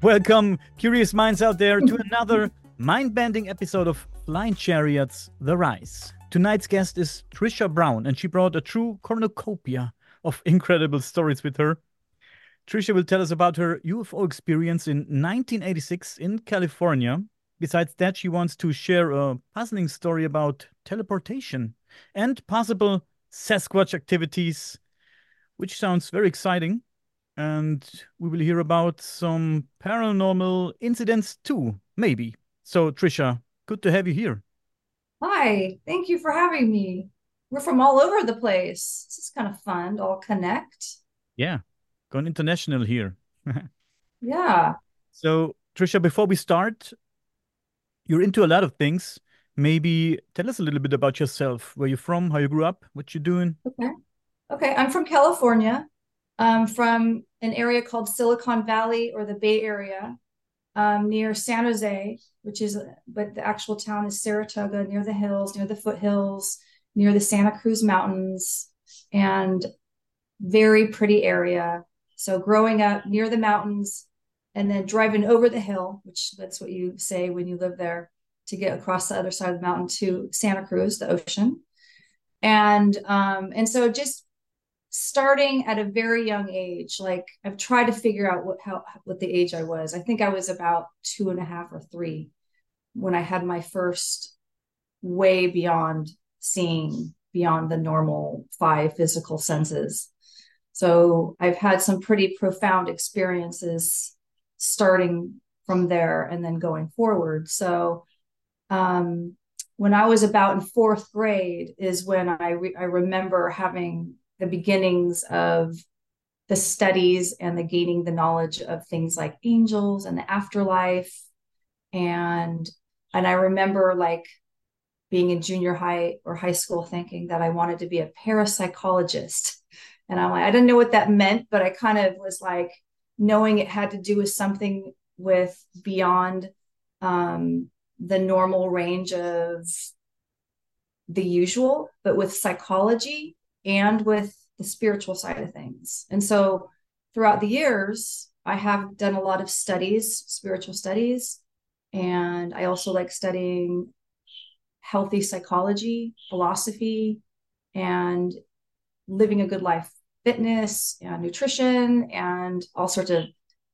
Welcome, curious minds out there, to another mind bending episode of Flying Chariots The Rise. Tonight's guest is Tricia Brown, and she brought a true cornucopia of incredible stories with her. Tricia will tell us about her UFO experience in 1986 in California. Besides that, she wants to share a puzzling story about teleportation and possible Sasquatch activities, which sounds very exciting. And we will hear about some paranormal incidents too, maybe. So, Tricia, good to have you here. Hi, thank you for having me. We're from all over the place. This is kind of fun to all connect. Yeah, going international here. yeah. So, Tricia, before we start, you're into a lot of things. Maybe tell us a little bit about yourself. Where you're from, how you grew up, what you're doing. Okay. Okay. I'm from California. I'm from an area called Silicon Valley or the Bay Area um, near San Jose, which is, but the actual town is Saratoga, near the hills, near the foothills, near the Santa Cruz Mountains, and very pretty area. So growing up near the mountains and then driving over the hill, which that's what you say when you live there, to get across the other side of the mountain to Santa Cruz, the ocean. And um, and so just starting at a very young age like i've tried to figure out what how what the age i was. I think i was about two and a half or three when i had my first way beyond seeing beyond the normal five physical senses. So i've had some pretty profound experiences starting from there and then going forward. So um, when i was about in fourth grade is when i re- i remember having the beginnings of the studies and the gaining the knowledge of things like angels and the afterlife. And and i remember like being in junior high or high school thinking that i wanted to be a parapsychologist. And i'm like i didn't know what that meant but i kind of was like knowing it had to do with something with beyond um, the normal range of the usual but with psychology and with the spiritual side of things. And so throughout the years, I have done a lot of studies, spiritual studies, and I also like studying healthy psychology, philosophy, and living a good life, fitness, and nutrition, and all sorts of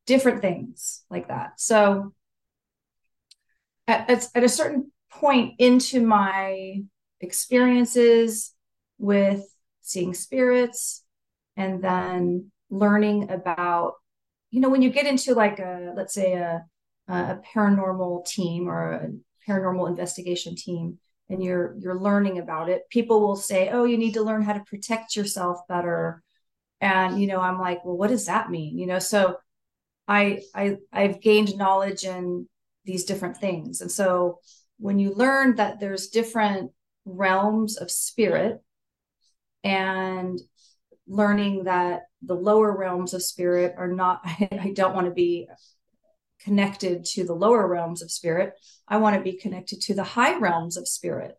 different things like that. So at, at, at a certain point into my experiences with seeing spirits and then learning about you know when you get into like a let's say a a paranormal team or a paranormal investigation team and you're you're learning about it people will say oh you need to learn how to protect yourself better. And you know i'm like well what does that mean? You know so i i i've gained knowledge in these different things. And so when you learn that there's different realms of spirit and learning that the lower realms of spirit are not i don't want to be connected to the lower realms of spirit. I want to be connected to the high realms of spirit.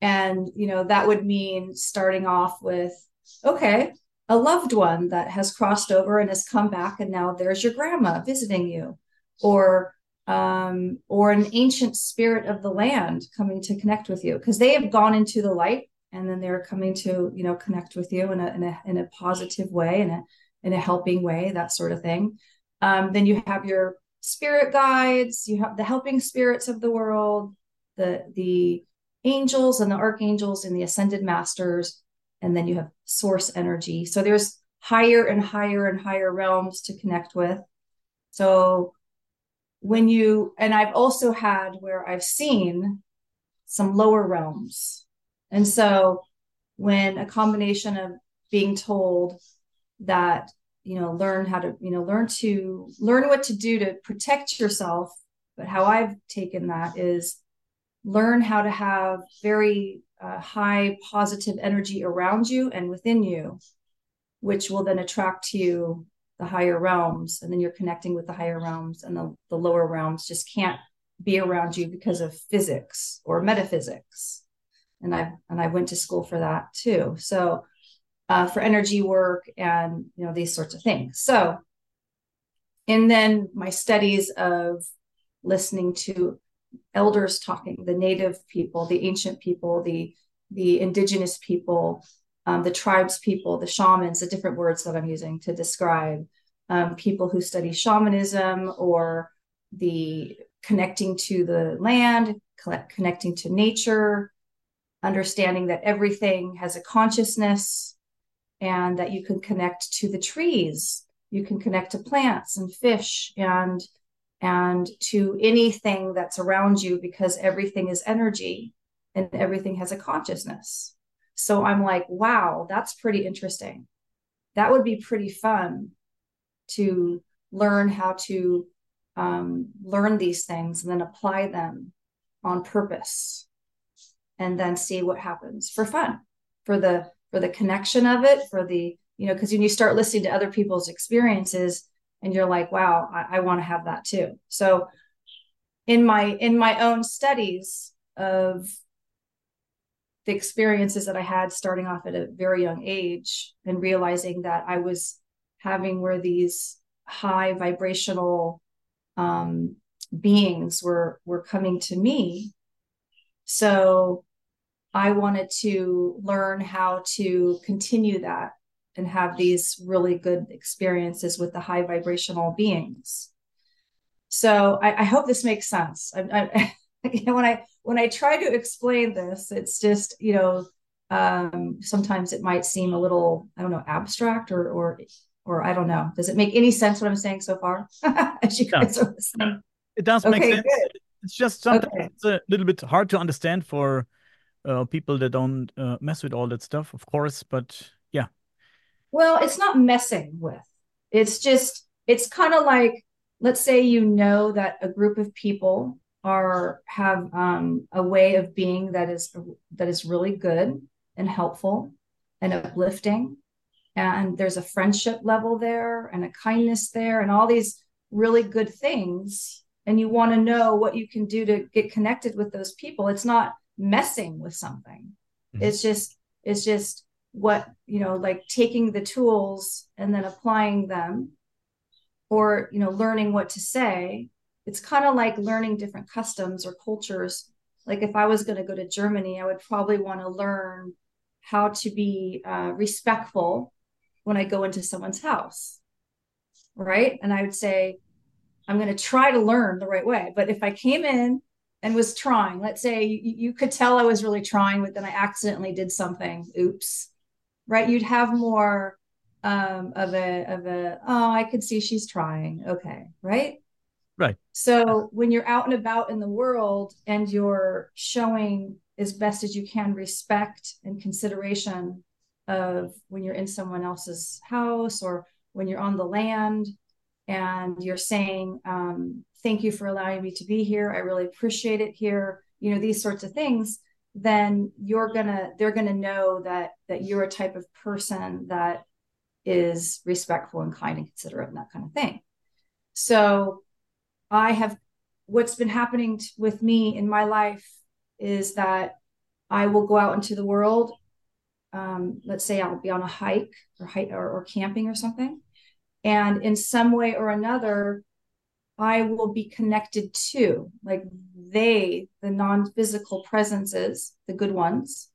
And you know that would mean starting off with okay a loved one that has crossed over and has come back and now there's your grandma visiting you. Or um, or an ancient spirit of the land coming to connect with you because they have gone into the light and then they're coming to you know connect with you in a in a, in a positive way in a in a helping way that sort of thing. Um, then you have your spirit guides you have the helping spirits of the world the the angels and the archangels and the ascended masters and then you have source energy. So there's higher and higher and higher realms to connect with. So when you and i've also had where i've seen some lower realms and so when a combination of being told that, you know, learn how to, you know, learn to learn what to do to protect yourself, but how I've taken that is learn how to have very uh, high positive energy around you and within you, which will then attract to you the higher realms. And then you're connecting with the higher realms, and the, the lower realms just can't be around you because of physics or metaphysics and I and I went to school for that too. So uh, for energy work and you know these sorts of things. So and then my studies of listening to elders talking, the native people, the ancient people, the the indigenous people, um, the tribes people, the shamans, the different words that I'm using to describe um, people who study shamanism or the connecting to the land, connecting to nature, understanding that everything has a consciousness and that you can connect to the trees. You can connect to plants and fish and and to anything that's around you because everything is energy and everything has a consciousness. So i'm like wow that's pretty interesting. That would be pretty fun to learn how to um, learn these things and then apply them on purpose and then see what happens for fun for the for the connection of it for the you know because when you start listening to other people's experiences and you're like wow i, I want to have that too. So in my in my own studies of the experiences that i had starting off at a very young age and realizing that i was having where these high vibrational um, beings were were coming to me. So I wanted to learn how to continue that and have these really good experiences with the high vibrational beings. So I, I hope this makes sense. I, I, when I when I try to explain this, it's just you know um, sometimes it might seem a little I don't know abstract or or or I don't know. Does it make any sense what I'm saying so far? As you guys are listening, it does okay, make sense. Good. It's just something okay. it's a little bit hard to understand for uh, people that don't uh, mess with all that stuff, of course. But yeah. Well, it's not messing with. It's just it's kind of like let's say you know that a group of people are have um, a way of being that is that is really good and helpful and uplifting and there's a friendship level there and a kindness there and all these really good things and you want to know what you can do to get connected with those people it's not messing with something. Mm-hmm. it's just it's just what you know like taking the tools and then applying them or you know learning what to say. It's kind of like learning different customs or cultures. Like if i was going to go to germany i would probably want to learn how to be uh, respectful when i go into someone's house right? And i would say i'm going to try to learn the right way. But if i came in and was trying. Let's say you, you could tell I was really trying, but then I accidentally did something. Oops. Right. You'd have more um, of a of a oh, I could see she's trying. Okay. Right. Right. So when you're out and about in the world and you're showing as best as you can respect and consideration of when you're in someone else's house or when you're on the land and you're saying um, thank you for allowing me to be here. I really appreciate it here. You know these sorts of things. Then you're gonna they're gonna know that that you're a type of person that is respectful and kind and considerate and that kind of thing. So i have what's been happening t- with me in my life is that i will go out into the world um, let's say i'll be on a hike or hike or, or camping or something and in some way or another I will be connected to. Like they, the non physical presences, the good ones,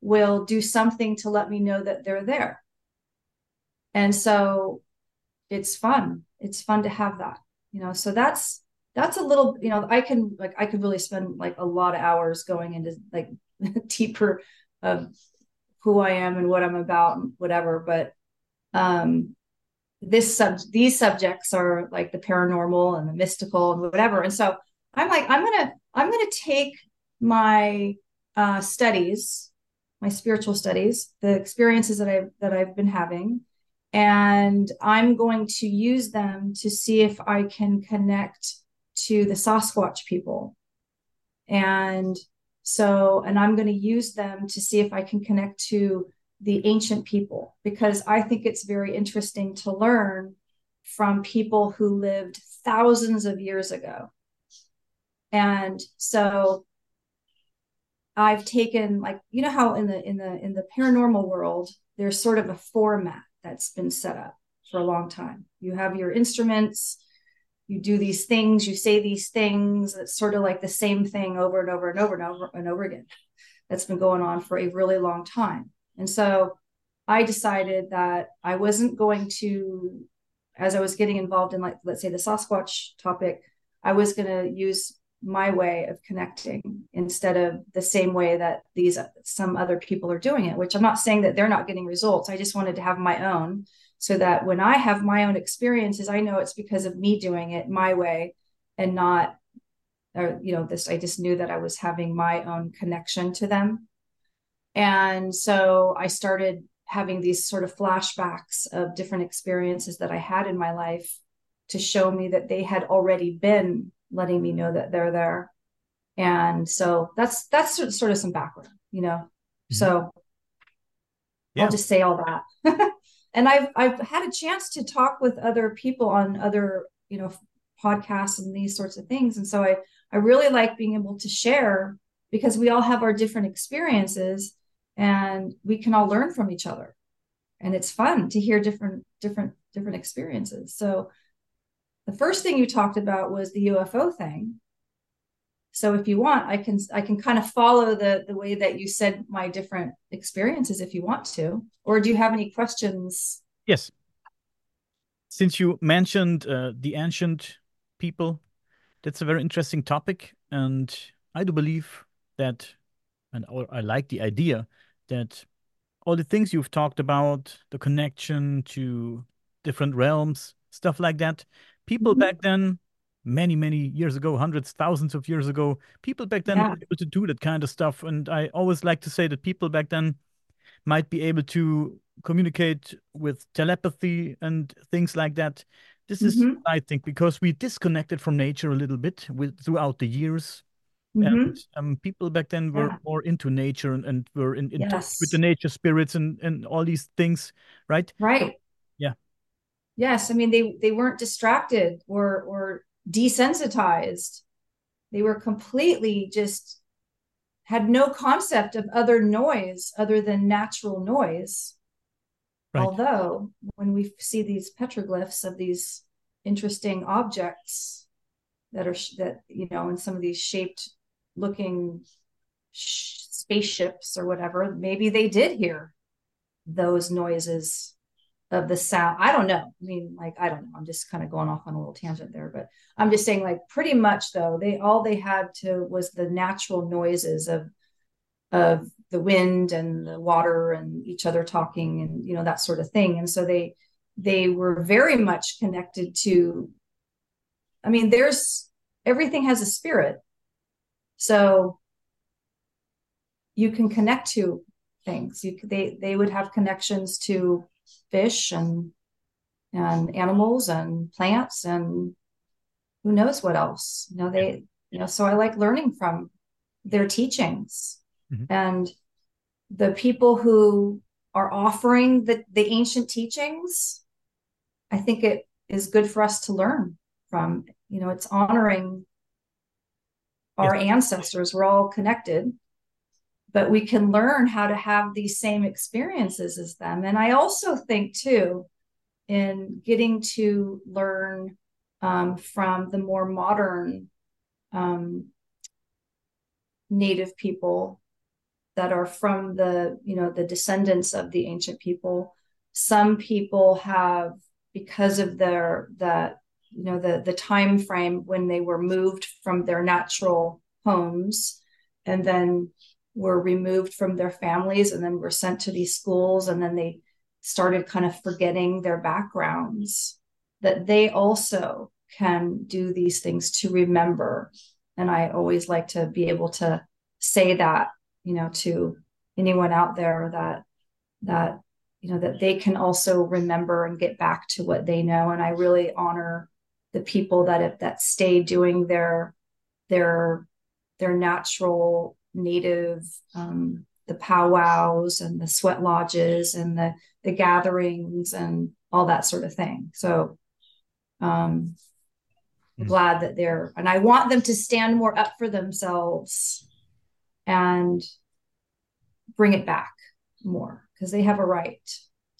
will do something to let me know that they're there. And so it's fun. It's fun to have that, you know. So that's that's a little, you know, I can like I could really spend like a lot of hours going into like deeper of who I am and what I'm about and whatever. But um this sub these subjects are like the paranormal and the mystical and whatever. And so i'm like i'm gonna i'm gonna take my uh, studies my spiritual studies the experiences that i've that i've been having and i'm going to use them to see if i can connect to the sasquatch people. And so and i'm going to use them to see if i can connect to the ancient people because I think it's very interesting to learn from people who lived thousands of years ago. And so I've taken like you know how in the in the in the paranormal world there's sort of a format that's been set up for a long time. You have your instruments, you do these things, you say these things. It's sort of like the same thing over and over and over and over and over again. That's been going on for a really long time. And so I decided that I wasn't going to, as I was getting involved in, like, let's say the Sasquatch topic, I was going to use my way of connecting instead of the same way that these some other people are doing it which i'm not saying that they're not getting results. I just wanted to have my own so that when i have my own experiences i know it's because of me doing it my way and not or you know this i just knew that i was having my own connection to them and so i started having these sort of flashbacks of different experiences that i had in my life to show me that they had already been letting me know that they're there. And so that's that's sort of some background, you know. Mm-hmm. So yeah. I'll just say all that. and I've I've had a chance to talk with other people on other, you know, podcasts and these sorts of things. And so I I really like being able to share because we all have our different experiences and we can all learn from each other. And it's fun to hear different different different experiences. So the first thing you talked about was the UFO thing. So if you want, I can I can kind of follow the the way that you said my different experiences if you want to. Or do you have any questions? Yes. Since you mentioned uh, the ancient people, that's a very interesting topic, and I do believe that, and I like the idea that all the things you've talked about, the connection to different realms, stuff like that, people mm-hmm. back then many many years ago hundreds thousands of years ago people back then yeah. were able to do that kind of stuff and i always like to say that people back then might be able to communicate with telepathy and things like that this mm-hmm. is i think because we disconnected from nature a little bit with throughout the years mm-hmm. and um, people back then were yeah. more into nature and, and were in, in yes. touch with the nature spirits and, and all these things right right Yeah. yes i mean they they weren't distracted or or desensitized they were completely just had no concept of other noise other than natural noise right. although when we see these petroglyphs of these interesting objects that are that you know in some of these shaped looking sh- spaceships or whatever maybe they did hear those noises of the sound. I don't know. I mean, like, I don't know. I'm just kind of going off on a little tangent there, but I'm just saying, like, pretty much though, they all they had to was the natural noises of of the wind and the water and each other talking and you know that sort of thing. And so they they were very much connected to I mean, there's everything has a spirit. So you can connect to things. You they they would have connections to fish and and animals and plants and who knows what else you know they you know so i like learning from their teachings mm-hmm. and the people who are offering the, the ancient teachings i think it is good for us to learn from you know it's honoring our yes. ancestors we're all connected but we can learn how to have these same experiences as them. And I also think, too, in getting to learn um, from the more modern um, native people that are from the you know the descendants of the ancient people some people have because of their that you know the the time frame when they were moved from their natural homes and then were removed from their families and then were sent to these schools and then they started kind of forgetting their backgrounds that they also can do these things to remember. And i always like to be able to say that you know to anyone out there that that you know that they can also remember and get back to what they know. And i really honor the people that have that stay doing their their their natural native um, the powwows and the sweat lodges and the the gatherings and all that sort of thing. So um mm. glad that they're and I want them to stand more up for themselves and bring it back more because they have a right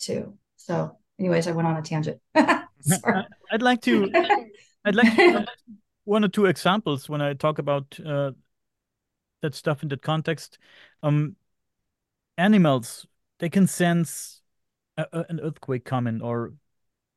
to. So anyways, I went on a tangent. I'd like to I'd like to, one or two examples when I talk about uh, that stuff in that context. Um, animals they can sense a, a, an earthquake coming or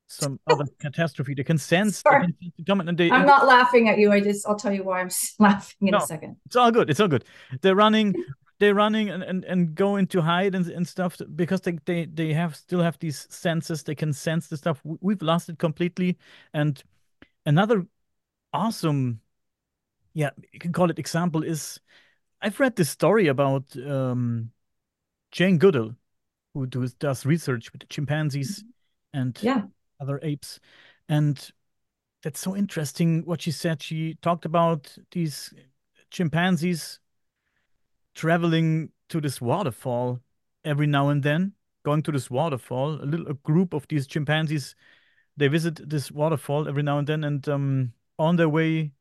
some other catastrophe. They can sense, they can sense coming, and they. I'm not laughing at you. I just I'll tell you why I'm laughing in No. a second. It's all good. It's all good. They're running, they're running and, and, and going to hide and, and stuff because they, they they have still have these senses. They can sense the stuff. We've lost it completely. And another awesome, yeah, you can call it example is I've read this story about um, Jane Goodall, who does, does research with the chimpanzees and Yeah. other apes. And that's so interesting what she said. She talked about these chimpanzees traveling to this waterfall every now and then, going to this waterfall. A little a group of these chimpanzees, they visit this waterfall every now and then, and um, on their way,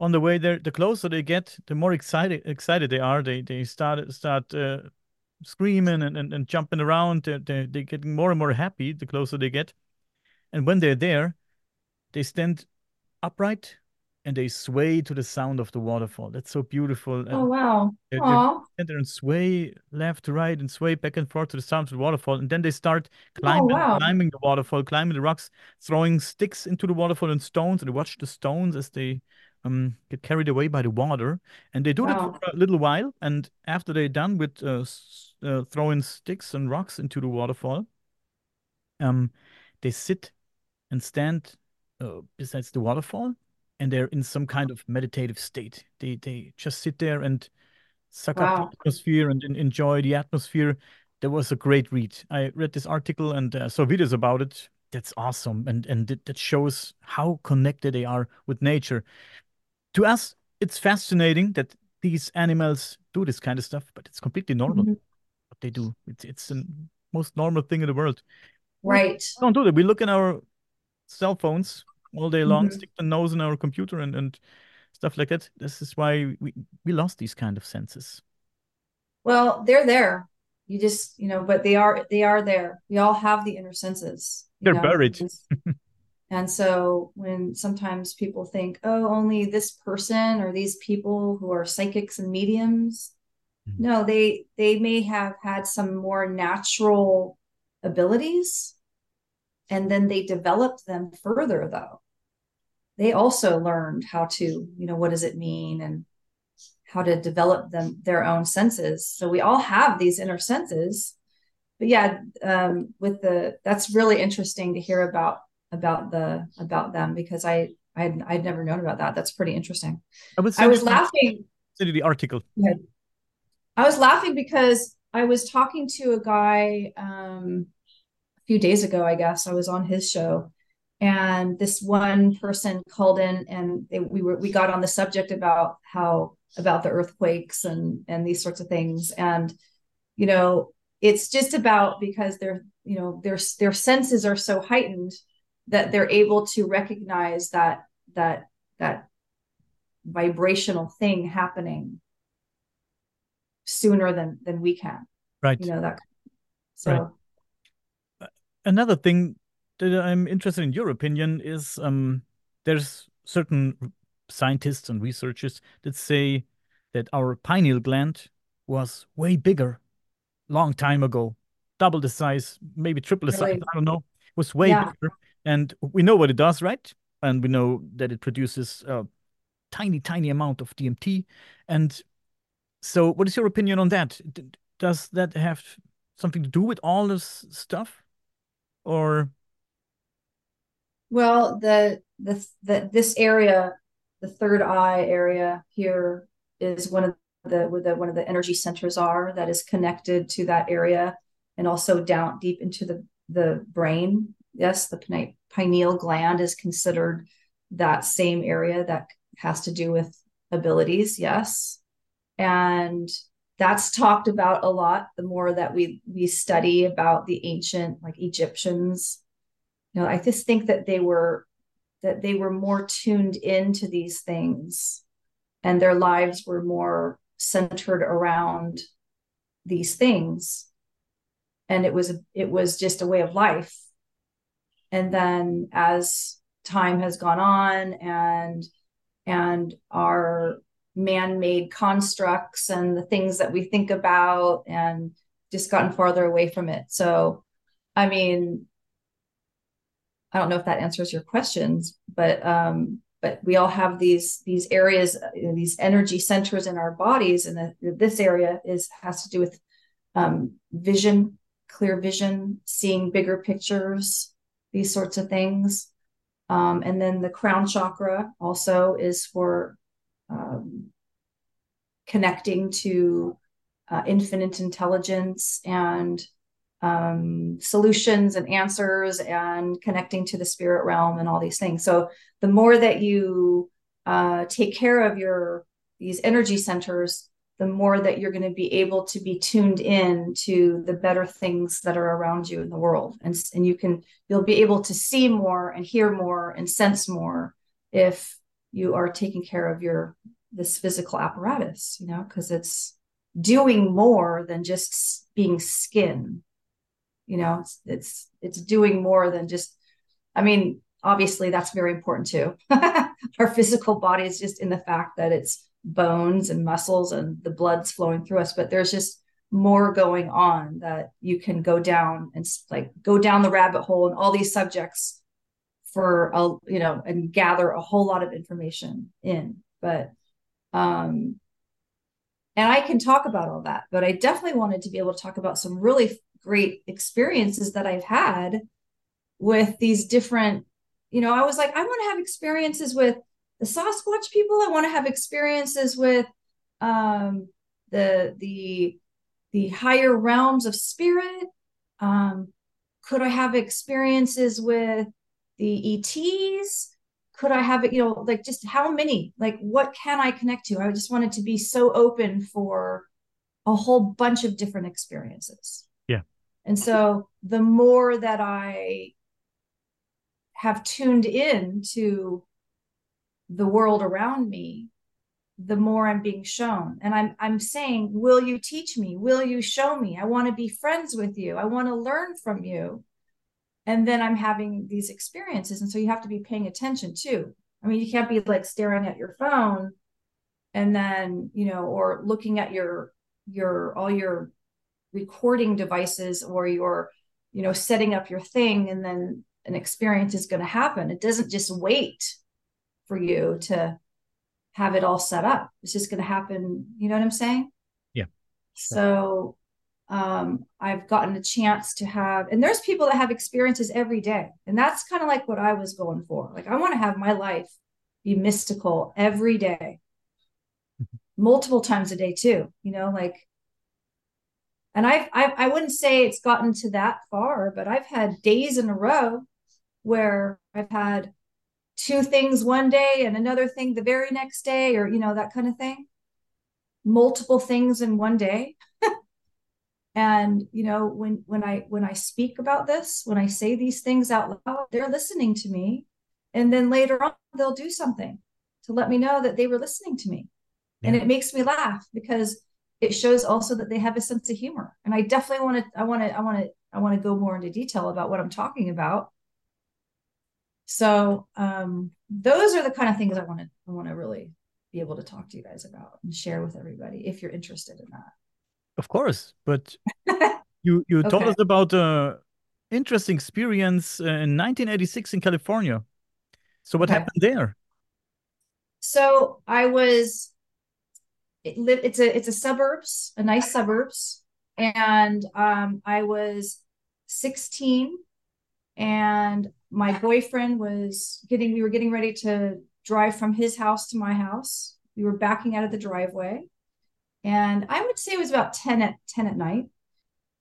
on the way there, the closer they get, the more excited excited they are. They they start start uh, screaming and, and, and jumping around. They're, they're, they're getting more and more happy the closer they get. And when they're there, they stand upright and they sway to the sound of the waterfall. That's so beautiful. And Oh wow. they're Aw. and sway left to right and sway back and forth to the sound of the waterfall. And then they start climbing, Oh, wow. climbing the waterfall, climbing the rocks, throwing sticks into the waterfall and stones. And they watch the stones as they um, get carried away by the water. And they do that for a little while. And after they're done with uh, uh, throwing sticks and rocks into the waterfall, um, they sit and stand uh, besides the waterfall, and they're in some kind of meditative state. They they just sit there and suck up the atmosphere and, en- enjoy the atmosphere. That was a great read. I read this article and uh, saw videos about it. That's awesome, and and that that shows how connected they are with nature. To us, it's fascinating that these animals do this kind of stuff, but it's completely normal Mhm. what they do. It's it's the most normal thing in the world. We Right. don't do that. We look in our cell phones all day long, Mhm. stick the nose in our computer and, and stuff like that. This is why we, we lost these kind of senses. Well, they're there. You just, you know, but they are they are there. We all have the inner senses, They're know. buried. And, so when sometimes people think, oh, only this person or these people who are psychics and mediums, Mhm. no, they they may have had some more natural abilities and then they developed them further though. They also learned how to, you know, what does it mean and how to develop them their own senses. So we all have these inner senses. But yeah, um, with the that's really interesting to hear about about the about them because I I'd, I'd never known about that. That's pretty interesting. I would I was laughing. you the article. I was laughing because I was talking to a guy um, a few days ago, I guess. I was on his show, and this one person called in, and they, we were we got on the subject about how about the earthquakes and and these sorts of things, and you know, it's just about because their you know their their senses are so heightened that they're able to recognize that that that vibrational thing happening sooner than than we can Right. you know that so Right. Another thing that I'm interested in your opinion is um, there's certain scientists and researchers that say that our pineal gland was way bigger long time ago, double the size, maybe triple the size, I don't know, was way Yeah. bigger. And we know what it does, right? And we know that it produces a tiny, tiny amount of DMT. And so, what is your opinion on that? D- Does that have something to do with all this stuff? Or, well the the the this area the third eye area here is one of the where the one of the energy centers are that is connected to that area and also down deep into the the brain. Yes the pineal gland is considered that same area that has to do with abilities yes. And that's talked about a lot the more that we we study about the ancient like egyptians know i just think that they were that they were more tuned into these things and their lives were more centered around these things and it was it was just a way of life and then as time has gone on and and our man-made constructs and the things that we think about and just gotten farther away from it. So I mean, I don't know if that answers your questions, but um, but we all have these these areas, you know, these energy centers in our bodies, and the, this area is has to do with um, vision, clear vision, seeing bigger pictures, these sorts of things. Um, and then the crown chakra also is for um, connecting to uh, infinite intelligence and um, solutions and answers and connecting to the spirit realm and all these things. So the more that you uh, take care of your these energy centers, the more that you're going to be able to be tuned in to the better things that are around you in the world, and and you can you'll be able to see more and hear more and sense more if you are taking care of your this physical apparatus, you know, because it's doing more than just being skin you know it's it's it's doing more than just i mean obviously that's very important too. Our physical body is just in the fact that it's bones and muscles and the blood's flowing through us but there's just more going on that you can go down and like go down the rabbit hole and all these subjects for a you know and gather a whole lot of information in but um and I can talk about all that, but I definitely wanted to be able to talk about some really great experiences that I've had with these different, you know, I was like, I want to have experiences with the Sasquatch people. I want to have experiences with um, the the the higher realms of spirit. Um, could I have experiences with the ETs? Could I have it, you know, like just how many? Like what can I connect to? I just wanted to be so open for a whole bunch of different experiences. And so the more that I have tuned in to the world around me, the more I'm being shown. And I'm I'm saying, will you teach me? Will you show me? I want to be friends with you. I want to learn from you. And then I'm having these experiences. And so you have to be paying attention too. I mean, you can't be like staring at your phone and then, you know, or looking at your your all your recording devices or you're you know setting up your thing and then an experience is going to happen. It doesn't just wait for you to have it all set up. It's just going to happen you know what i'm saying? Yeah so um, i've gotten a chance to have and there's people that have experiences every day and that's kind of like what i was going for. Like i want to have my life be mystical every day. Mm-hmm. multiple times a day too you know like and I've, I've I wouldn't say it's gotten to that far, but I've had days in a row where I've had two things one day and another thing the very next day, or you know that kind of thing. Multiple things in one day. and you know when when I when I speak about this, when I say these things out loud, they're listening to me, and then later on they'll do something to let me know that they were listening to me, yeah. and it makes me laugh because it shows also that they have a sense of humor. And I definitely want to, I want to, I want to, I want to go more into detail about what I'm talking about. So um, those are the kind of things I want to, I want to really be able to talk to you guys about and share with everybody if you're interested in that. Of course, but you you okay. told us about a interesting experience in 1986 in California. So what okay. happened there? So I was it li- it's a it's a suburbs, a nice suburbs, and um, I was 16, and my boyfriend was getting. We were getting ready to drive from his house to my house. We were backing out of the driveway, and I would say it was about 10 at 10 at night,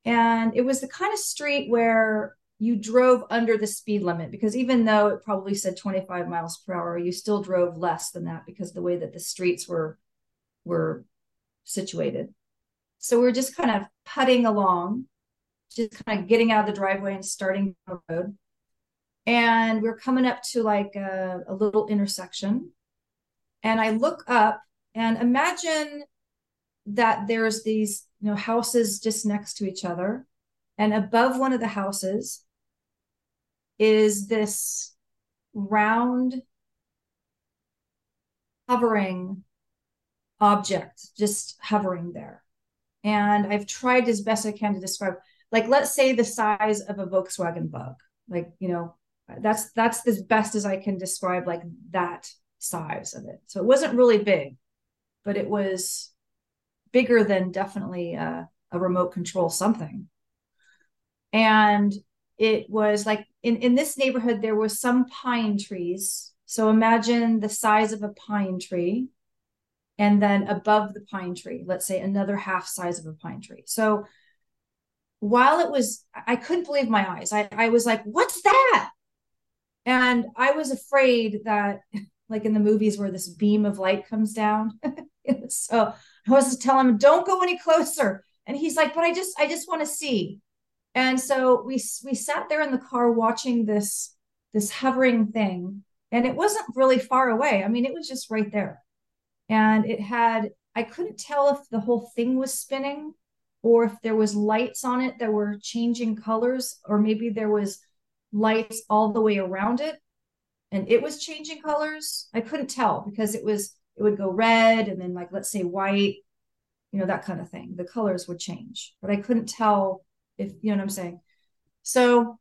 and it was the kind of street where you drove under the speed limit because even though it probably said 25 miles per hour, you still drove less than that because the way that the streets were were situated. So we are just kind of putting along, just kind of getting out of the driveway and starting the road. And we we're coming up to like a, a little intersection. And I look up and imagine that there's these you know houses just next to each other and above one of the houses is this round hovering object just hovering there. And I've tried as best I can to describe, like, let's say the size of a Volkswagen bug. Like, you know, that's that's as best as I can describe like that size of it. So it wasn't really big, but it was bigger than definitely a, a remote control something. And it was like in, in this neighborhood, there was some pine trees. So imagine the size of a pine tree. And then above the pine tree, let's say another half size of a pine tree. So while it was, I couldn't believe my eyes. I, I was like, what's that? And I was afraid that, like in the movies where this beam of light comes down. so I was telling him, don't go any closer. And he's like, but I just, I just want to see. And so we we sat there in the car watching this this hovering thing, and it wasn't really far away. I mean, it was just right there, and it had. I couldn't tell if the whole thing was spinning, or if there was lights on it that were changing colors, or maybe there was lights all the way around it, and it was changing colors. I couldn't tell because it was it would go red and then like let's say white, you know that kind of thing. The colors would change, but I couldn't tell if you know what I'm saying. So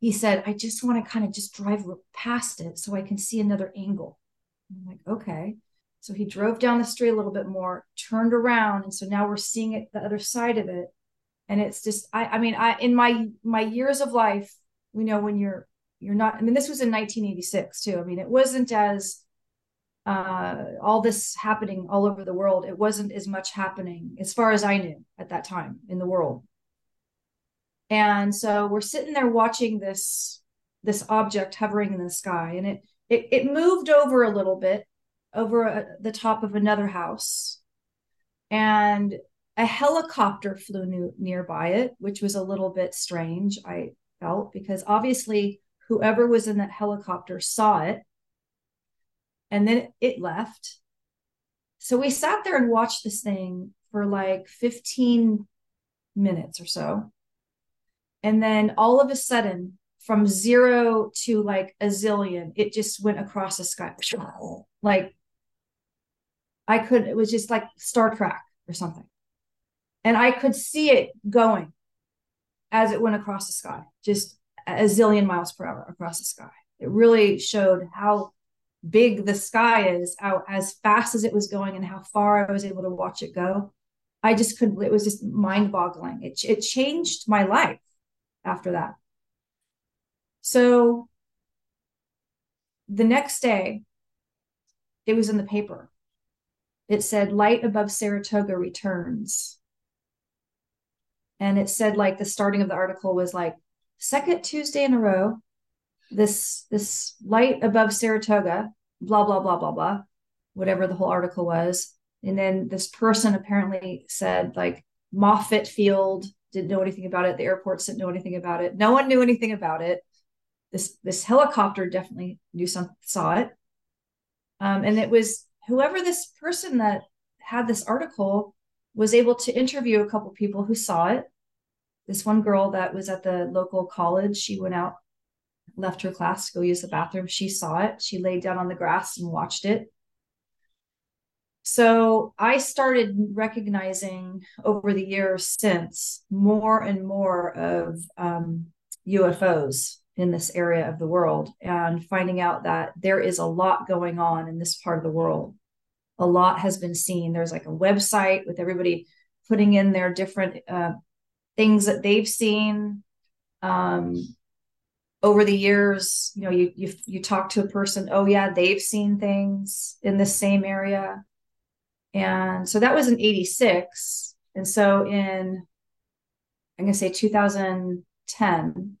he said, I just want to kind of just drive past it so I can see another angle. I'm like, okay. So he drove down the street a little bit more, turned around, and so now we're seeing it the other side of it. And it's just, I, I mean, I in my my years of life, we know when you're you're not. I mean, this was in 1986 too. I mean, it wasn't as uh, all this happening all over the world. It wasn't as much happening as far as I knew at that time in the world. And so we're sitting there watching this this object hovering in the sky, and it it, it moved over a little bit over a, the top of another house, and a helicopter flew new, nearby it, which was a little bit strange. I felt because obviously whoever was in that helicopter saw it, and then it left. So we sat there and watched this thing for like 15 minutes or so and then all of a sudden, from zero to like a zillion, it just went across the sky. Like I could, it was just like Star Trek or something. And I could see it going as it went across the sky, just a zillion miles per hour across the sky. It really showed how big the sky is, how as fast as it was going, and how far I was able to watch it go. I just couldn't, it was just mind boggling. It, it changed my life after that. So the next day, it was in the paper. It said, Light above Saratoga returns. And it said, like, the starting of the article was like, second Tuesday in a row, this this light above Saratoga, blah, blah, blah, blah, blah, whatever the whole article was. And then this person apparently said, like, Moffett Field didn't know anything about it. The airports didn't know anything about it. No one knew anything about it. This this helicopter definitely knew some saw it. Um, and it was whoever this person that had this article was able to interview a couple people who saw it. This one girl that was at the local college, she went out, left her class to go use the bathroom. She saw it. She laid down on the grass and watched it. So I started recognizing over the years since more and more of um, UFOs in this area of the world and finding out that there is a lot going on in this part of the world. A lot has been seen. There's like a website with everybody putting in their different uh, things that they've seen. Um, over the years, you know, you you you talk to a person, oh yeah, they've seen things in the same area and so that was in 86. And so in, I'm to say 2010,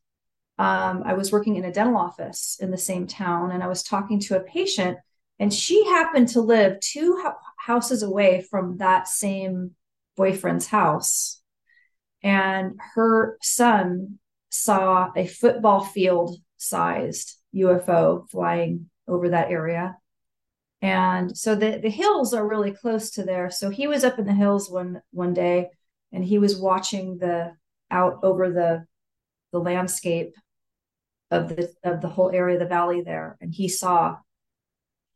um, I was working in a dental office in the same town and I was talking to a patient and she happened to live two houses away from that same boyfriend's house. And her son saw a football field sized UFO flying over that area. And so the the hills are really close to there. So he was up in the hills one one day and he was watching the out over the the landscape of the of the whole area of the valley there, and he saw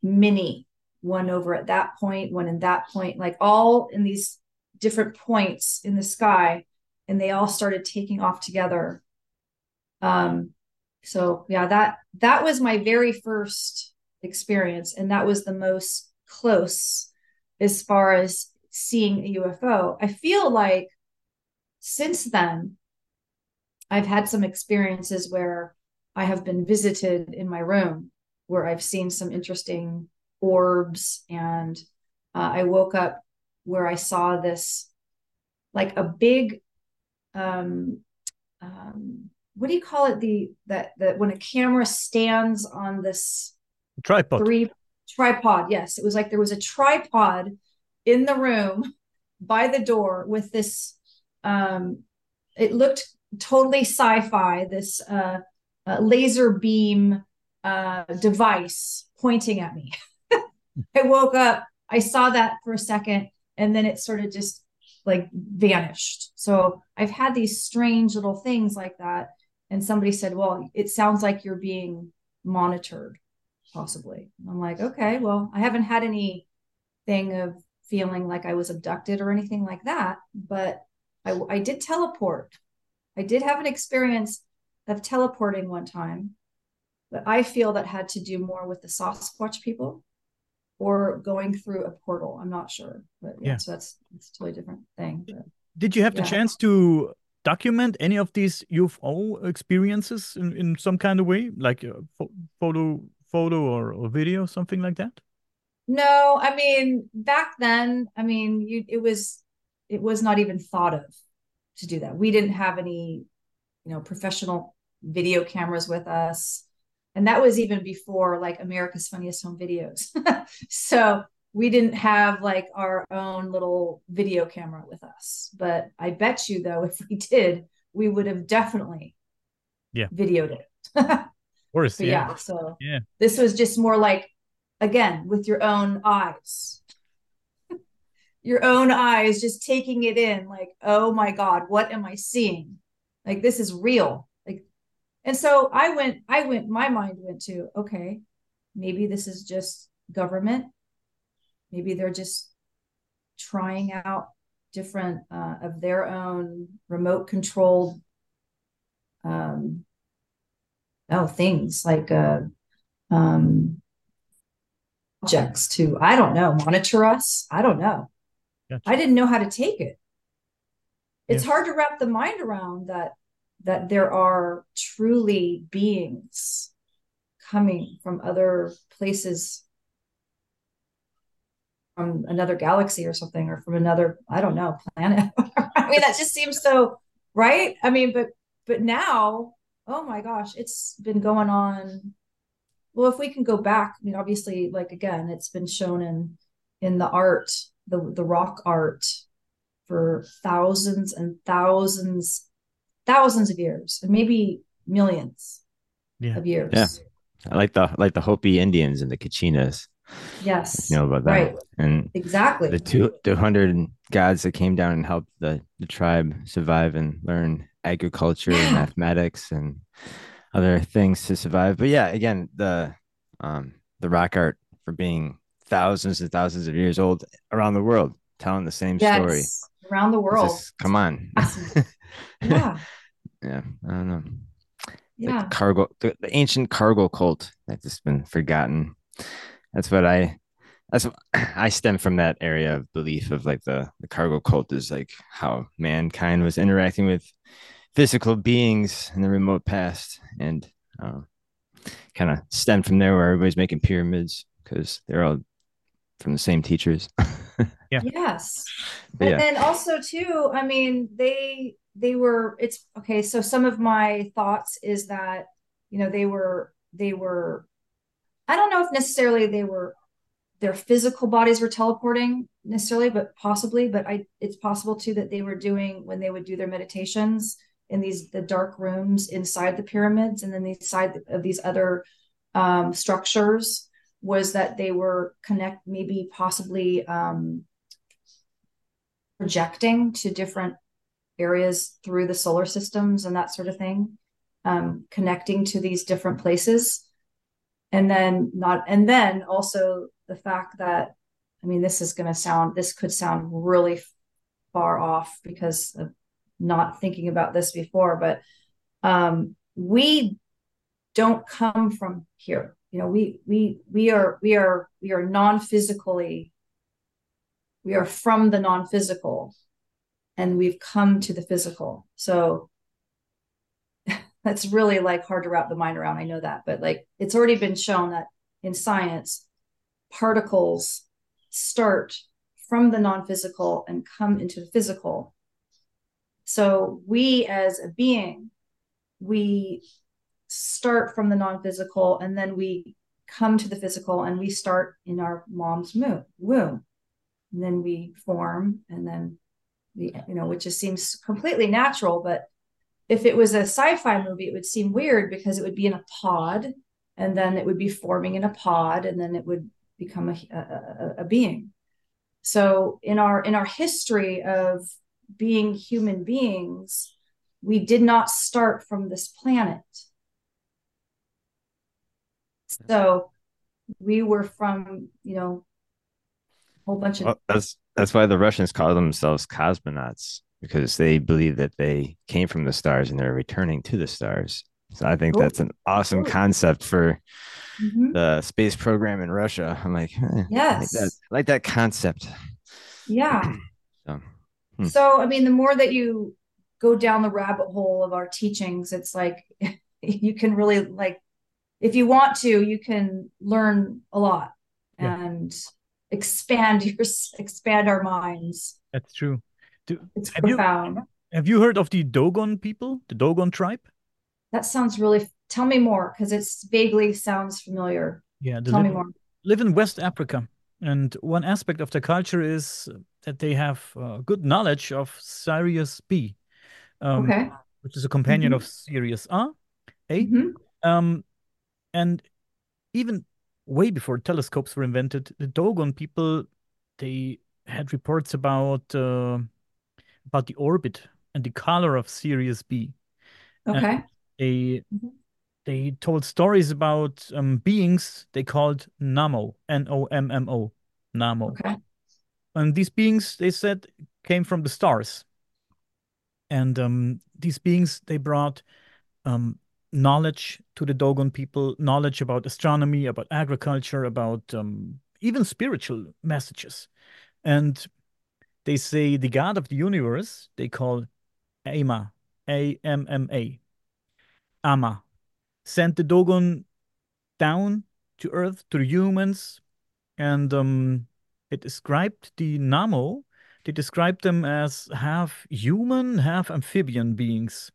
many one over at that point, one in that point, like all in these different points in the sky, and they all started taking off together. Um, so yeah, that that was my very first experience, and that was the most close as far as seeing a UFO. I feel like since then, I've had some experiences where I have been visited in my room where I've seen some interesting orbs and uh, I woke up where I saw this like a big um, um, what do you call it? The that that when a camera stands on this tripod. three tripod yes. It was like there was a tripod in the room by the door with this um it looked totally sci-fi this uh, uh laser beam uh device pointing at me. I woke up i saw that for a second and then it sort of just like vanished. So i've had these strange little things like that and somebody said well it sounds like you're being monitored possibly. I'm like okay well i haven't had anything of feeling like i was abducted or anything like that but i, I did teleport. I did have an experience of teleporting one time but i feel that had to do more with the sasquatch people or going through a portal i'm not sure but yeah, yeah. so that's it's a totally different thing but, did you have yeah. the chance to document any of these UFO experiences in, in some kind of way, like uh, a photo, photo or, or video, something like that? No, I mean back then, I mean you it was it was not even thought of to do that. We didn't have any, you know, professional video cameras with us. And that was even before like America's Funniest Home Videos. so we didn't have like our own little video camera with us. But I bet you though, if we did, we would have definitely yeah videoed it. of course, yeah. yeah. So yeah, this was just more like again with your own eyes. your own eyes just taking it in like oh my god what am i seeing like this is real and so i went i went my mind went to okay maybe this is just government maybe they're just trying out different uh, of their own remote controlled um oh things like uh um objects to i don't know monitor us i don't know gotcha. i didn't know how to take it it's yeah. hard to wrap the mind around that that there are truly beings coming from other places from another galaxy or something or from another i don't know planet. I mean that just seems so right? I mean but but now oh my gosh it's been going on. Well if we can go back i mean obviously like again it's been shown in in the art the the rock art for thousands and thousands thousands of years and maybe millions yeah. of years yeah i like the like the hopi indians and the kachinas Yes. You know about that. Right. And exactly. The two two hundred gods that came down and helped the, the tribe survive and learn agriculture yeah. and mathematics and other things to survive. But yeah, again, the um the rock art for being thousands and thousands of years old around the world, telling the same yes. story. Around the world. Just, come on. yeah. Yeah. I don't know. Yeah. The cargo the, the ancient cargo cult that's just been forgotten that's what I that's what, I stem from that area of belief of like the the cargo cult is like how mankind was interacting with physical beings in the remote past and uh, kind of stemmed from there where everybody's making pyramids because they're all from the same teachers. yeah. Yes. But and yeah. then also too, I mean, they they were it's okay, so some of my thoughts is that you know they were they were I don't know if necessarily they were their physical bodies were teleporting necessarily, but possibly. But I, it's possible too that they were doing when they would do their meditations in these the dark rooms inside the pyramids, and then the side of these other um, structures was that they were connect maybe possibly um, projecting to different areas through the solar systems and that sort of thing um, connecting to these different places. And then not and then also the fact that i mean this is going to sound this could sound really far off because of not thinking about this before but um, we don't come from here. You know we we we are we are we are non-physically we are from the non-physical and we've come to the physical. So that's really like hard to wrap the mind around i know that but like it's already been shown that in science particles start from the non-physical and come into the physical. So we as a being we start from the non-physical and then we come to the physical and we start in our mom's womb. And then we form and then we you know which just seems completely natural but if it was a sci-fi movie it would seem weird because it would be in a pod and then it would be forming in a pod and then it would become a, a, a being. So in our in our history of being human beings we did not start from this planet. So we were from you know a whole bunch of well, that's that's why the russians call themselves cosmonauts because they believe that they came from the stars and they're returning to the stars. So I think cool. that's an awesome cool. concept for mm-hmm. the space program in Russia. I'm like, eh, yes, I like that, I like that concept. Yeah. so, hmm. so, I mean, the more that you go down the rabbit hole of our teachings, it's like you can really like, if you want to, you can learn a lot yeah. and expand your expand our minds. That's true. Do, it's have profound. You, have you heard of the Dogon people, the Dogon tribe? That sounds really. Tell me more, because it vaguely sounds familiar. Yeah, tell live, me more. Live in West Africa, and one aspect of their culture is that they have uh, good knowledge of Sirius B, um, okay, which is a companion mm-hmm. of Sirius A. A. Mm-hmm. Um, and even way before telescopes were invented, the Dogon people they had reports about uh, about the orbit and the color of Sirius B. Okay. And they mm-hmm. they told stories about um, beings they called Nommo, N O M M O, Nommo. Okay. And these beings, they said, came from the stars. And um, these beings, they brought um, knowledge to the Dogon people, knowledge about astronomy, about agriculture, about um, even spiritual messages. And they say the God of the universe, they call Amma, A M M A, Amma, sent the Dogon down to Earth to the humans, and um, it described the Nommo, They described them as half human, half amphibian beings.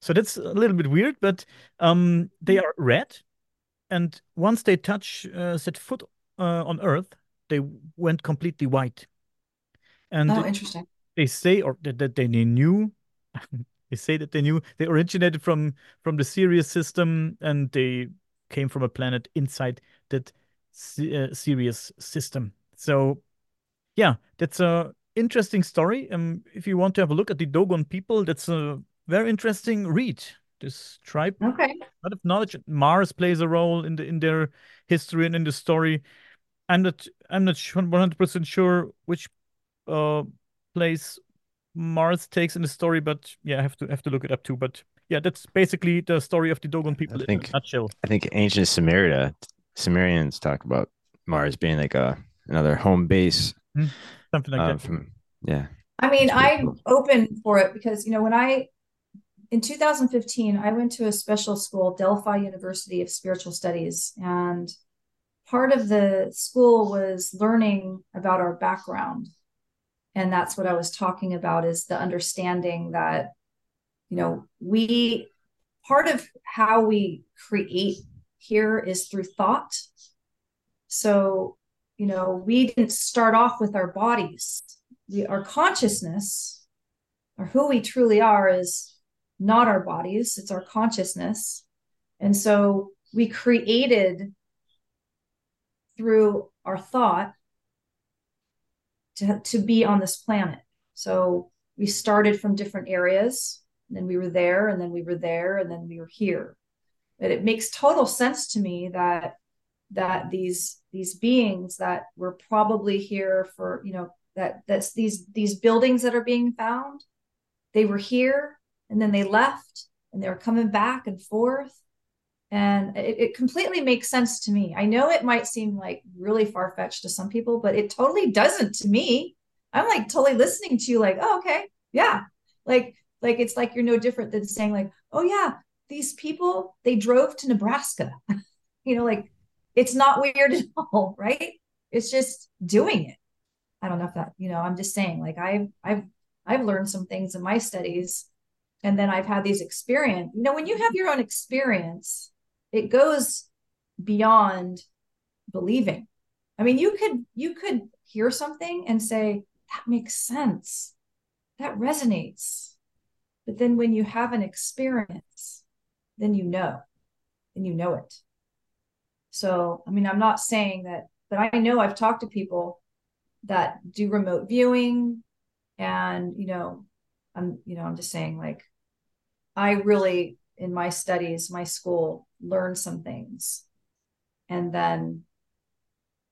So that's a little bit weird, but um, they are red, and once they touch uh, set foot uh, on Earth, they went completely white. And oh, interesting. They say or that, that they knew they say that they knew they originated from from the Sirius system and they came from a planet inside that uh, Sirius system. So yeah, that's a interesting story. Um, if you want to have a look at the Dogon people, that's a very interesting read. This tribe, okay, a lot of knowledge. Mars plays a role in the in their history and in the story. I'm not I'm not 100 percent sure which uh, place Mars takes in the story, but yeah, I have to have to look it up too. But yeah, that's basically the story of the Dogon people I think, in a nutshell. I think ancient Sumeria, Sumerians talk about Mars being like a another home base, mm-hmm. something like uh, that. From, yeah. I mean, I'm open for it because you know when I in 2015 I went to a special school, Delphi University of Spiritual Studies, and part of the school was learning about our background. And that's what i was talking about is the understanding that you know we part of how we create here is through thought. So you know we didn't start off with our bodies. We, our consciousness or who we truly are is not our bodies it's our consciousness and so we created through our thought to, to be on this planet. So we started from different areas and then we were there and then we were there and then we were here but it makes total sense to me that that these these beings that were probably here for you know that that's these these buildings that are being found they were here and then they left and they were coming back and forth. And it, it completely makes sense to me. I know it might seem like really far-fetched to some people but it totally doesn't to me. I'm like totally listening to you like oh okay. Yeah. Like like it's like you're no different than saying like oh yeah these people they drove to nebraska. You know like it's not weird at all right? It's just doing it. I don't know if that you know i'm just saying like i've i've i've learned some things in my studies and then i've had these experience you know when you have your own experience it goes beyond believing. I mean you could you could hear something and say that makes sense. That resonates. But then when you have an experience then you know and you know it. So i mean i'm not saying that but i know i've talked to people that do remote viewing and you know i'm you know i'm just saying like i really in my studies my school learned some things. And then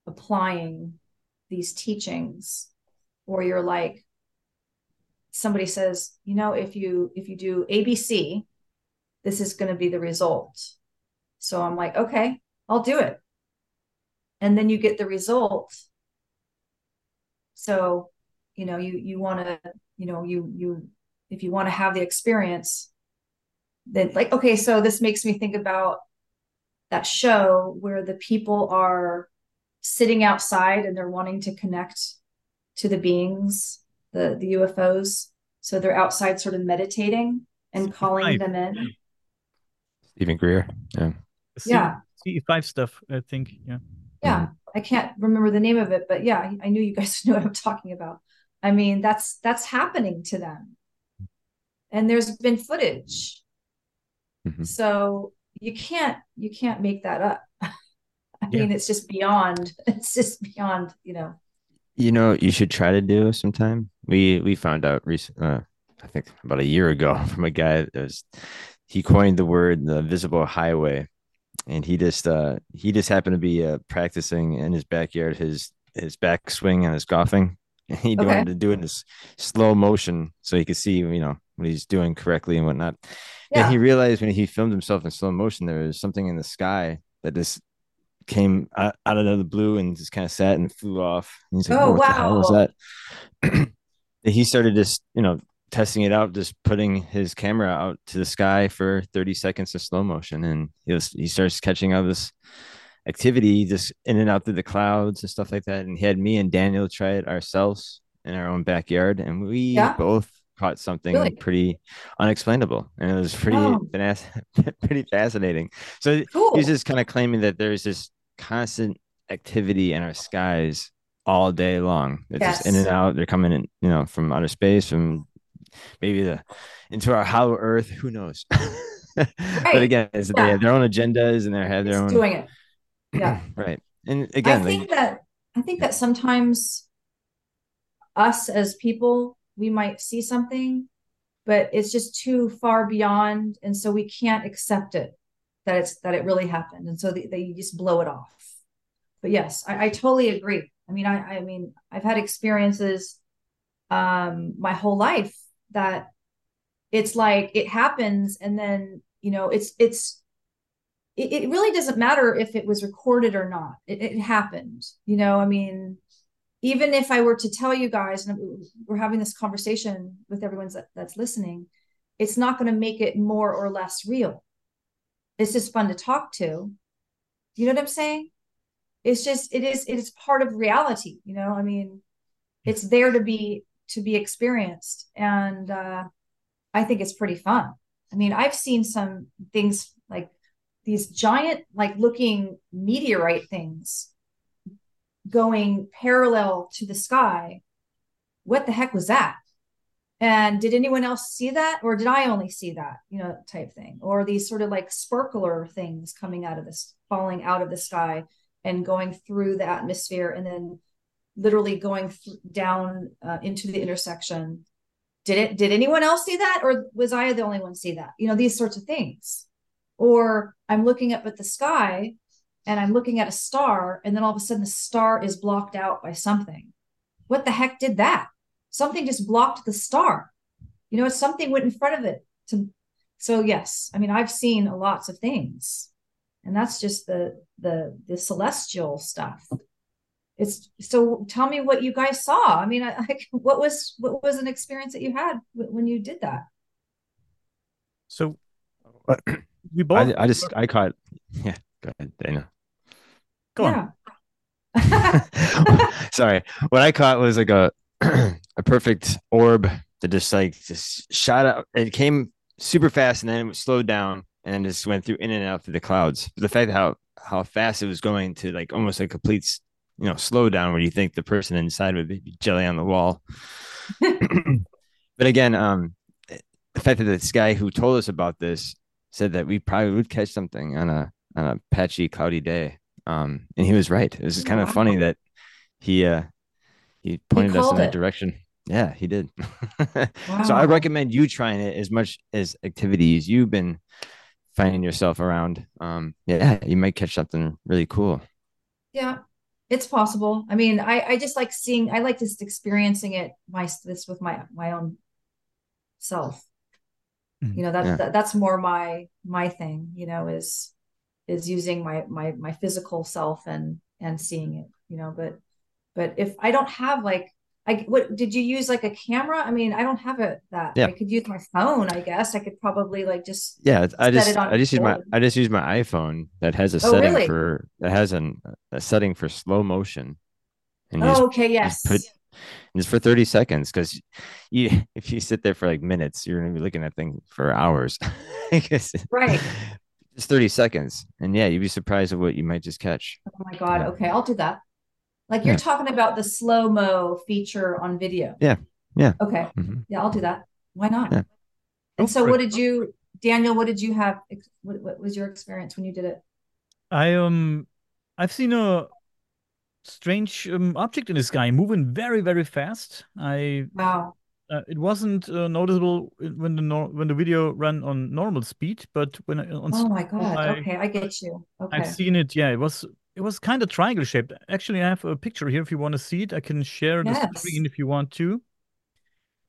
applying these teachings or you're like somebody says you know if you if you do abc this is going to be the result. So i'm like okay i'll do it. And then you get the result. So you know you you want to you know you you if you want to have the experience then like okay so this makes me think about that show where the people are sitting outside and they're wanting to connect to the beings the the UFOs. So they're outside, sort of meditating and calling five. them in. Steven Greer, yeah, C- yeah, C five stuff. I think, yeah, yeah. Mm-hmm. I can't remember the name of it, but yeah, I knew you guys know what I'm talking about. I mean, that's that's happening to them, and there's been footage. Mm-hmm. So you can't you can't make that up. I yeah. mean, it's just beyond. It's just beyond. You know. You know, you should try to do sometime. We we found out recent, uh, I think about a year ago, from a guy that was he coined the word the visible highway, and he just uh he just happened to be uh, practicing in his backyard his his backswing and his golfing. And he okay. wanted to do it in this slow motion so he could see you know what he's doing correctly and whatnot. Yeah. And he realized when he filmed himself in slow motion, there was something in the sky that just came out, out of the blue and just kind of sat and flew off. And he's like, "Oh, oh what wow. the hell was that?" he started just, you know, testing it out, just putting his camera out to the sky for 30 seconds of slow motion, and he was he starts catching all this activity just in and out through the clouds and stuff like that. And he had me and Daniel try it ourselves in our own backyard, and we yeah. both caught something really? pretty unexplainable, and it was pretty oh. pretty fascinating. So cool. he's just kind of claiming that there's this constant activity in our skies all day long. It's yes. just in and out. They're coming in, you know, from outer space, from maybe the into our hollow Earth. Who knows? right. But again, yeah. they have their own agendas and they have their it's own doing it. Yeah. right. And again, I think that I think that sometimes us as people, we might see something, but it's just too far beyond, and so we can't accept it that it's that it really happened and so they, they just blow it off. But yes I, I totally agree. I mean I, I mean i've had experiences um my whole life that it's like it happens and then you know it's it's it, it really doesn't matter if it was recorded or not. It, it happened you know i mean even if i were to tell you guys and we're having this conversation with everyone that, that's listening it's not going to make it more or less real. It's just fun to talk to. You know what i'm saying? It's just it is it is part of reality you know? I mean it's there to be to be experienced and uh i think it's pretty fun. I mean i've seen some things like these giant like looking meteorite things going parallel to the sky what the heck was that? And did anyone else see that? Or did i only see that you know type thing? Or these sort of like sparkler things coming out of this falling out of the sky and going through the atmosphere and then literally going th- down uh, into the intersection. Did it did anyone else see that? Or was i the only one see that? You know these sorts of things. Or i'm looking up at the sky and i'm looking at a star and then all of a sudden the star is blocked out by something. What the heck did that? Something just blocked the star. You know something went in front of it to so yes i mean i've seen lots of things and that's just the the the celestial stuff. It's so tell me what you guys saw. I mean I, like what was what was an experience that you had when you did that? So uh, we both I, I just i caught yeah go ahead dana go yeah. on sorry. What i caught was like a a perfect orb that just like just shot out it came super fast and then it slowed down and just went through in and out through the clouds. The fact how how fast it was going to like almost a complete you know slow down where you think the person inside would be jelly on the wall. But again um the fact that this guy who told us about this said that we probably would catch something on a on a patchy cloudy day um and he was right it was kind of funny that he uh he pointed he us in that it. direction yeah he did wow. so i recommend you trying it as much as activities you've been finding yourself around um yeah you might catch something really cool yeah it's possible. I mean, I I just like seeing. I like just experiencing it my this with my my own self. Mm-hmm. You know that, yeah. that that's more my my thing. You know is is using my my my physical self and and seeing it. You know, but but if I don't have like I what did you use like a camera? I mean, I don't have it that. Yeah. I could use my phone, I guess. I could probably like just Yeah, I just I just use my I just use my iPhone that has a oh, setting really? for that has an a setting for slow motion. And oh, just, okay, yes. Put, it's for 30 seconds because you if you sit there for like minutes, you're gonna be looking at thing for hours. right. Just 30 seconds. And yeah, you'd be surprised at what you might just catch. Oh my god. Yeah. Okay, I'll do that. Like you're yeah. talking about the slow mo feature on video. Yeah. Yeah. Okay. Mm-hmm. Yeah, I'll do that. Why not? Yeah. And so, what did you, Daniel? What did you have? What, what was your experience when you did it? I um, I've seen a strange um, object in the sky moving very, very fast. I wow. Uh, it wasn't uh, noticeable when the nor- when the video ran on normal speed, but when I, on oh my god, I, okay, I get you. Okay, I've seen it. Yeah, it was it was kind of triangle shaped. Actually, I have a picture here if you want to see it. I can share yes. the screen if you want to.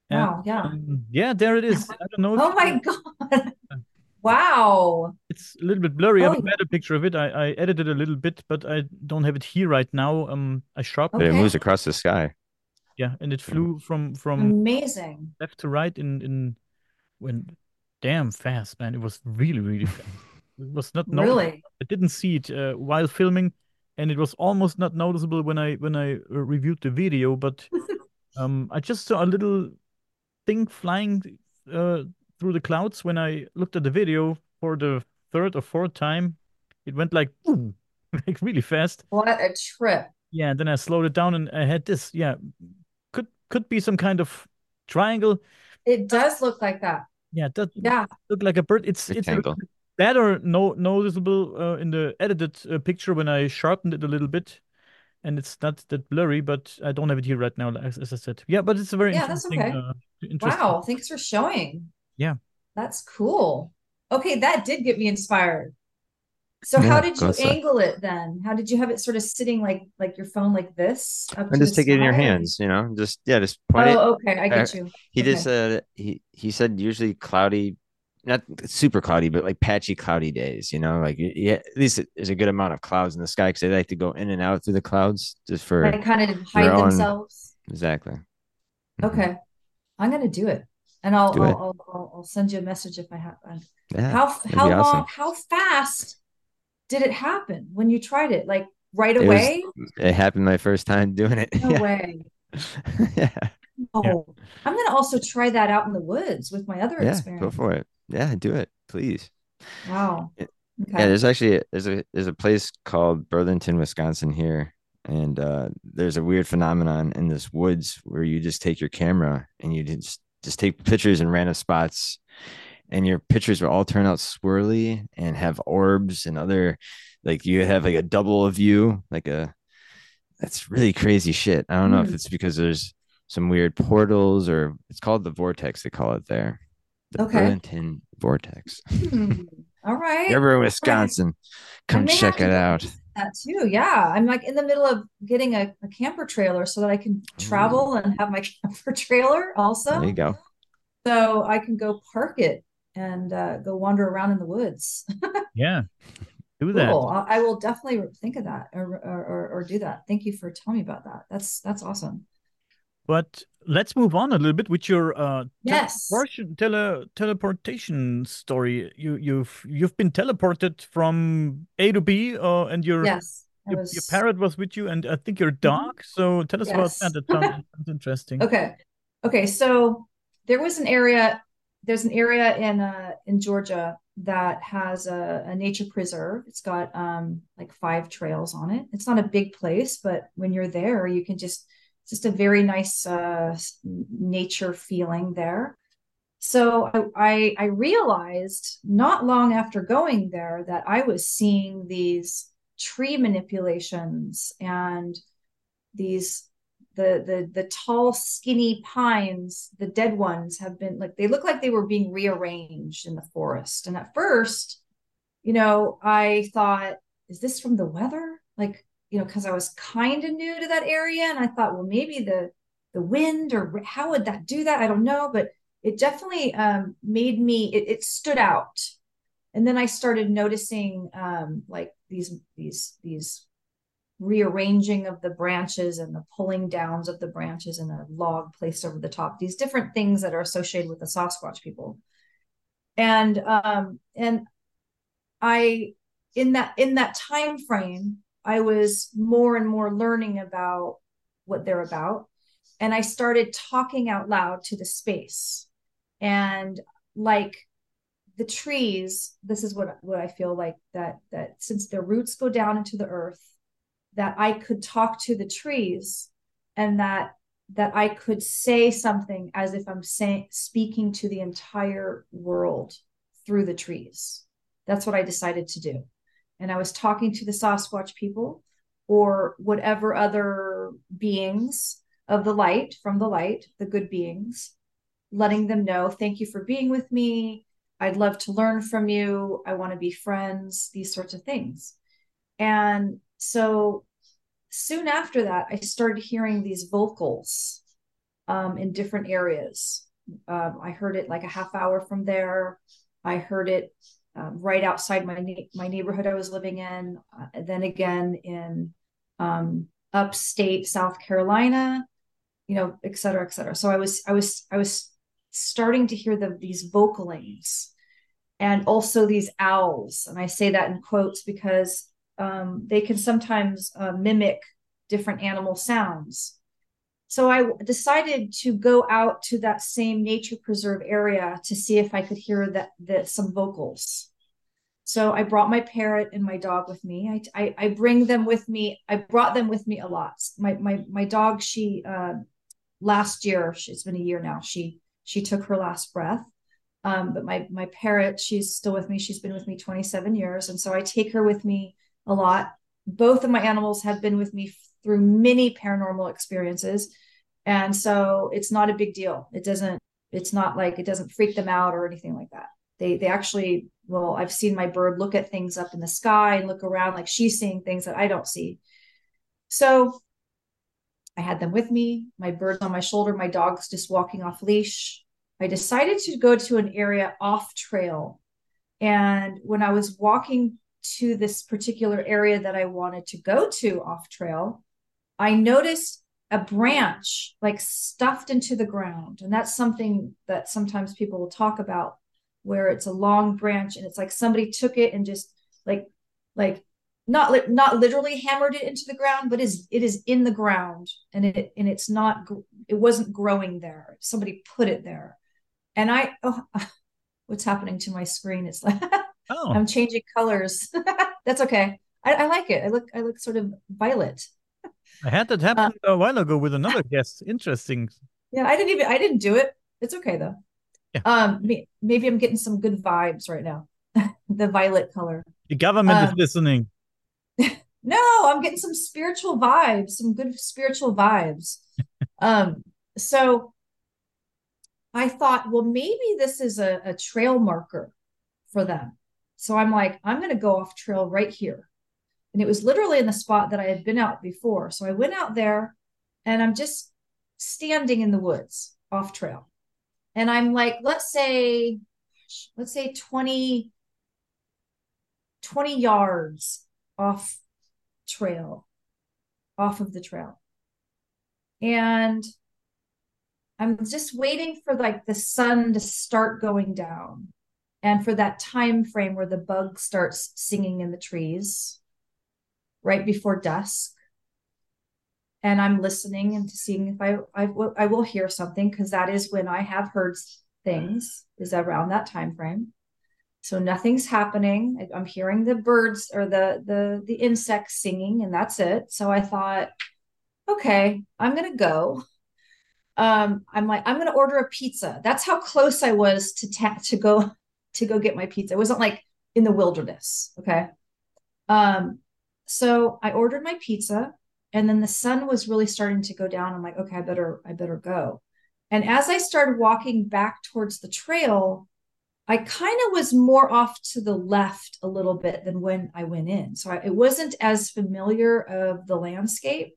Wow, yeah. Um, yeah, there it is. I don't know. oh my god. wow. It's a little bit blurry. Oh, I have a better picture of it. I, I edited a little bit, but I don't have it here right now. Um I sharpened okay. it. moves across the sky. Yeah, and it flew from from amazing left to right in in when damn fast, man. It was really, really fast. It was not really. I didn't see it uh, while filming, and it was almost not noticeable when I when I uh, reviewed the video. But um, I just saw a little thing flying uh, through the clouds when I looked at the video for the third or fourth time. It went like boom, like really fast. What a trip! Yeah, and then I slowed it down, and I had this. Yeah, could could be some kind of triangle. It does look like that. Yeah, that yeah. look like a bird. It's Rectangle. it's better no noticeable uh, in the edited uh, picture when I sharpened it a little bit, and it's not that blurry. But I don't have it here right now, as, as I said. Yeah, but it's a very yeah, interesting. That's okay. Uh, interesting. Wow, thanks for showing. Yeah, that's cool. Okay, that did get me inspired. So yeah, how did you angle it then? How did you have it sort of sitting like like your phone like this? and just take it in your hands, you know, just yeah, just point oh, it. Oh, okay, I get you. He okay. just uh he he said usually cloudy not super cloudy, but like patchy cloudy days, you know, like yeah, at least there's a good amount of clouds in the sky because they like to go in and out through the clouds just for they kind of hide themselves. Exactly. Mm-hmm. Okay, I'm gonna do it, and I'll I'll, I'll, I'll, I'll, send you a message if I have. Yeah, how how long? Awesome. How fast did it happen when you tried it? Like right away? It, was, it happened my first time doing it. No yeah. way. yeah. Oh, yeah. I'm gonna also try that out in the woods with my other yeah, experience. Go for it. Yeah, do it, please. Wow. Okay. Yeah, there's actually there's a there's a place called Burlington, Wisconsin here, and uh, there's a weird phenomenon in this woods where you just take your camera and you just just take pictures in random spots, and your pictures will all turn out swirly and have orbs and other like you have like a double of you like a that's really crazy shit. I don't know mm. if it's because there's some weird portals, or it's called the vortex. They call it there, the Okay. Burlington vortex. Hmm. All right. You're in Wisconsin, come check it out. That too. Yeah. I'm like in the middle of getting a, a camper trailer so that I can travel and have my camper trailer also. There you go. So I can go park it and uh, go wander around in the woods. Yeah. Do that. Cool. I, I will definitely think of that or, or, or, do that. Thank you for telling me about that. That's that's awesome. But let's move on a little bit with your uh Yes. teleportation tele teleportation story. You you've you've been teleported from A to B uh and your Yes. Your, was your parrot was with you and I think your dog. So tell us about that. That sounds interesting. Okay. Okay. So there was an area, there's an area in uh in Georgia that has a, a nature preserve. It's got um like five trails on it. It's not a big place, but when you're there, you can just it's just a very nice uh nature feeling there. So I I realized not long after going there that I was seeing these tree manipulations and these the the the tall skinny pines the dead ones have been like they look like they were being rearranged in the forest. And at first you know i thought is this from the weather? Like you know because i was kind of new to that area and i thought well maybe the the wind or how would that do that? I don't know but it definitely um, made me it, it stood out. And then i started noticing um, like these these these rearranging of the branches and the pulling downs of the branches and a log placed over the top. These different things that are associated with the sasquatch people. And um and i in that in that time frame i was more and more learning about what they're about. And i started talking out loud to the space. And like the trees this is what what i feel like that that since their roots go down into the earth that I could talk to the trees and that that I could say something as if I'm saying speaking to the entire world through the trees. That's what I decided to do. And I was talking to the Sasquatch people or whatever other beings of the light from the light, the good beings, letting them know, thank you for being with me. I'd love to learn from you. I want to be friends, these sorts of things. And so soon after that, I started hearing these vocals um, in different areas. Um, I heard it like a half hour from there. I heard it um, right outside my my neighborhood I was living in. Uh, then again in um, upstate South Carolina, you know, et cetera, et cetera. So I was I was I was starting to hear the these vocalings and also these owls. And I say that in quotes because um, they can sometimes uh, mimic different animal sounds. So I decided to go out to that same nature preserve area to see if I could hear that, that some vocals. So I brought my parrot and my dog with me. I, I, I bring them with me. I brought them with me a lot. My my my dog, she uh, last year, it's been a year now. She she took her last breath. Um, but my my parrot, she's still with me. She's been with me 27 years, and so I take her with me a lot. Both of my animals have been with me through many paranormal experiences. And so it's not a big deal. It doesn't, it's not like it doesn't freak them out or anything like that. They they actually, well, I've seen my bird look at things up in the sky and look around like she's seeing things that I don't see. So I had them with me. My bird's on my shoulder, my dog's just walking off leash. I decided to go to an area off trail. And when I was walking to this particular area that I wanted to go to off trail, I noticed a branch like stuffed into the ground. And that's something that sometimes people will talk about where it's a long branch and it's like somebody took it and just like like not li- not literally hammered it into the ground but is it is in the ground and it and it's not it wasn't growing there somebody put it there and i oh what's happening to my screen it's like Oh, I'm changing colors. That's okay. I, I like it. I look I look sort of violet. I had that happen a while ago with another guest. Interesting. Yeah, I didn't even I didn't do it. It's okay though. Yeah. Um, maybe I'm getting some good vibes right now. the violet color. The government is Um, listening. No, I'm getting some spiritual vibes, some good spiritual vibes. um, so I thought, well, maybe this is a, a trail marker for them. So I'm like, I'm going to go off trail right here. And it was literally in the spot that I had been out before. So I went out there and I'm just standing in the woods off trail. And I'm like, let's say, let's say 20, 20 yards off trail, off of the trail. And I'm just waiting for like the sun to start going down and for that time frame where the bug starts singing in the trees right before dusk and i'm listening and seeing if i i, I will hear something because that is when i have heard things is around that time frame. So nothing's happening. I'm hearing the birds or the the the insects singing and that's it. So i thought okay i'm gonna go. Um i'm like i'm gonna order a pizza. That's how close i was to ta- to go to go get my pizza it wasn't like in the wilderness okay um so I ordered my pizza and then the sun was really starting to go down. I'm like, okay, I better, I better go. And as I started walking back towards the trail, I kind of was more off to the left a little bit than when I went in. So I, it wasn't as familiar of the landscape,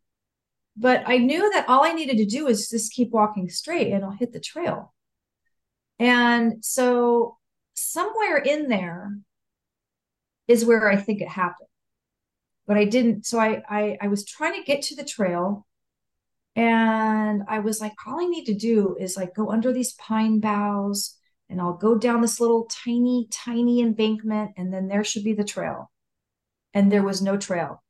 but I knew that all I needed to do was just keep walking straight and I'll hit the trail. And so somewhere in there is where I think it happened but I didn't. So I, I, I was trying to get to the trail and I was like, all I need to do is like go under these pine boughs and I'll go down this little tiny, tiny embankment and then there should be the trail. And there was no trail.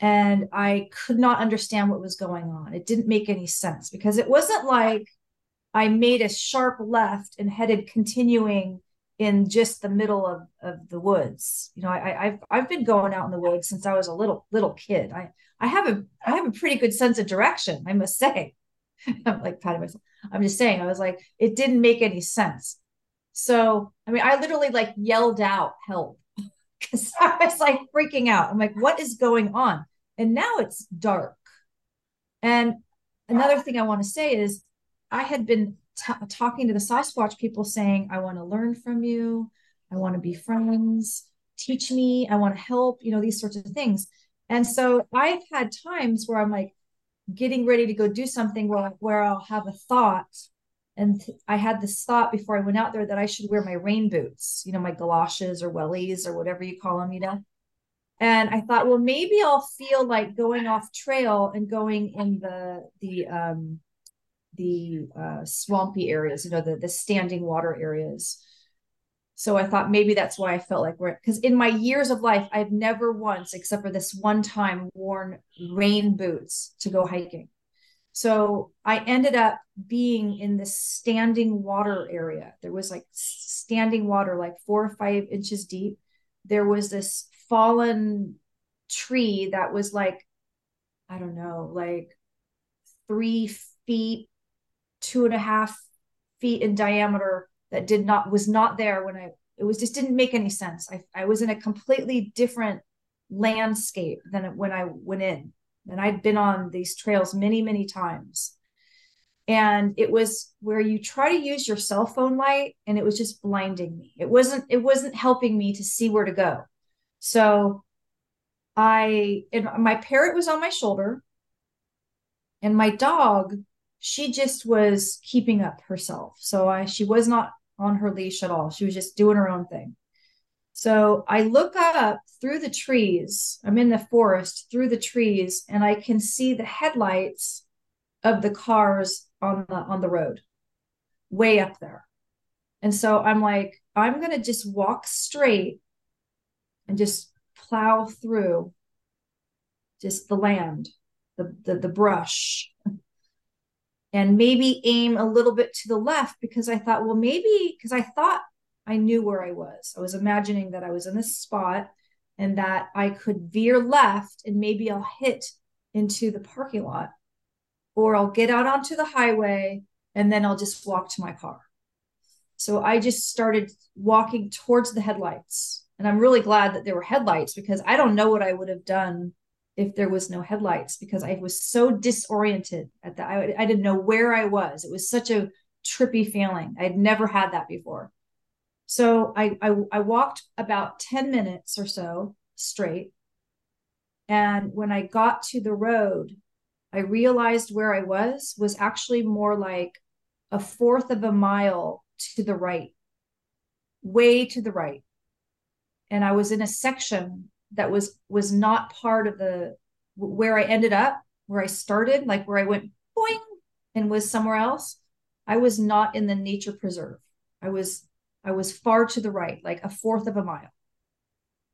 And I could not understand what was going on. It didn't make any sense because it wasn't like I made a sharp left and headed continuing in just the middle of, of the woods. You know, I, I've I've been going out in the woods since I was a little little kid. I I have a I have a pretty good sense of direction, I must say. I'm like patting myself. I'm just saying, I was like, it didn't make any sense. So I mean, I literally like yelled out help because I was like freaking out. I'm like, what is going on? And now it's dark. And another thing I want to say is I had been t- talking to the Sasquatch people saying, I want to learn from you. I want to be friends. Teach me. I want to help, you know, these sorts of things. And so I've had times where I'm like getting ready to go do something where, where I'll have a thought. And th- I had this thought before I went out there that I should wear my rain boots, you know, my galoshes or wellies or whatever you call them, you know. And I thought, well, maybe I'll feel like going off trail and going in the the um the uh, swampy areas, you know, the the standing water areas. So I thought maybe that's why I felt like we're because in my years of life, I've never once, except for this one time, worn rain boots to go hiking. So I ended up being in this standing water area. There was like standing water, like four or five inches deep. There was this fallen tree that was like, I don't know, like three feet two and a half feet in diameter that did not was not there when I it was just didn't make any sense. I I was in a completely different landscape than when I went in. And I'd been on these trails many, many times. And it was where you try to use your cell phone light and it was just blinding me. It wasn't it wasn't helping me to see where to go. So I and my parrot was on my shoulder and my dog she just was keeping up herself. So I she was not on her leash at all. She was just doing her own thing. So I look up through the trees. I'm in the forest through the trees and I can see the headlights of the cars on the on the road way up there. And so I'm like I'm going to just walk straight and just plow through just the land, the the, the brush, and maybe aim a little bit to the left because I thought, well, maybe because I thought I knew where I was. I was imagining that I was in this spot and that I could veer left and maybe I'll hit into the parking lot or I'll get out onto the highway and then I'll just walk to my car. So I just started walking towards the headlights. And I'm really glad that there were headlights because I don't know what I would have done if there was no headlights because I was so disoriented at that. I, I didn't know where I was. It was such a trippy feeling. I'd never had that before. So I, I, I walked about 10 minutes or so straight. And when I got to the road, I realized where I was was actually more like a fourth of a mile to the right, way to the right. And I was in a section that was was not part of the where I ended up, where I started, like where I went boing and was somewhere else. I was not in the nature preserve. I was I was far to the right, like a fourth of a mile.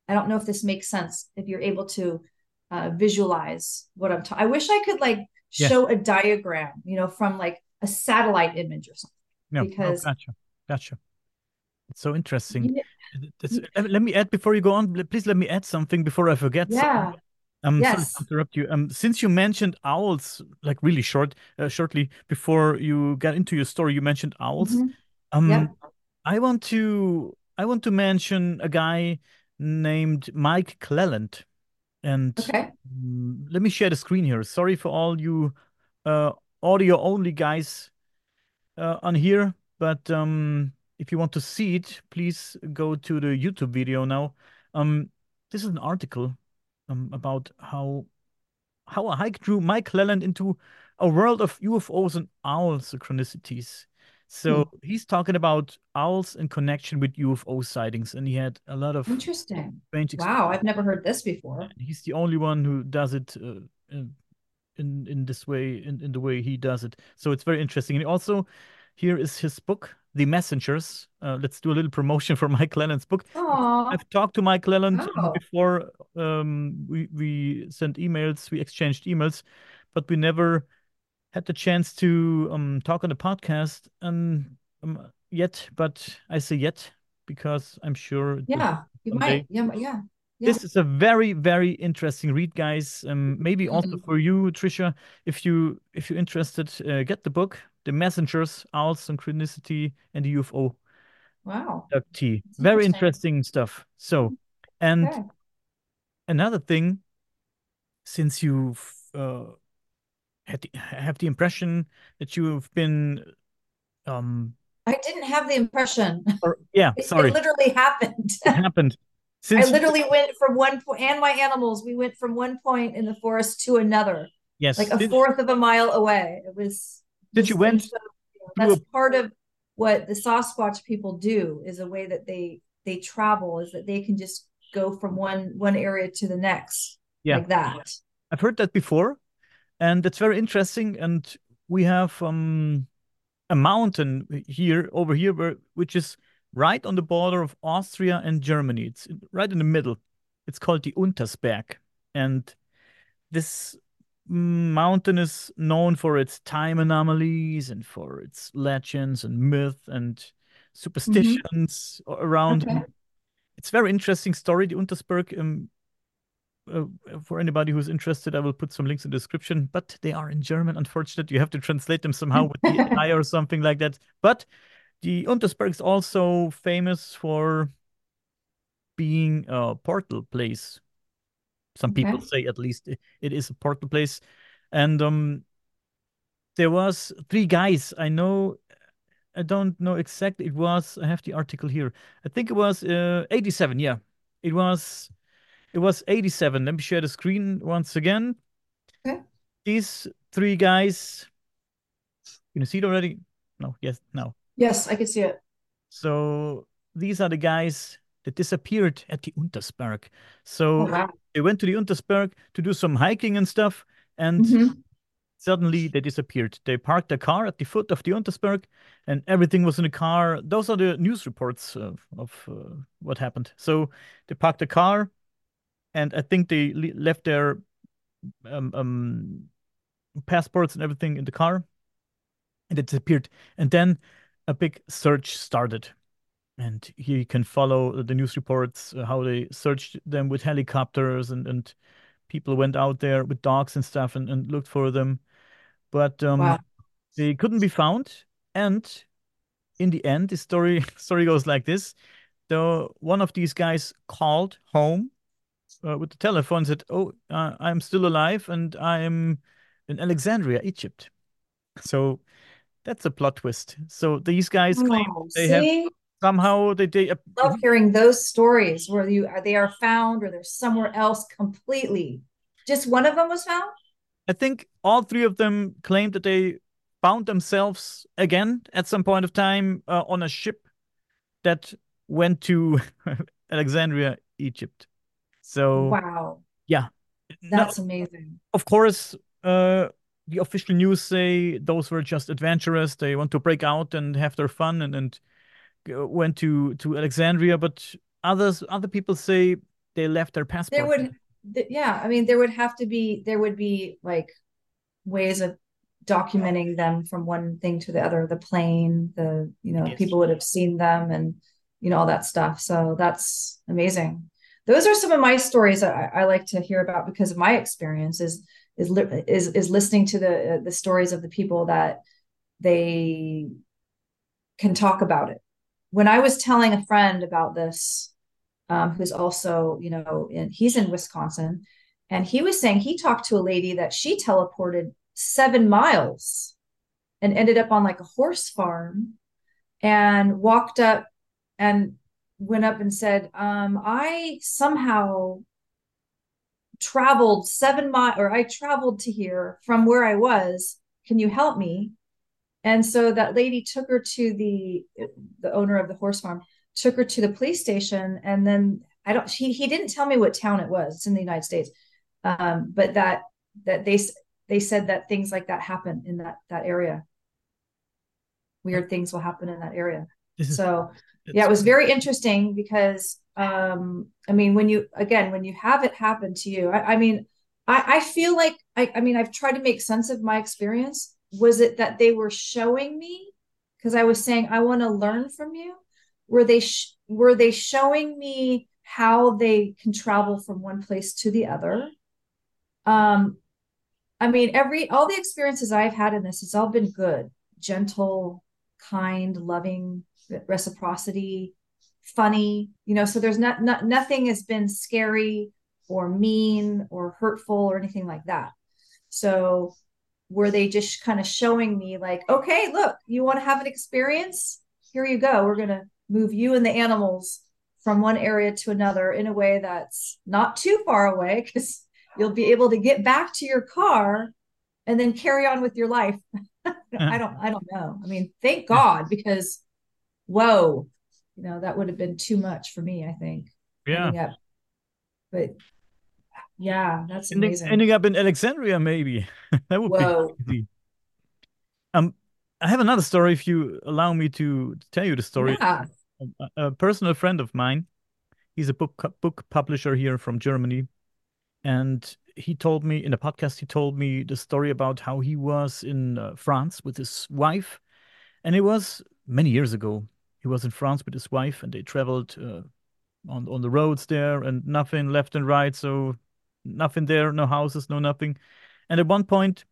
I don't know if this makes sense. If you're able to uh, visualize what I'm talking, I wish I could like show a diagram, you know, from like a satellite image or something. No, because oh, gotcha, gotcha. It's so interesting. Yeah. Let me add before you go on. Please let me add something before I forget. Yeah. Um, yes. sorry to interrupt you. Um, since you mentioned owls, like really short, uh, shortly before you got into your story, you mentioned owls. Mm -hmm. Um, yeah. I want to, I want to mention a guy named Mike Clelland, and okay. um, let me share the screen here. Sorry for all you uh, audio only guys uh, on here, but um, if you want to see it, please go to the YouTube video now. Um, this is an article um, about how how a hike drew Mike Clelland into a world of UFOs and owl synchronicities. So hmm. he's talking about owls in connection with UFO sightings, and he had a lot of interesting. Wow, I've never heard this before. And he's the only one who does it uh, in in this way, in, in the way he does it. So it's very interesting. And also, here is his book, The Messengers. Uh, let's do a little promotion for Mike Clelland's book. Aww. I've talked to Mike Clelland oh. before. Um, we we sent emails, we exchanged emails, but we never had the chance to um, talk on the podcast and um, yet. But I say yet because I'm sure. Yeah, you might. Yeah, yeah. Yeah. This is a very, very interesting read, guys. Um, maybe also mm-hmm. for you, Tricia, if you if you're interested, uh, get the book, "The Messengers: Owl Synchronicity and the UFO." Wow, T. Very interesting. interesting stuff. So, and okay. another thing, since you've uh, had the, have the impression that you've been um I didn't have the impression. Or, yeah, it, sorry. It literally happened. it happened. Since I literally went from one point, and my animals, we went from one point in the forest to another. Yes. Like a fourth of a mile away. It was. Did you went? So, you know, that's a... part of what the Sasquatch people do is a way that they they travel is that they can just go from one one area to the next. Yeah. Like that. I've heard that before and it's very interesting. And we have um, a mountain here over here, where, which is right on the border of Austria and Germany. It's right in the middle. It's called the Untersberg, and this mountain is known for its time anomalies and for its legends and myth and superstitions mm -hmm. around. Okay. It's very interesting story. The Untersberg um, uh, for anybody who's interested, I will put some links in the description, but they are in German. Unfortunately, you have to translate them somehow with the AI or something like that. But the Untersberg is also famous for being a portal place. Some okay. people say at least it is a portal place. And um, there was three guys. I know, I don't know exactly. It was, I have the article here. I think it was uh, 87. Yeah. It was it was 87. Let me share the screen once again. Okay. These three guys, can you see it already? No, yes, no. Yes, I can see it. So these are the guys that disappeared at the Untersberg. So oh, wow. They went to the Untersberg to do some hiking and stuff, and mm -hmm. suddenly they disappeared. They parked their car at the foot of the Untersberg, and everything was in the car. Those are the news reports of, of uh, what happened. So they parked the car, and I think they left their um, um, passports and everything in the car, and it disappeared. And then a big search started, and here you can follow the news reports uh, how they searched them with helicopters and and people went out there with dogs and stuff and, and looked for them, but um, wow. they couldn't be found. And in the end, the story story goes like this: though one of these guys called home uh, with the telephone said, "Oh, uh, I'm still alive and I'm in Alexandria, Egypt." So that's a plot twist. So these guys claim Oh, they have see? Somehow they they love hearing those stories where you they are found or they're somewhere else completely. Just one of them was found? I think all three of them claimed that they found themselves again at some point of time uh, on a ship that went to Alexandria, Egypt. So Wow. yeah, That's amazing. of course, uh, the official news say those were just adventurers. They want to break out and have their fun and and went to to Alexandria. But others, other people say they left their passport. There would th- yeah, I mean there would have to be there would be like ways of documenting them from one thing to the other, the plane, the you know, Yes. people would have seen them and you know all that stuff. So that's amazing. Those are some of my stories that I, I like to hear about because of my experience is is is is listening to the uh, the stories of the people that they can talk about it. When I was telling a friend about this, um, who's also, you know, in he's in Wisconsin, and he was saying he talked to a lady that she teleported seven miles and ended up on like a horse farm and walked up and went up and said, um, I somehow traveled seven miles or I traveled to here from where I was. Can you help me? And so that lady took her to the the owner of the horse farm, took her to the police station, and then I don't he he didn't tell me what town it was. It's in the United States. Um, but that that they they said that things like that happen in that that area. Weird things will happen in that area. So yeah, it was very interesting because um I mean when you again when you have it happen to you, I, I mean I, I feel like I, I mean I've tried to make sense of my experience. Was it that they were showing me because I was saying I want to learn from you? Were they sh- were they showing me how they can travel from one place to the other? Um, I mean every all the experiences I've had in this, it's all been good, gentle, kind, loving, reciprocity, funny, you know, so there's not, not nothing has been scary or mean or hurtful or anything like that. So were they just kind of showing me like, okay, look, you want to have an experience? Here you go. We're going to move you and the animals from one area to another in a way that's not too far away because you'll be able to get back to your car and then carry on with your life. I don't I don't know. I mean, thank God because whoa, you know, that would have been too much for me, I think. yeah. But yeah, that's Ending, amazing. ending up in Alexandria, maybe that would Whoa. be crazy. Um, I have another story. If you allow me to tell you the story, Yeah. a, a personal friend of mine, he's a book book publisher here from Germany, and he told me in a podcast. He told me the story about how he was in uh, France with his wife, and it was many years ago. He was in France with his wife, and they traveled uh, on on the roads there, and nothing left and right. So nothing there, no houses, no nothing. And at one point,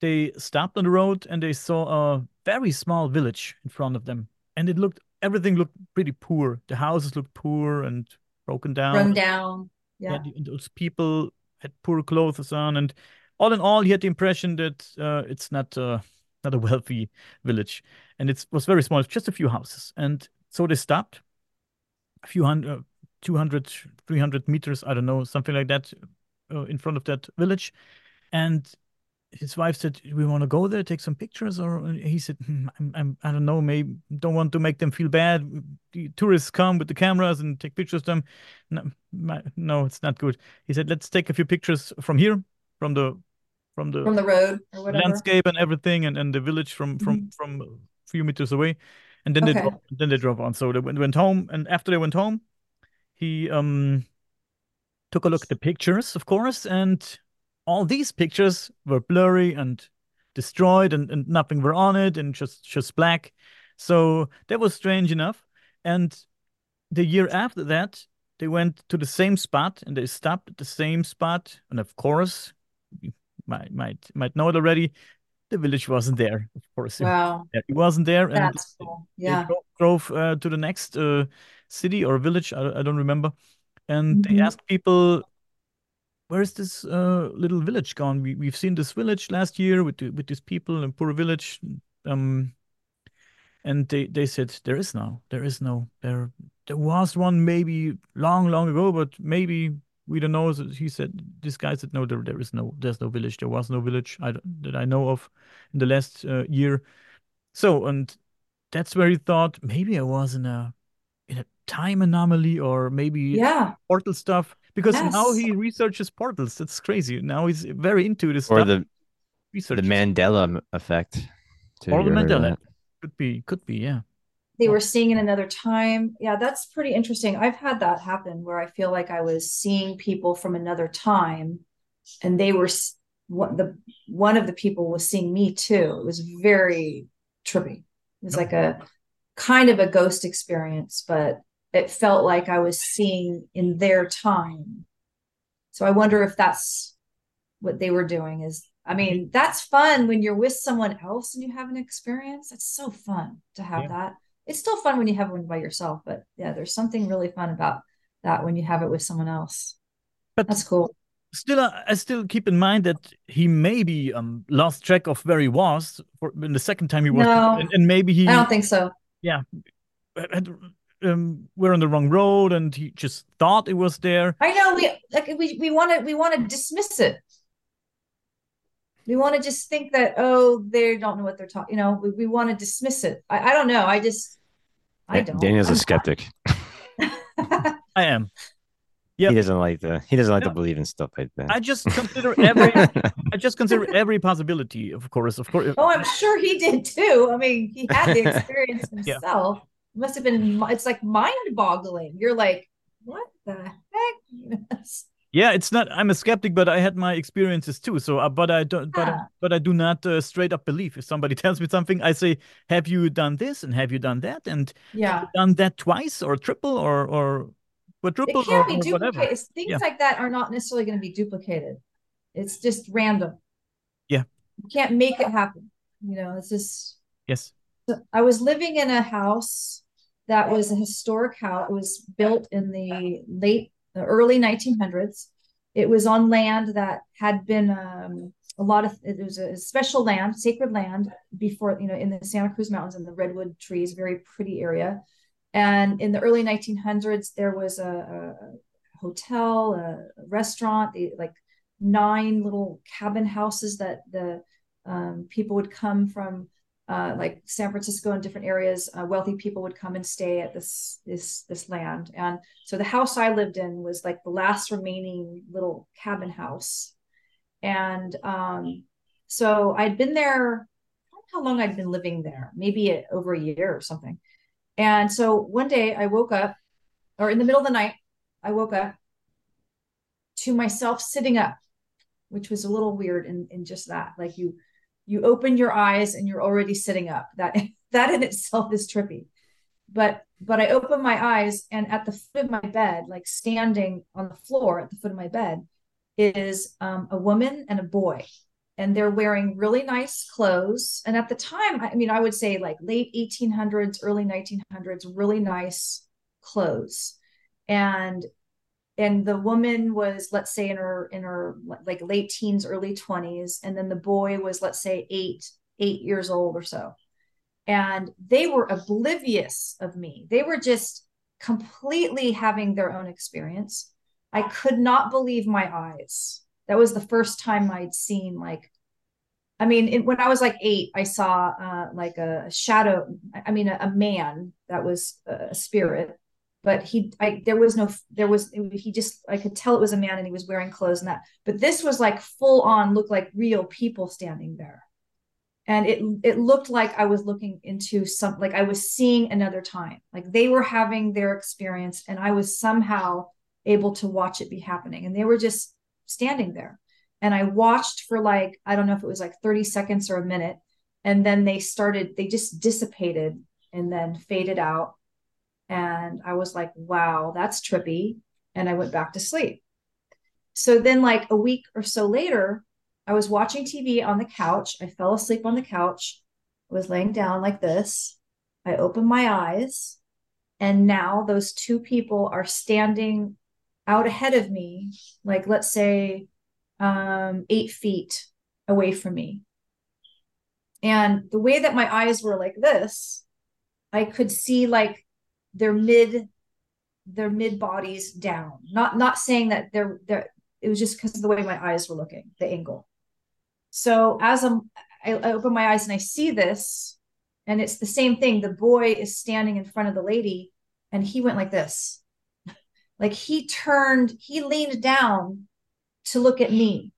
they stopped on the road and they saw a very small village in front of them, and it looked everything looked pretty poor. The houses looked poor and broken down. Run down. Yeah, Yeah. and those people had poor clothes on, and all in all, he had the impression that uh, it's not uh, not a wealthy village, and it was very small, just a few houses. And so they stopped, a few hundred, uh, 200, 300 meters, I don't know, something like that, uh, in front of that village. And his wife said, "We want to go there, take some pictures." Or he said, hmm, I'm, I'm, I don't know, maybe don't want to make them feel bad. The tourists come with the cameras and take pictures of them. No, my- no, it's not good. He said, "Let's take a few pictures from here, from the, from the From the road or landscape and everything, and, and the village from from from a few meters away." And then they Okay. drove, then they drove on. So they went, went home, and after they went home, he um took a look at the pictures, of course, and all these pictures were blurry and destroyed and, and nothing were on it and just just black. So that was strange enough. And the year after that, they went to the same spot and they stopped at the same spot. And of course, you might might might know it already. The village wasn't there. Of course, it, Wow. it wasn't there. And That's cool. they Yeah. drove uh, to the next uh, city or village. I, I don't remember. And they Mhm. asked people, where's this uh, little village gone? We we've seen this village last year with the, with these people in poor village. Um, and they they said there is no, there is no, there there was one maybe long long ago, but maybe we don't know. He said this guy said no, there there is no, there's no village. There was no village I, that I know of in the last uh, year. So and that's where he thought maybe I was in a in a time anomaly or maybe Yeah. portal stuff because now he researches portals. That's crazy. Now he's very into this Or stuff. the research the Mandela effect. too. or the ever heard of Mandela that? could be could be yeah. They were seeing in another time. Yeah, that's pretty interesting. I've had that happen where I feel like I was seeing people from another time and they were s- what the one of the people was seeing me too. It was very trippy. It was like a kind of a ghost experience, but it felt like I was seeing in their time. So I wonder if that's what they were doing is I mean, that's fun when you're with someone else and you have an experience. That's so fun to have Yeah. that. It's still fun when you have one by yourself, but yeah, there's something really fun about that when you have it with someone else. But That's cool. still, uh, I still keep in mind that he maybe um lost track of where he was for in the second time he was, No. and, and maybe he I don't think so. Had, um were on the wrong road and he just thought it was there. I know we like we we want to we want to dismiss it. We want to just think that oh they don't know what they're talking. You know, we, we want to dismiss it. I, I don't know. I just I don't. Daniel's a I'm- skeptic. I am. Yep. He doesn't like to. He doesn't like No. to believe in stuff like that. I just consider every I just consider every possibility, of course, of course. Oh, I'm sure he did too. I mean, he had the experience Yeah. himself. It must have been, it's like mind-boggling. You're like, what the heck? Yeah, it's not. I'm a skeptic, but I had my experiences too. So, uh, but I don't. But I, Yeah. but I do not uh, straight up believe. If somebody tells me something, I say, "Have you done this? And have you done that? And Yeah. done that twice, or triple, or or It quadruple, can't be duplicated. Things Yeah. like that are not necessarily going to be duplicated. It's just random. Yeah. You can't make it happen. You know, it's just Yes. I was living in a house that was a historic house. It was built in the late, the early 1900s. It was on land that had been um, a lot of, it was a special land, sacred land before, you know, in the Santa Cruz Mountains and the redwood trees, very pretty area. And in the early 1900s, there was a, a hotel, a restaurant, like nine little cabin houses that the um, people would come from uh, like San Francisco and different areas, uh, wealthy people would come and stay at this this this land. And so the house I lived in was like the last remaining little cabin house. And um, so I'd been there. I don't know how long I'd been living there, maybe a, over a year or something. And so one day I woke up, or in the middle of the night, I woke up to myself sitting up, which was a little weird in, in just that. Like you you open your eyes and you're already sitting up. That that in itself is trippy. But but I open my eyes and at the foot of my bed, like standing on the floor at the foot of my bed, is um, a woman and a boy. And they're wearing really nice clothes. And at the time, I mean, I would say like late 1800s, early 1900s, really nice clothes. And and the woman was let's say in her in her like late teens early 20s and then the boy was let's say 8 8 years old or so and they were oblivious of me they were just completely having their own experience i could not believe my eyes that was the first time i'd seen like i mean it, when i was like 8 i saw uh, like a shadow i mean a, a man that was a spirit but he I there was no there was he just I could tell it was a man and he was wearing clothes and that but this was like full on looked like real people standing there. And it it looked like I was looking into some like I was seeing another time like they were having their experience and I was somehow able to watch it be happening. And they were just standing there and I watched for like I don't know if it was like 30 seconds or a minute and then they started they just dissipated and then faded out and I was like, wow, that's trippy. And I went back to sleep. So then, like a week or so later, I was watching TV on the couch. I fell asleep on the couch. I was laying down like this. I opened my eyes, and now those two people are standing out ahead of me, like let's say um, eight feet away from me. And the way that my eyes were like this, I could see like their mid their mid bodies down. Not not saying that they're they're it was just because of the way my eyes were looking, the angle. So as I'm I, I open my eyes and I see this, and it's the same thing. The boy is standing in front of the lady, and he went like this. Like he turned, he leaned down to look at me.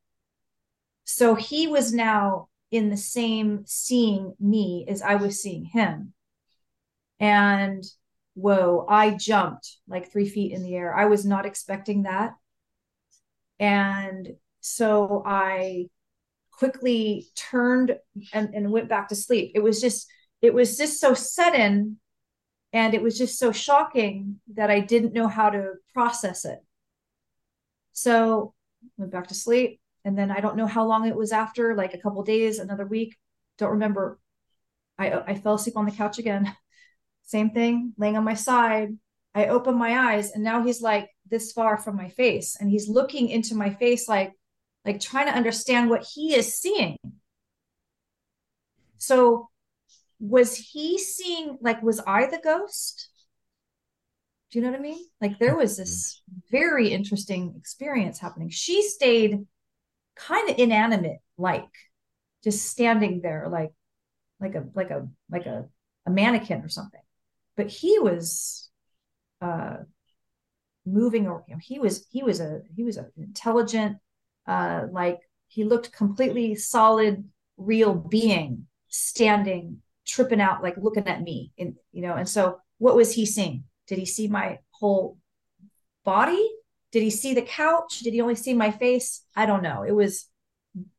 So he was now in the same seeing me as I was seeing him. And whoa, I jumped like three feet in the air. I was not expecting that. And so I quickly turned and, and went back to sleep. It was just, it was just so sudden and it was just so shocking that I didn't know how to process it. So went back to sleep. And then I don't know how long it was after, like a couple days, another week. Don't remember. I I fell asleep on the couch again. Same thing, laying on my side. I open my eyes and now he's like this far from my face and he's looking into my face like like trying to understand what he is seeing. So was he seeing like was I the ghost? Do you know what I mean? Like there was this very interesting experience happening. She stayed kind of inanimate, like just standing there, like like a like a like a, a mannequin or something. But he was uh moving or you know, he was he was a he was an intelligent uh like he looked completely solid real being standing tripping out like looking at me and you know and so what was he seeing? Did he see my whole body? Did he see the couch? Did he only see my face? I don't know. It was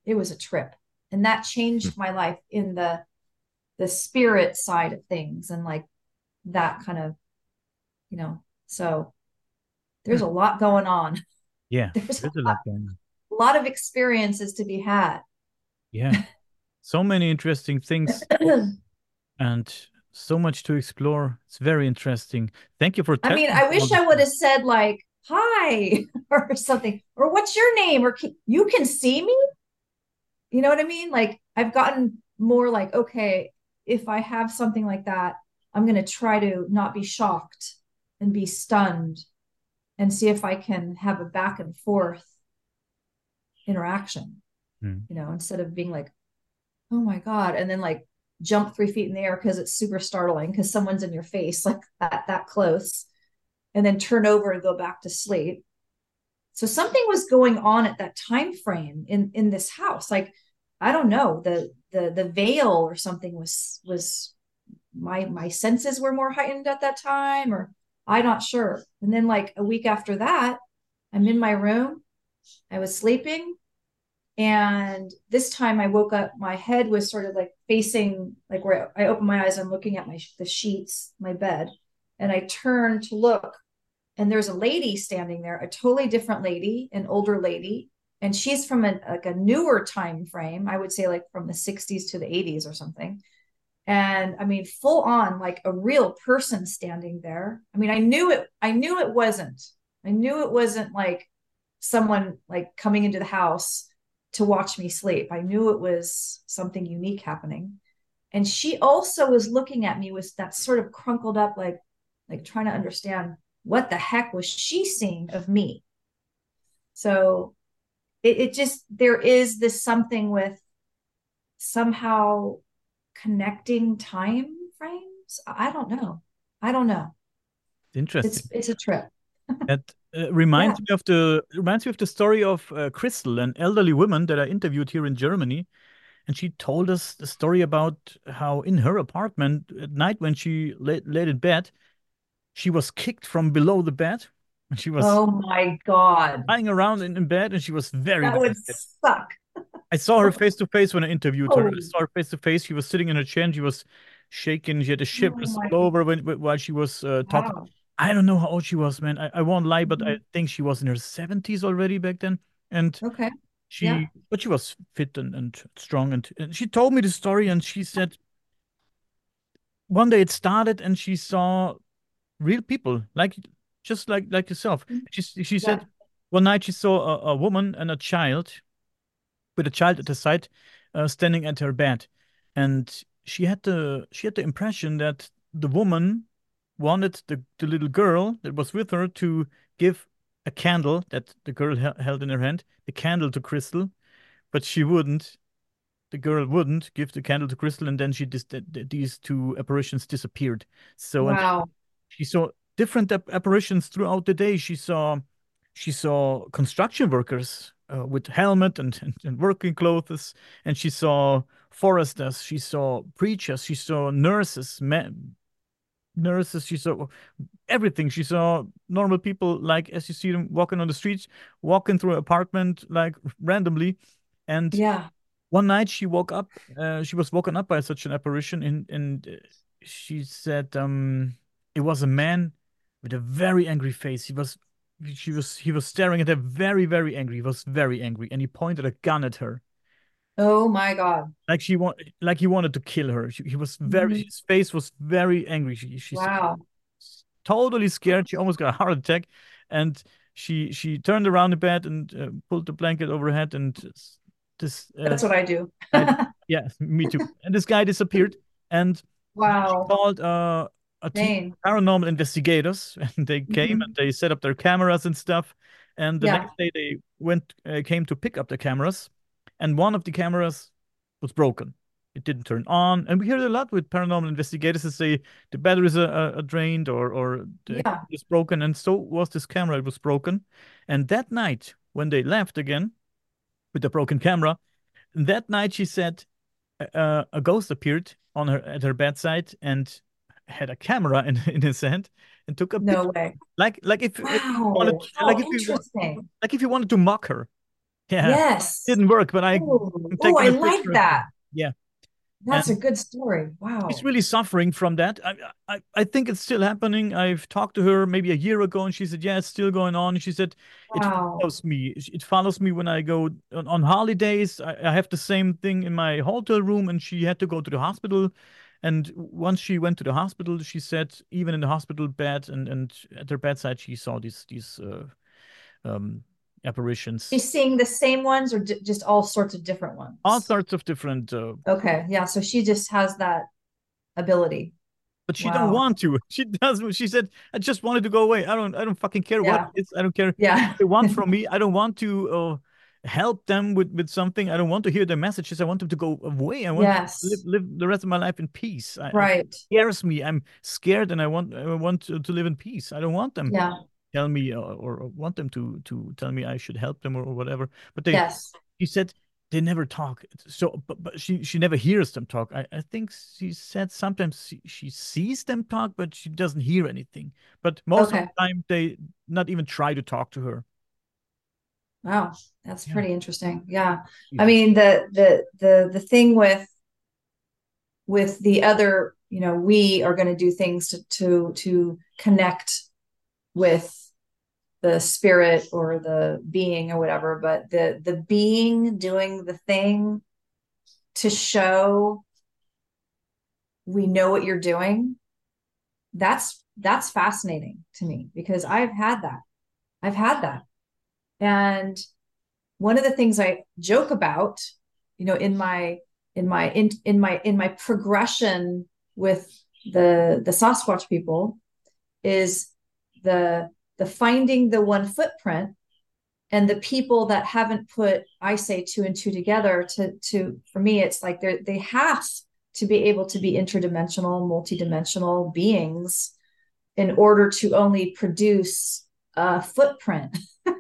it was a trip. And that changed hmm. my life in the the spirit side of things and like that kind of you know so there's a lot going on. Yeah there's, there's a, lot, a lot of experiences to be had. Yeah. So many interesting things and so much to explore. It's very interesting. Thank you for i mean i wish i would have said like hi or something or what's your name? or you can see me? You know what i mean? Like i've gotten more like okay if i have something like that i'm going to try to not be shocked and be stunned and see if i can have a back and forth interaction mm. you know instead of being like oh my god and then like jump three feet in the air because it's super startling because someone's in your face like that that close and then turn over and go back to sleep. So something was going on at that time frame in in this house. Like i don't know the the the veil or something was was my my senses were more heightened at that time or i'm not sure. And then like a week after that i'm in my room i was sleeping and this time I woke up, my head was sort of like facing like where I opened my eyes, I'm looking at my the sheets, my bed, and I turned to look, and there's a lady standing there, a totally different lady, an older lady, and she's from a like a newer time frame, I would say like from the 60s to the 80s or something. And I mean, full on like a real person standing there. I mean, I knew it, I knew it wasn't, I knew it wasn't like someone like coming into the house to watch me sleep. I knew it was something unique happening. And she also was looking at me with that sort of crunkled up, like, like trying to understand what the heck was she seeing of me. So it, it just there is this something with somehow connecting time frames. I don't know. I don't know. Interesting. It's, it's a trip. that uh, reminds yeah. me of the reminds me of the story of uh, Crystal, an elderly woman that I interviewed here in Germany, and she told us the story about how in her apartment at night when she lay, laid in bed, she was kicked from below the bed. And she was oh my god lying around in, in bed, and she was very. That would suck. I saw her face to face when I interviewed oh. her. I saw her face to face. She was sitting in her chair and she was shaking. She had a ship oh all over when, while she was uh, talking. Wow. I don't know how old she was, man. I, I won't lie, but mm-hmm. I think she was in her seventies already back then. And okay, she, yeah. but she was fit and, and strong. And, and she told me the story, and she said one day it started, and she saw real people, like just like like yourself. Mhm. She she Yeah. said one night she saw a, a woman and a child with a child at the side, uh, standing at her bed, and she had the she had the impression that the woman wanted the the little girl that was with her to give a candle that the girl held in her hand, the candle to Crystal, but she wouldn't. The girl wouldn't give the candle to Crystal, and then she dis- th- th- these two apparitions disappeared. So Wow. she saw different ap- apparitions throughout the day. She saw she saw construction workers uh, with helmet and, and, and working clothes, and she saw foresters. She saw preachers. She saw nurses, men, nurses. She saw everything. She saw normal people, like as you see them walking on the streets, walking through an apartment like randomly, and Yeah. one night she woke up uh, she was woken up by such an apparition and and uh, she said um it was a man with a very angry face he was she was he was staring at her very very angry he was very angry and he pointed a gun at her Oh my God. like she want like he wanted to kill her she, he was very Mhm. his face was very angry she she Wow. totally scared. She almost got a heart attack, and she she turned around the bed and uh, pulled the blanket over her head, and this uh, That's what I do. yeah, me too. And this guy disappeared, and wow. called uh, a team of paranormal investigators, and they came Mhm. and they set up their cameras and stuff. And the Yeah. next day they went uh, came to pick up the cameras, and one of the cameras was broken. It didn't turn on, and we hear it a lot with paranormal investigators to say the batteries are, are, drained or or the Yeah. is broken, and so was this camera. It was broken, and that night when they left again with the broken camera, that night she said uh, a ghost appeared on her at her bedside and had a camera in in his hand and took a No picture, way. like like if, if wanted like if you like if you wanted to mock her. Yeah, Yes. didn't work, but I Oh, I like that. Yeah. That's And- a good story. Wow. She's really suffering from that. I, I I think it's still happening. I've talked to her maybe a year ago, and she said, "Yeah, it's still going on." She said, "It follows me. It follows me when I go on, on holidays. I, I have the same thing in my hotel room." And she had to go to the hospital. And once she went to the hospital, she said, even in the hospital bed and and at her bedside, she saw these these uh, um, apparitions, She's seeing the same ones or d- just all sorts of different ones? all sorts of different. Uh, Okay. Yeah. So she just has that ability. but she don't want to. She doesn't. She said, "I just wanted to go away. I don't. I don't fucking care Yeah. what it is. I don't care Yeah. what they want from me. I don't want to uh, help them with with something. I don't want to hear their messages. I want them to go away. I want Yes. to live, live the rest of my life in peace. I, It Right. scares me. I'm scared, and I want I want to, to live in peace. I don't want them Yeah. Tell me uh, or, or want them to to tell me I should help them or, or whatever. But they, Yes. she said they never talk. So, but, but she she never hears them talk. I, I think she said sometimes she, she sees them talk, but she doesn't hear anything. But most of the time, they not even try to talk to her. Wow. That's Yeah. pretty interesting. Yeah. Yeah. I mean, the the the the thing with with the other, you know, we are going to do things to to to connect with the spirit or the being or whatever, but the the being doing the thing to show we know what you're doing, that's that's fascinating to me because I've had that. I've had that. And one of the things I joke about, you know, in my in my in in my in my progression with the the Sasquatch people is the the finding the one footprint and the people that haven't put I say two and two together to to for me it's like they they have to be able to be interdimensional multidimensional beings in order to only produce a footprint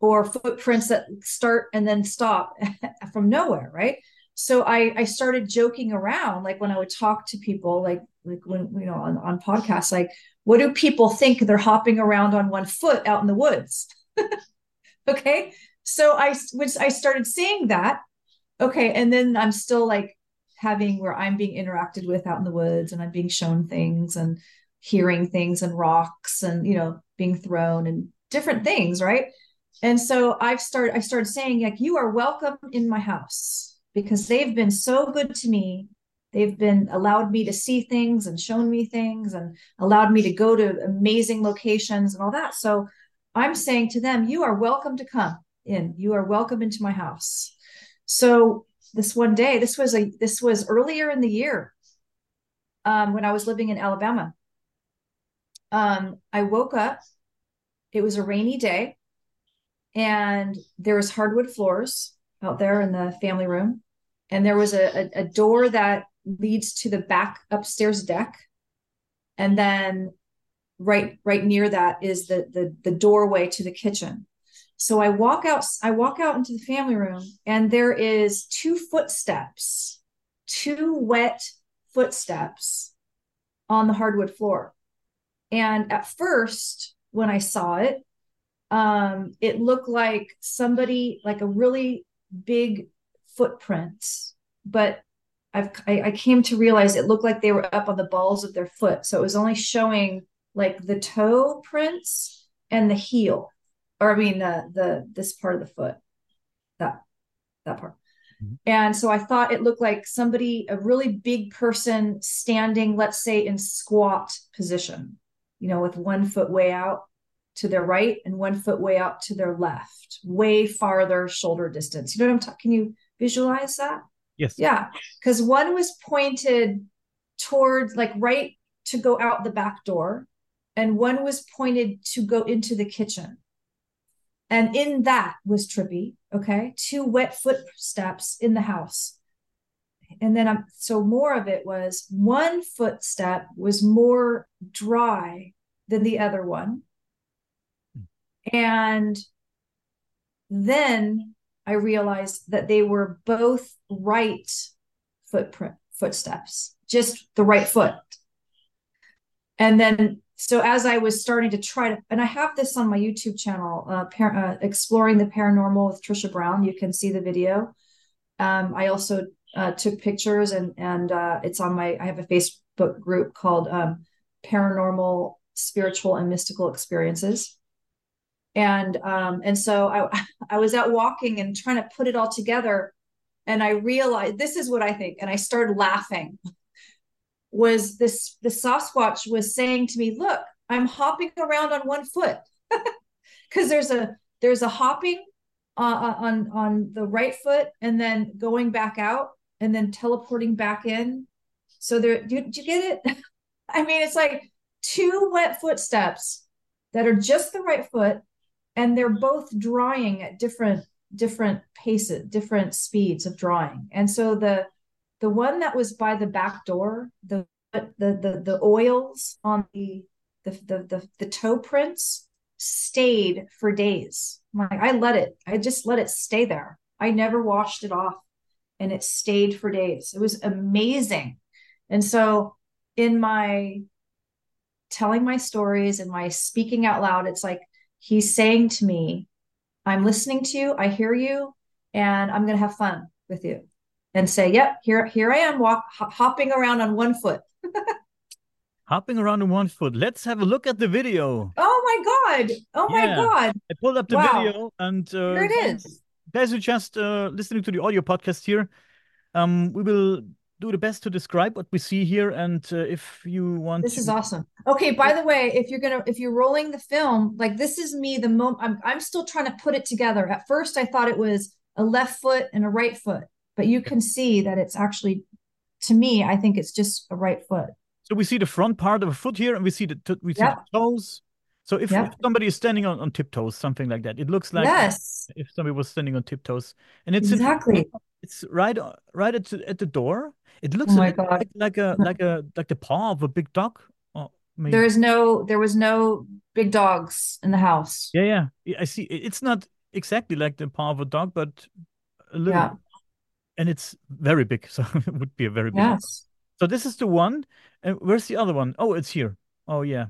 or footprints that start and then stop from nowhere, right? So I I started joking around, like when I would talk to people, like like when you know on, on podcasts, like what do people think they're hopping around on one foot out in the woods? okay, so I which I started saying that, okay, and then I'm still like having where I'm being interacted with out in the woods, and I'm being shown things and hearing things and rocks and you know being thrown and different things, right? And so I've started I started saying like you are welcome in my house because they've been so good to me they've been allowed me to see things and shown me things and allowed me to go to amazing locations and all that. So I'm saying to them, you are welcome to come in. You are welcome into my house. So this one day, this was a this was earlier in the year um, when I was living in Alabama. Um, I woke up. It was a rainy day, and there was hardwood floors out there in the family room, and there was a, a, a door that leads to the back upstairs deck, and then right right near that is the the, the doorway to the kitchen. So I walk out I walk out into the family room, and there is two footsteps, two wet footsteps on the hardwood floor. And at first, when I saw it, um, it looked like somebody, like a really big footprint, but I've, I, I came to realize it looked like they were up on the balls of their foot. So it was only showing like the toe prints and the heel, or I mean the the this part of the foot, that that part. Mm-hmm. And so I thought it looked like somebody, a really big person standing, let's say in squat position, you know, with one foot way out to their right and one foot way out to their left, way farther shoulder distance. You know what I'm talking? Can you visualize that? Yes. Yeah. Because one was pointed towards like right to go out the back door, and one was pointed to go into the kitchen. And in that was trippy. Okay. Two wet footsteps in the house. And then I'm so more of it was one footstep was more dry than the other one. Hmm. And then I realized that they were both right footprint footsteps, just the right foot. And then so as I was starting to try to, and I have this on my YouTube channel, uh, par- uh, exploring the paranormal with Tricia Brown. You can see the video. Um, I also uh, took pictures, and and uh, it's on my. I have a Facebook group called um, Paranormal, Spiritual, and Mystical Experiences. And um, and so I I was out walking and trying to put it all together, and I realized this is what I think, and I started laughing was this the Sasquatch was saying to me, "Look, I'm hopping around on one foot because there's a there's a hopping uh, uh, on on the right foot and then going back out and then teleporting back in. So there, do, do you get it? I mean, it's like two wet footsteps that are just the right foot, and they're both drying at different different paces, different speeds of drying. And so the the one that was by the back door, the the the the oils on the the the the, the toe prints stayed for days. Like I let it, I just let it stay there. I never washed it off and it stayed for days. It was amazing. And so in my telling my stories and my speaking out loud, it's like he's saying to me, I'm listening to you, I hear you, and I'm going to have fun with you and say, "Yep, here here I am, walk hopping around on one foot." hopping around on one foot. Let's have a look at the video. Oh my god! Oh yeah. my god! I pulled up the wow. video, and uh, here it is. Guys who just uh, listening to the audio podcast here, um, we will do the best to describe what we see here, and uh, if you want, this to... is awesome. Okay, by the way, if you're gonna if you're rolling the film, like this is me. The moment I'm I'm still trying to put it together. At first, I thought it was a left foot and a right foot but you can see that it's actually to me i think it's just a right foot so we see the front part of a foot here and we see the we see yep. the toes so if, yep. if, somebody is standing on, on tiptoes something like that it looks like yes if somebody was standing on tiptoes and it's exactly it's right uh, right at, at the door it looks oh like, like a like a like the paw of a big dog oh, there is no there was no big dogs in the house yeah yeah i see it's not exactly like the paw of a dog but a little yeah and it's very big, so it would be a very big. Yes. So this is the one. And where's the other one? Oh, it's here. Oh yeah,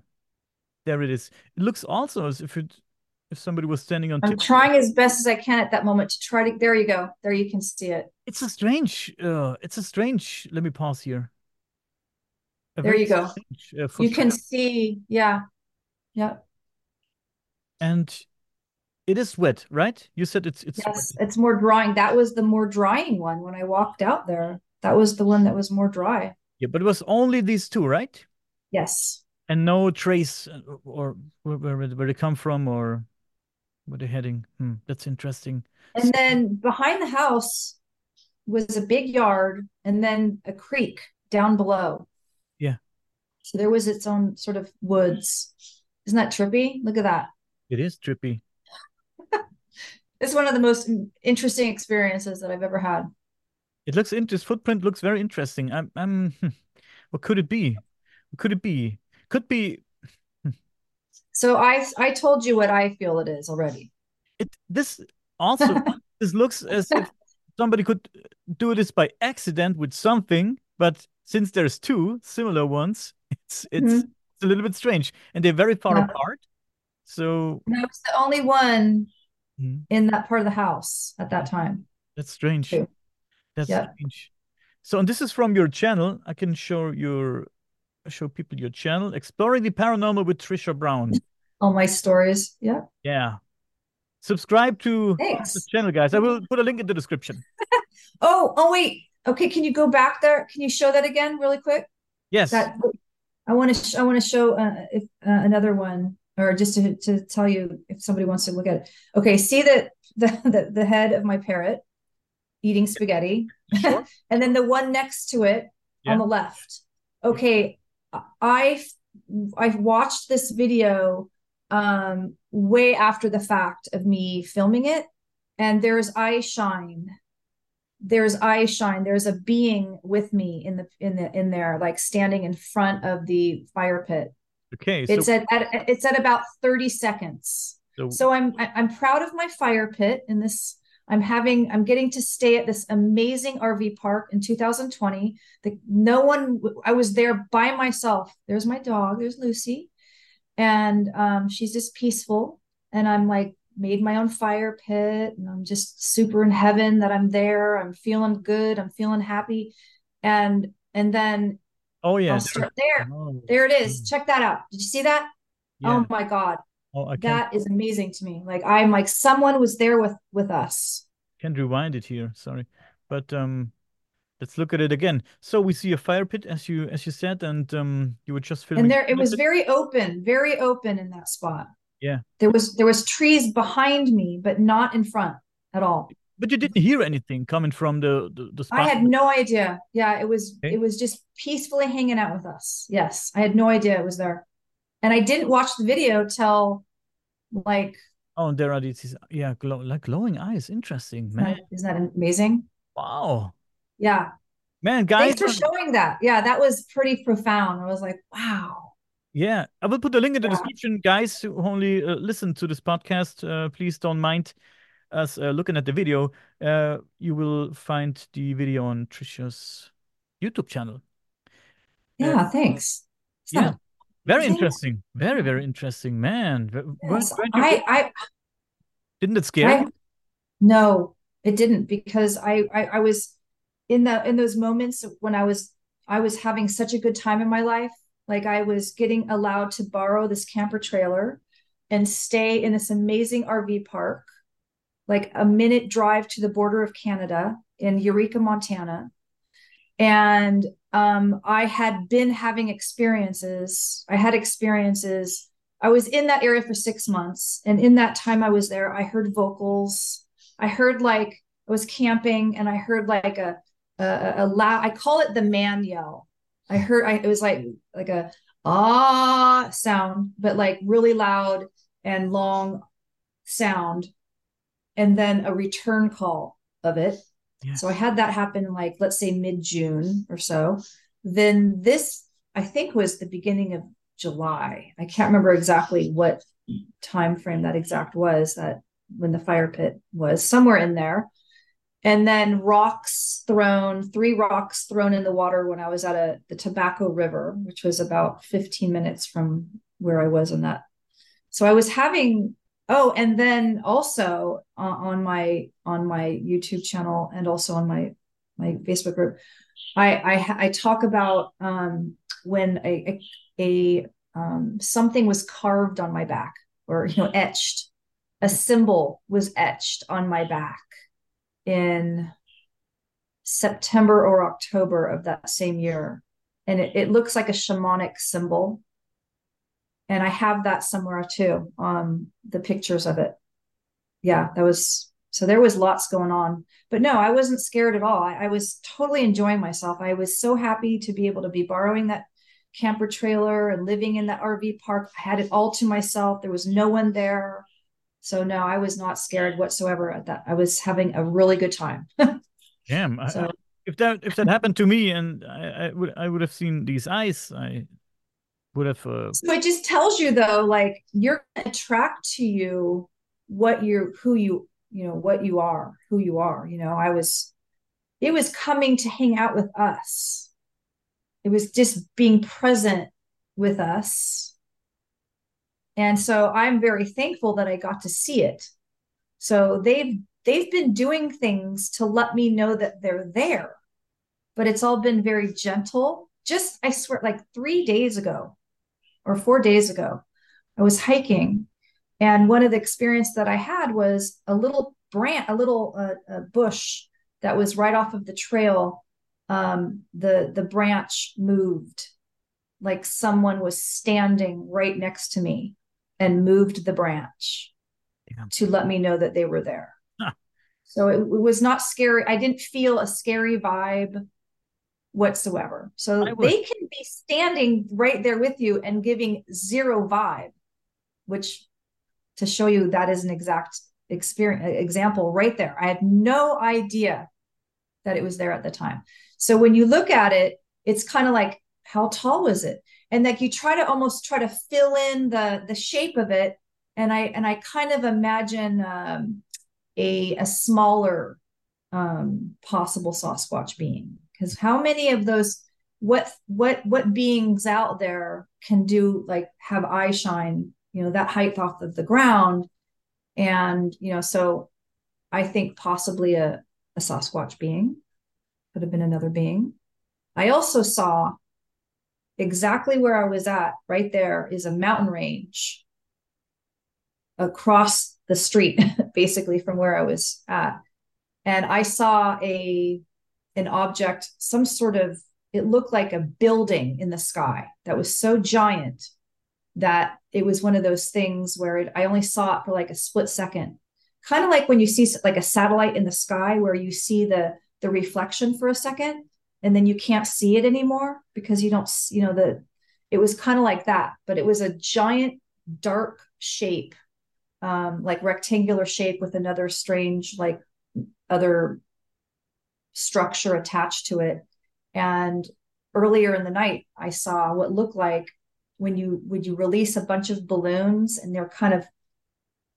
there it is. It looks also as if it if somebody was standing on. I'm trying as best as I can at that moment to try to. There you go. There you can see it. It's a strange. Uh, it's a strange. Let me pause here. A there you go. Strange, uh, you can see. Yeah. Yep. And it is wet, right? You said it's it's yes, wet. it's more drying. That was the more drying one when I walked out there. that was the one that was more dry. Yeah, but it was only these two, right? Yes. And no trace uh, or where where, where they come from or where they're heading. Hmm, that's interesting. And then behind the house was a big yard and then a creek down below. Yeah. So there was its own sort of woods. Isn't that trippy? Look at that. It is trippy. It's one of the most interesting experiences that I've ever had. It looks in this footprint looks very interesting. I'm I'm what could it be? What could it be? Could be So I I told you what I feel it is already. it this also this looks as if somebody could do this by accident with something, but since there's two similar ones, it's it's Mhm. it's a little bit strange. And they're very far apart. So I was the only one Mhm. in that part of the house at that time. That's strange. That's strange. So, and this is from your channel. I can show your show people your channel, Exploring the Paranormal with Tricia Brown. All my stories. Yeah. Yeah. Subscribe to the channel, guys. I will put a link in the description. Oh, oh wait. Okay, can you go back there? Can you show that again really quick? Yes. That I want to sh I want to show uh, if uh, another one or just to to tell you if somebody wants to look at it. Okay, see the the the, the head of my parrot eating spaghetti Sure. and then the one next to it Yeah. on the left. Okay, I I've watched this video um way after the fact of me filming it and there's eye shine. There's eye shine. There's a being with me in the in the in there like standing in front of the fire pit. Okay. So, it's at, at it's at about 30 seconds. So, so i'm i'm proud of my fire pit in this i'm having i'm getting to stay at this amazing rv park in 2020 the no one i was there by myself. There's my dog there's lucy. And um, she's just peaceful. And i'm like made my own fire pit. And i'm just super in heaven that i'm there. I'm feeling good. I'm feeling happy. And and then oh yeah. there. Oh, there it is. Oh, check that out. Did you see that? Yeah. oh my god Oh, that is amazing to me like i'm like someone was there with with us can't rewind it here. Sorry. But um let's look at it again. So we see a fire pit as you as you said, and um you were just filming and there it was very open very open in that spot Yeah. there was there was trees behind me but not in front at all But you didn't hear anything coming from the the, the spot. i had no idea yeah it was Okay. it was just peacefully hanging out with us yes i had no idea it was there and i didn't watch the video till like Oh, there are these yeah, glow, like glowing eyes. Interesting, isn't man. that, isn't that amazing Wow. yeah Man, guys. thanks for showing that yeah that was pretty profound i was like wow Yeah, I will put the link in the Yeah. description, guys. Who only uh, listen to this podcast, uh, please don't mind us uh, looking at the video. Uh, you will find the video on Tricia's YouTube channel. yeah thanks Isn't Yeah, very interesting. Very, very interesting, man. Yes, I, I, didn't it scare I, you? no, it didn't because I, I, I was in the in those moments when I was I was having such a good time in my life. Like I was getting allowed to borrow this camper trailer and stay in this amazing RV park, like a minute drive to the border of Canada in Eureka, Montana. And um, I had been having experiences. I had experiences. I was in that area for six months. And in that time I was there, I heard vocals. I heard like I was camping and I heard like a a, a loud, I call it the man yell. I heard I it was like like a ah sound, but like really loud and long sound. And then a return call of it. So I had that happen like let's say mid-June or so. Then this I think was the beginning of July. I can't remember exactly what time frame that exact was that when the fire pit was somewhere in there. And then rocks thrown, three rocks thrown in the water when I was at a the Tobacco River, which was about 15 minutes from where I was in that. So I was having oh, and then also uh, on my on my YouTube channel and also on my my Facebook group, I I, I talk about um, when a a, a um, something was carved on my back or you know etched, a symbol was etched on my back in September or October of that same year. And it, it looks like a shamanic symbol. And I have that somewhere too, um, the pictures of it. Yeah, that was so there was lots going on. But no, I wasn't scared at all. I, I was totally enjoying myself. I was so happy to be able to be borrowing that camper trailer and living in that RV park. I had it all to myself. There was no one there. So no, I was not scared whatsoever at that. I was having a really good time. Damn. So, I, if that if that happened to me and I, I, would I would have seen these eyes, I would have uh... So it just tells you though, like you're gonna attract to you what you're who you you know what you are, who you are. You know, I was it was coming to hang out with us. It was just being present with us and so I'm very thankful that I got to see it. So they've they've been doing things to let me know that they're there. But it's all been very gentle. Just I swear like 3 days ago or 4 days ago, I was hiking and one of the experience that I had was a little branch, a little uh, a bush that was right off of the trail. Um, the the branch moved, like someone was standing right next to me, and moved the branch yeah. to let me know that they were there. Huh. So it, it, was not scary. I didn't feel a scary vibe whatsoever. So they can be standing right there with you and giving zero vibe, which to show you that is an exact experience example right there. I had no idea that it was there at the time. So when you look at it, it's kind of like how tall was it? and like you try to almost try to fill in the the shape of it and i and i kind of imagine um, a a smaller um, possible sasquatch being because how many of those what what what beings out there can do like have eye shine you know that height off of the ground and you know so i think possibly a, a sasquatch being could have been another being i also saw exactly where I was at, right there, is a mountain range across the street, basically from where I was at. And I saw a an object, some sort of it looked like a building in the sky that was so giant that it was one of those things where it, I only saw it for like a split second. Kind of like when you see like a satellite in the sky where you see the the reflection for a second and then you can't see it anymore because you don't you know the it was kind of like that but it was a giant dark shape um like rectangular shape with another strange like other structure attached to it and earlier in the night i saw what looked like when you would you release a bunch of balloons and they're kind of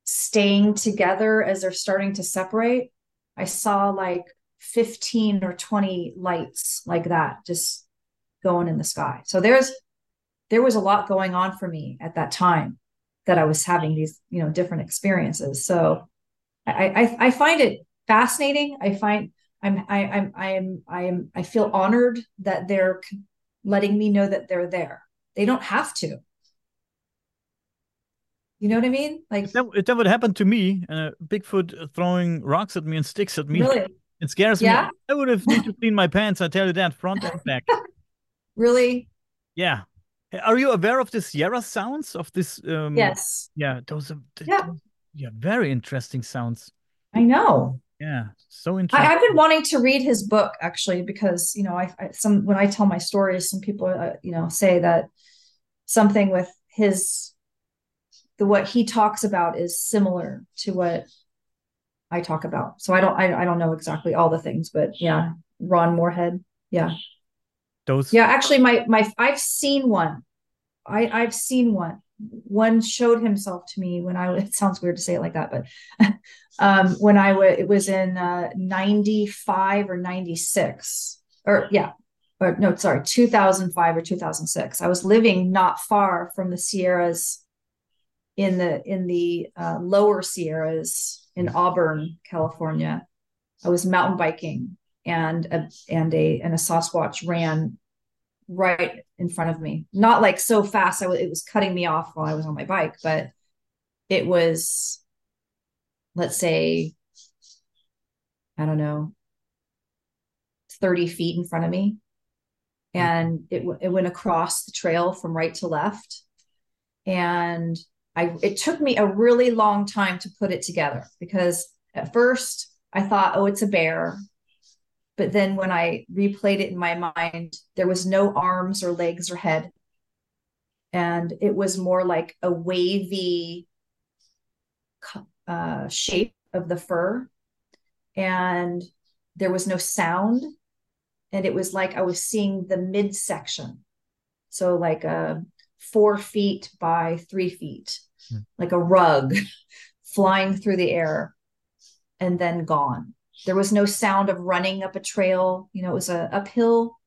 staying together as they're starting to separate i saw like 15 or 20 lights like that just going in the sky. So there's there was a lot going on for me at that time that I was having these, you know, different experiences. So I I, I find it fascinating. I find I'm I, I'm I am I am I feel honored that they're letting me know that they're there. They don't have to. You know what I mean? Like that, that would happen to me, uh, Bigfoot throwing rocks at me and sticks at me. Really? It scares yeah? me. I would have need to clean my pants. I tell you that, front and back. really? Yeah. Are you aware of the Sierra sounds of this? Um, yes. Yeah, those are yeah. Those, yeah, very interesting sounds. I know. Yeah, so interesting. I, have been wanting to read his book actually because you know I, I some when I tell my stories, some people uh, you know say that something with his the what he talks about is similar to what I talk about. So I don't I, I don't know exactly all the things, but yeah, Ron Morehead Yeah. Those Yeah, actually my my I've seen one. I I've seen one. One showed himself to me when I it sounds weird to say it like that, but um when I was it was in uh 95 or 96 or yeah, or no, sorry, 2005 or 2006. I was living not far from the Sierras in the in the uh, lower Sierras in Auburn, California. I was mountain biking and a and a and a Sasquatch ran right in front of me. Not like so fast. I w- it was cutting me off while I was on my bike, but it was, let's say, I don't know, 30 feet in front of me. Mm-hmm. And it, it went across the trail from right to left. And I, it took me a really long time to put it together because at first I thought, oh, it's a bear. But then when I replayed it in my mind, there was no arms or legs or head. And it was more like a wavy uh, shape of the fur. And there was no sound. And it was like I was seeing the midsection. So, like a four feet by three feet, hmm. like a rug flying through the air and then gone. There was no sound of running up a trail. You know, it was a uphill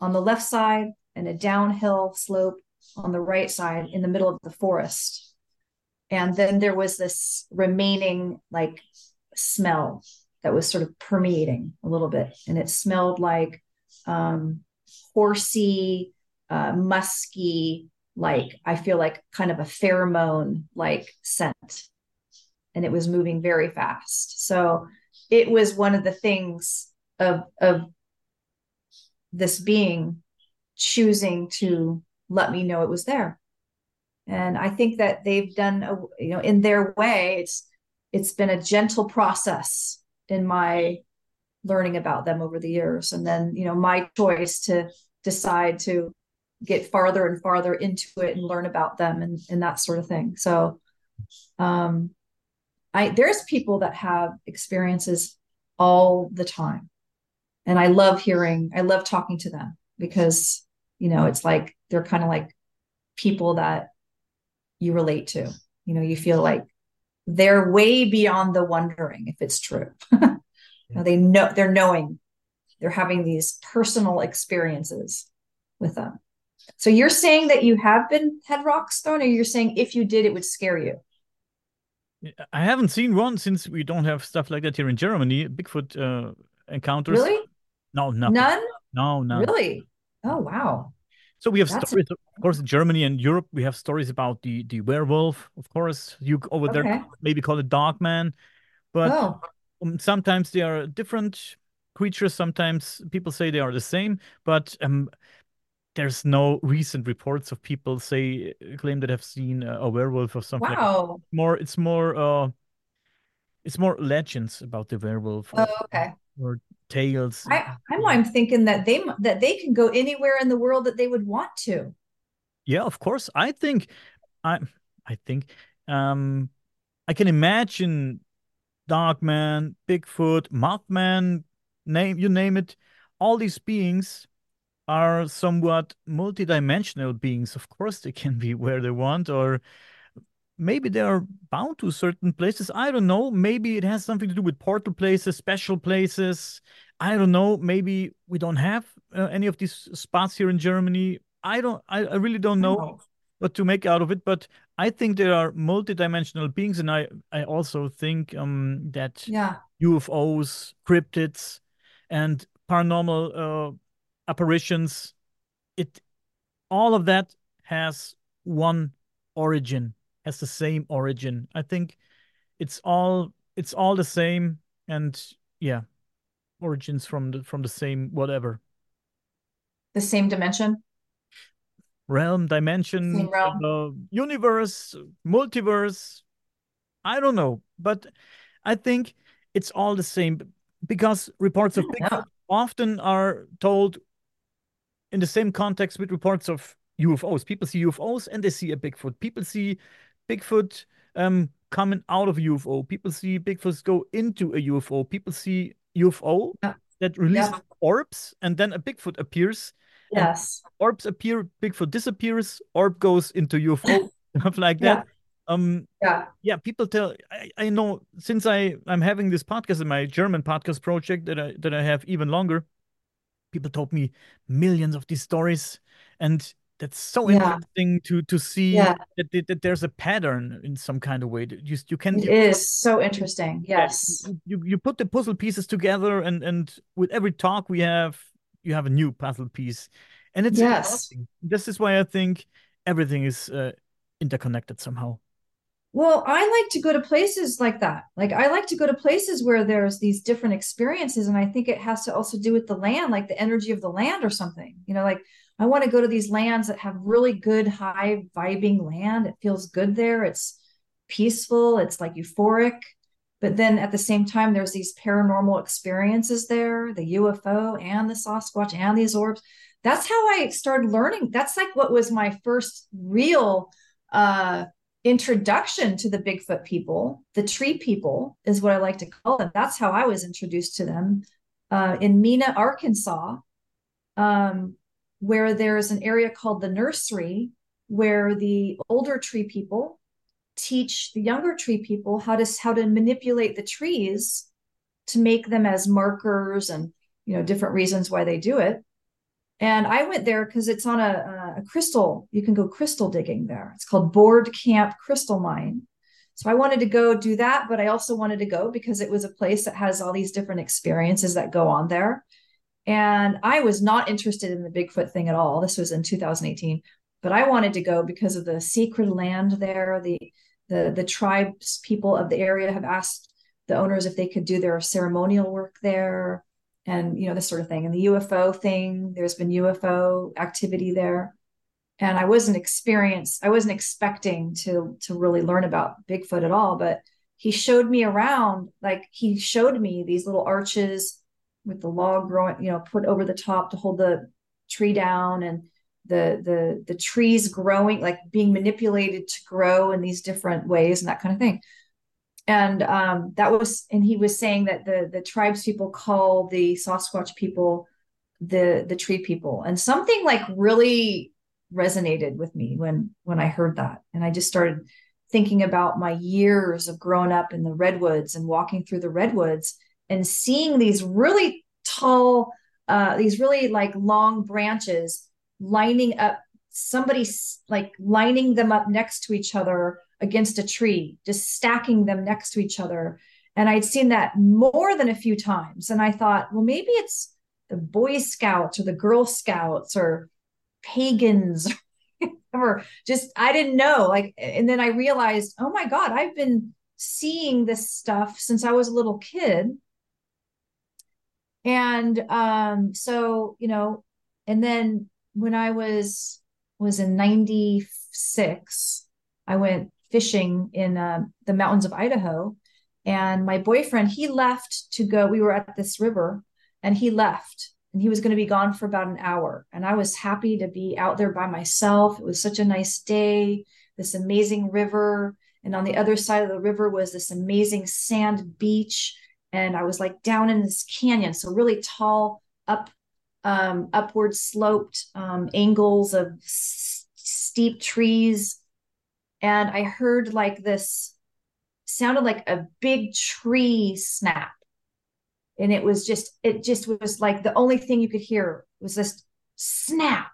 on the left side and a downhill slope on the right side in the middle of the forest. And then there was this remaining like smell that was sort of permeating a little bit. And it smelled like um, horsey, uh, musky, like I feel like kind of a pheromone like scent. And it was moving very fast. So it was one of the things of of this being choosing to let me know it was there. And I think that they've done a, you know in their way it's it's been a gentle process in my learning about them over the years and then you know my choice to decide to get farther and farther into it and learn about them and, and that sort of thing. So um I there's people that have experiences all the time. And I love hearing, I love talking to them because, you know, it's like they're kind of like people that you relate to. You know, you feel like they're way beyond the wondering if it's true. they know they're knowing they're having these personal experiences with them. So you're saying that you have been had rocks thrown, or you're saying if you did, it would scare you? I haven't seen one since we don't have stuff like that here in Germany. Bigfoot uh, encounters. Really? No, nothing. None. No, none. Really? Oh wow. So we have That's stories, of course, in Germany and Europe. We have stories about the the werewolf. Of course, you over okay. there maybe call it dark man, but oh. um, sometimes they are different creatures. Sometimes people say they are the same, but um, there's no recent reports of people say claim that have seen a werewolf or something. Wow. Like more, it's more, uh, it's more legends about the werewolf. Oh, okay. Or tales. I, I'm, I'm thinking that they that they can go anywhere in the world that they would want to. Yeah, of course. I think, I, I think, um, I can imagine Dogman, Bigfoot, Mothman, name you name it, all these beings are somewhat multidimensional beings. Of course, they can be where they want, or maybe they are bound to certain places. I don't know. Maybe it has something to do with portal places, special places. I don't know. Maybe we don't have uh, any of these spots here in Germany. I don't. I, I really don't know what to make out of it. But I think there are multidimensional beings, and I I also think um that yeah. UFOs, cryptids, and paranormal uh, apparitions it all of that has one origin has the same origin. I think it's all it's all the same and yeah origins from the from the same whatever. The same dimension? Realm dimension realm. Uh, universe multiverse i don't know but i think it's all the same because reports of Bigfoot often are told in the same context with reports of UFOs. People see UFOs and they see a Bigfoot. People see Bigfoot um, coming out of a UFO. People see Bigfoots go into a UFO. People see UFO yeah. that release yeah. orbs and then a Bigfoot appears. Yes. Orbs appear, Bigfoot disappears, orb goes into UFO, stuff like that. Yeah. Um yeah. Yeah, people tell I, I know since I I'm having this podcast in my German podcast project that I that I have even longer people told me millions of these stories and that's so yeah. interesting to to see yeah. that, that, there's a pattern in some kind of way. You, you can it is so interesting. Yes. you, you put the puzzle pieces together and and with every talk we have you have a new puzzle piece. And it's yes. this is why i think everything is uh, interconnected somehow Well, I like to go to places like that. Like I like to go to places where there's these different experiences. And I think it has to also do with the land, like the energy of the land or something. You know, like I want to go to these lands that have really good, high vibing land. It feels good there. It's peaceful. It's like euphoric. But then at the same time, there's these paranormal experiences there, the UFO and the Sasquatch and these orbs. That's how I started learning. That's like what was my first real uh introduction to the Bigfoot people, the tree people is what I like to call them. That's how I was introduced to them uh, in Mena, Arkansas, um, where there's an area called the nursery where the older tree people teach the younger tree people how to how to manipulate the trees to make them as markers and you know different reasons why they do it and I went there because it's on a, a crystal. You can go crystal digging there. It's called Board Camp Crystal Mine. So I wanted to go do that, but I also wanted to go because it was a place that has all these different experiences that go on there. And I was not interested in the Bigfoot thing at all. This was in 2018, but I wanted to go because of the sacred land there. The the the tribes people of the area have asked the owners if they could do their ceremonial work there and you know this sort of thing. And the ufo thing there's been ufo activity there. And i wasn't experienced i wasn't expecting to to really learn about bigfoot at all but he showed me around like he showed me these little arches with the log growing you know put over the top to hold the tree down and the the the trees growing like being manipulated to grow in these different ways and that kind of thing and um, that was and he was saying that the the tribes people call the sasquatch people the the tree people. And something like really resonated with me when when i heard that. And i just started thinking about my years of growing up in the redwoods and walking through the redwoods and seeing these really tall uh, these really like long branches lining up somebody like lining them up next to each other against a tree, just stacking them next to each other. And I'd seen that more than a few times. And I thought, well, maybe it's the Boy Scouts or the Girl Scouts or pagans or just, I didn't know. Like, and then I realized, oh my God, I've been seeing this stuff since I was a little kid. And um, so, you know, and then when I was was in 96, I went fishing in uh, the mountains of Idaho. And my boyfriend, he left to go. We were at this river and he left and he was going to be gone for about an hour. And I was happy to be out there by myself. It was such a nice day, this amazing river. And on the other side of the river was this amazing sand beach. And I was like down in this canyon. So, really tall, up, um, upward sloped um, angles of s- steep trees and I heard like this sounded like a big tree snap. And it was just, it just was like the only thing you could hear was this snap.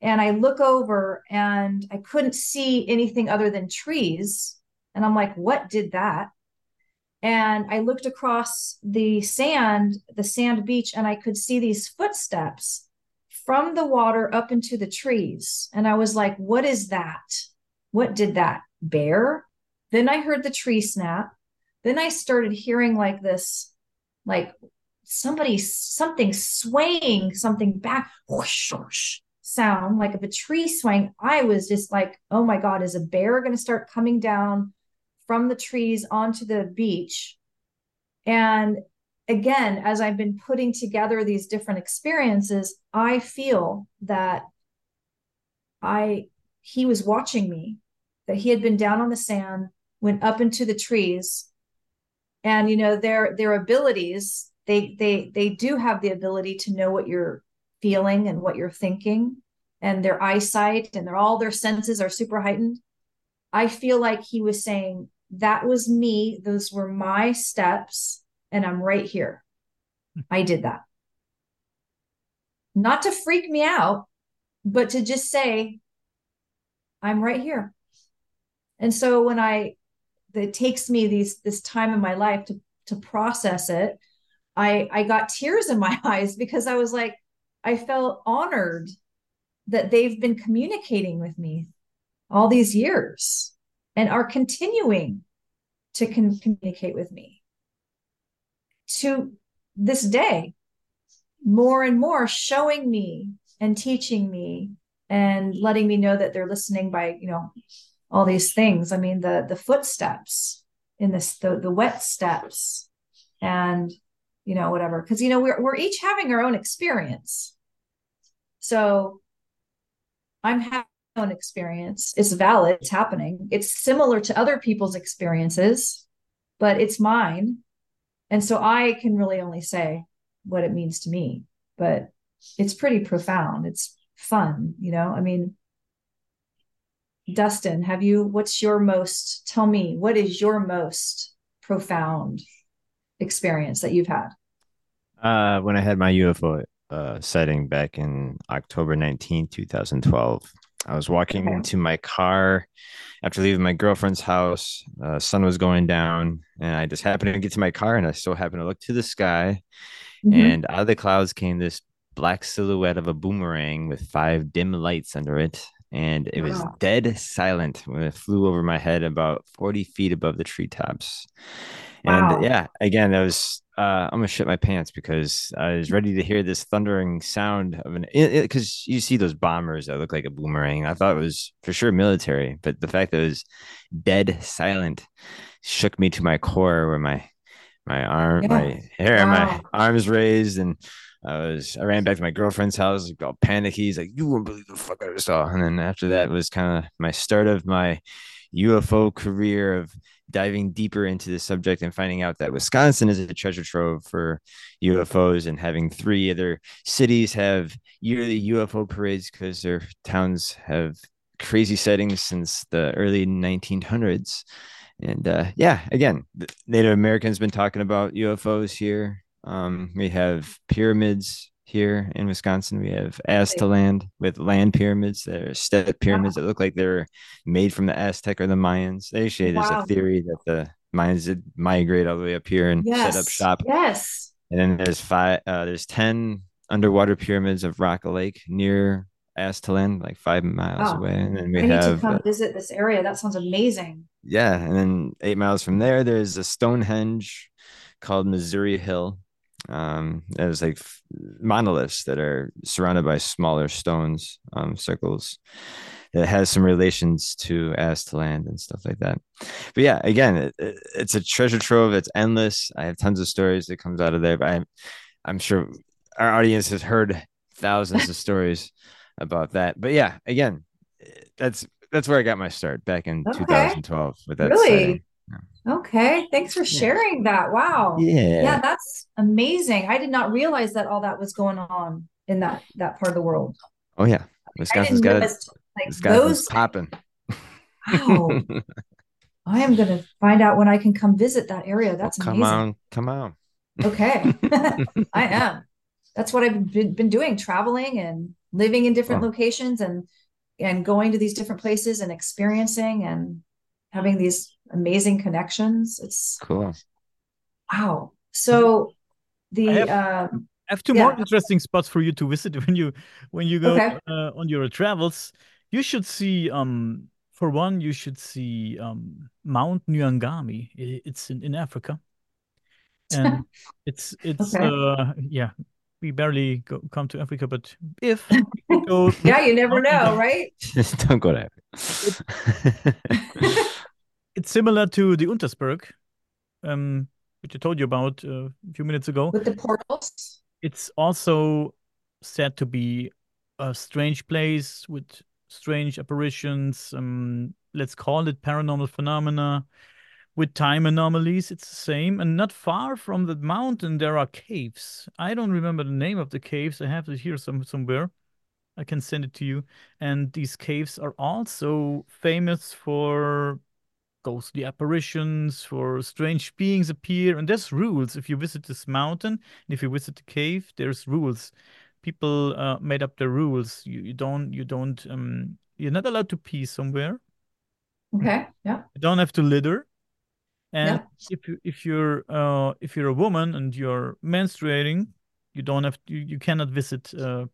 And I look over and I couldn't see anything other than trees. And I'm like, what did that? And I looked across the sand, the sand beach, and I could see these footsteps from the water up into the trees. And I was like, what is that? What did that bear? Then I heard the tree snap. Then I started hearing like this, like somebody, something swaying, something back, whoosh, whoosh, sound like of a tree swaying. I was just like, oh my God, is a bear going to start coming down from the trees onto the beach? And again, as I've been putting together these different experiences, I feel that I he was watching me, that he had been down on the sand, went up into the trees. And you know, their their abilities, they they they do have the ability to know what you're feeling and what you're thinking, and their eyesight and their all their senses are super heightened. I feel like he was saying, that was me, those were my steps, and I'm right here. Hmm. I did that. Not to freak me out, but to just say, I'm right here. And so when I it takes me these this time in my life to to process it, I I got tears in my eyes because I was like I felt honored that they've been communicating with me all these years and are continuing to con- communicate with me to this day more and more showing me and teaching me and letting me know that they're listening by you know all these things. I mean the the footsteps in this the the wet steps and you know whatever. Because you know we're we're each having our own experience. So i'm having my own experience. It's valid. It's happening. It's similar to other people's experiences but it's mine. And so i can really only say what it means to me but it's pretty profound. It's fun you know? I mean dustin have you what's your most tell me what is your most profound experience that you've had? Uh when i had my ufo uh sighting back in october 19 2012 i was walking Okay. into my car after leaving my girlfriend's house. Uh, sun was going down and i just happened to get to my car and i so happened to look to the sky. Mhm. and out of the clouds came this black silhouette of a boomerang with five dim lights under it and it was dead silent when it flew over my head about 40 feet above the treetops and Wow. yeah again that was uh, i'm gonna shit my pants because i was ready to hear this thundering sound of an because you see those bombers that look like a boomerang i thought it was for sure military but the fact that it was dead silent shook me to my core where my my arm, Yeah. my hair, my arms raised, and I was I ran back to my girlfriend's house, all panicky. He's like, "You won't believe the fuck I saw." And then after that was kind of my start of my UFO career of diving deeper into the subject and finding out that Wisconsin is a treasure trove for UFOs and having three other cities have yearly UFO parades because their towns have crazy sightings since the early 1900s. And uh, yeah, again, Native Americans been talking about UFOs here. Um, we have pyramids here in Wisconsin. We have Aztalan with land pyramids that are step pyramids that look like they're made from the Aztec or the Mayans. Actually, there's Wow. a theory that the Mayans did migrate all the way up here and yes set up shop. yes And then there's five. Uh, there's ten underwater pyramids of Rock Lake near Aztalan, like five miles Wow. away. And then we i need to have come uh, visit this area that sounds amazing yeah, and then eight miles from there, there's a Stonehenge called Missouri Hill. Um, there's like monoliths that are surrounded by smaller stones, um, circles that has some relations to Aztalan and stuff like that. But yeah, again, it, it- it's a treasure trove. It's endless. I have tons of stories that comes out of there, but I'm, I'm sure our audience has heard thousands of stories about that. But yeah, again, that's that's where I got my start back in Okay. 2012 with that Really? Okay thanks for sharing that wow Yeah. yeah that's amazing i did not realize that all that was going on in that that part of the world Oh yeah. Wisconsin's got it. like Wisconsin's those popping. wow i am gonna find out when i can come visit that area that's come amazing Come on, come on. okay i am that's what i've been, been doing traveling and living in different Oh. locations and and going to these different places and experiencing and having these amazing connections it's Cool. wow so the I have- um I have two more interesting spots for you to visit when you when you go Okay. uh, on your travels. You should see um for one you should see um Mount Nyangani. It's in, in Africa. And it's it's Okay. uh yeah, we barely go, come to Africa, but if go yeah you never know right Just don't go there. It's similar to the Untersberg, um, which I told you about uh, a few minutes ago. with the portals It's also said to be a strange place with strange apparitions. Um, let's call it paranormal phenomena with time anomalies. It's the same. And not far from the mountain, there are caves. I don't remember the name of the caves. I have it here some, somewhere. I can send it to you. And these caves are also famous for ghostly apparitions, for strange beings appear. And there's rules. If you visit this mountain, and if you visit the cave, there's rules. People uh, made up the rules. You, you don't you don't um you're not allowed to pee somewhere. okay yeah You don't have to litter. And Yeah. if you if you're uh if you're a woman and you're menstruating, you don't have you, you cannot visit uh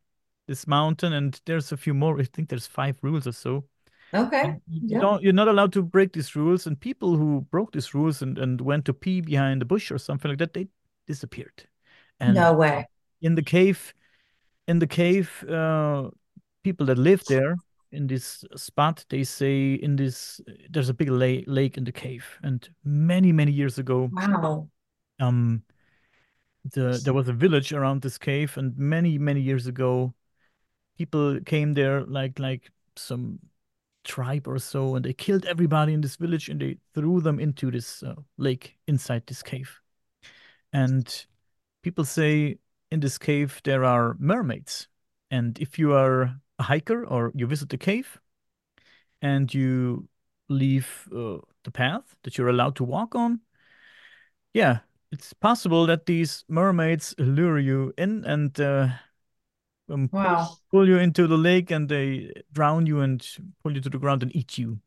this mountain. And there's a few more. I think there's five rules or so. Okay. You Yeah. don't, you're not allowed to break these rules. And people who broke these rules and, and went to pee behind a bush or something like that, they disappeared. And No way. in the cave, in the cave, uh, people that live there in this spot, they say in this there's a big lake lake in the cave, and many many years ago, Wow. um, the there was a village around this cave, and many many years ago, people came there like like some tribe or so, and they killed everybody in this village, and they threw them into this uh, lake inside this cave, and people say in this cave there are mermaids. And if you are a hiker or you visit the cave and you leave uh, the path that you're allowed to walk on, yeah, it's possible that these mermaids lure you in and uh, um, pull, Wow. pull you into the lake and they drown you and pull you to the ground and eat you.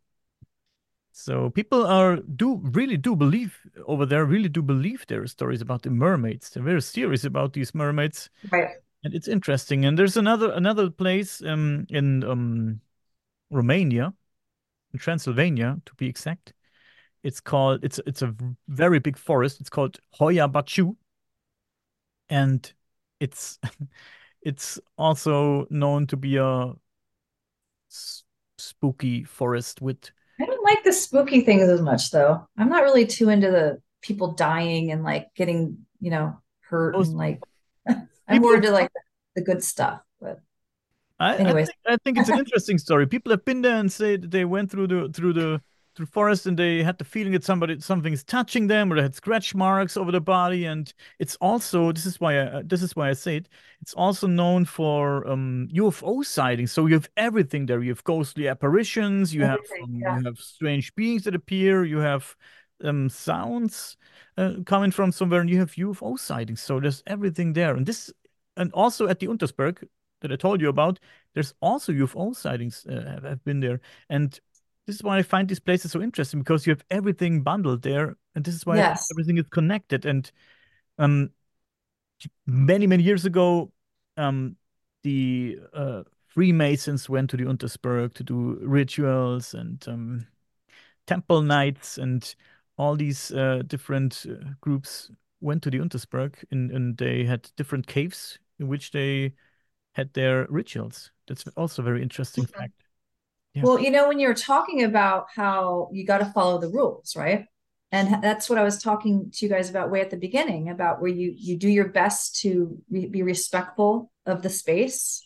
So people are do really do believe over there really do believe there are stories about the mermaids. They're very serious about these mermaids, Right. and it's interesting. And there's another another place um in um Romania, in Transylvania to be exact. It's called it's it's a very big forest. It's called Hoia Baciu, and it's it's also known to be a s- spooky forest with I don't like the spooky things as much, though. I'm not really too into the people dying and like getting, you know, hurt Those and like I'm more into like the good stuff. But I, I anyways, think I think it's an interesting story. People have been there and say they went through the through the through forest and they had the feeling that somebody something is touching them or they had scratch marks over the body. And it's also this is why I uh, this is why I say it. It's also known for um, UFO sightings. So you have everything there. You have ghostly apparitions. You have um, Yeah. you have strange beings that appear. You have um, sounds uh, coming from somewhere, and you have UFO sightings. So there's everything there. And this and also at the Untersberg that I told you about, there's also UFO sightings uh, have, have been there. And this is why I find these places so interesting because you have everything bundled there, and this is why Yes. everything is connected. And um, many many years ago, um, the uh, Freemasons went to the Untersberg to do rituals and um, temple nights, and all these uh, different uh, groups went to the Untersberg, and, and they had different caves in which they had their rituals. That's also a very interesting Mhm. fact. Yeah. Well, you know, when you're talking about how you got to follow the rules, right? And that's what I was talking to you guys about way at the beginning about where you you do your best to re be respectful of the space.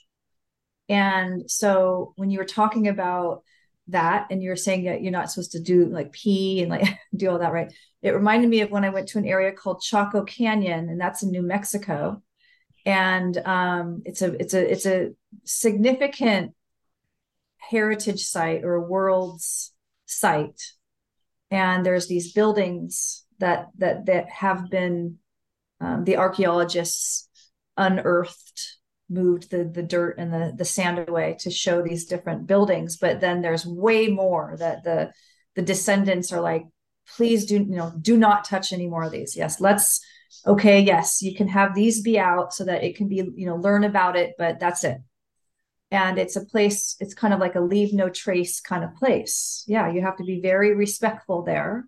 And so when you were talking about that and you were saying that you're not supposed to do like pee and like do all that, right? It reminded me of when I went to an area called Chaco Canyon, and that's in New Mexico. And um, it's a it's a it's a significant heritage site or a world's site. And there's these buildings that that that have been um, the archaeologists unearthed moved the the dirt and the the sand away to show these different buildings. But then there's way more that the the descendants are like please do you know do not touch any more of these. Yes let's okay yes you can have these be out so that it can be you know learn about it but that's it and it's a place it's kind of like a leave no trace kind of place. Yeah you have to be very respectful there.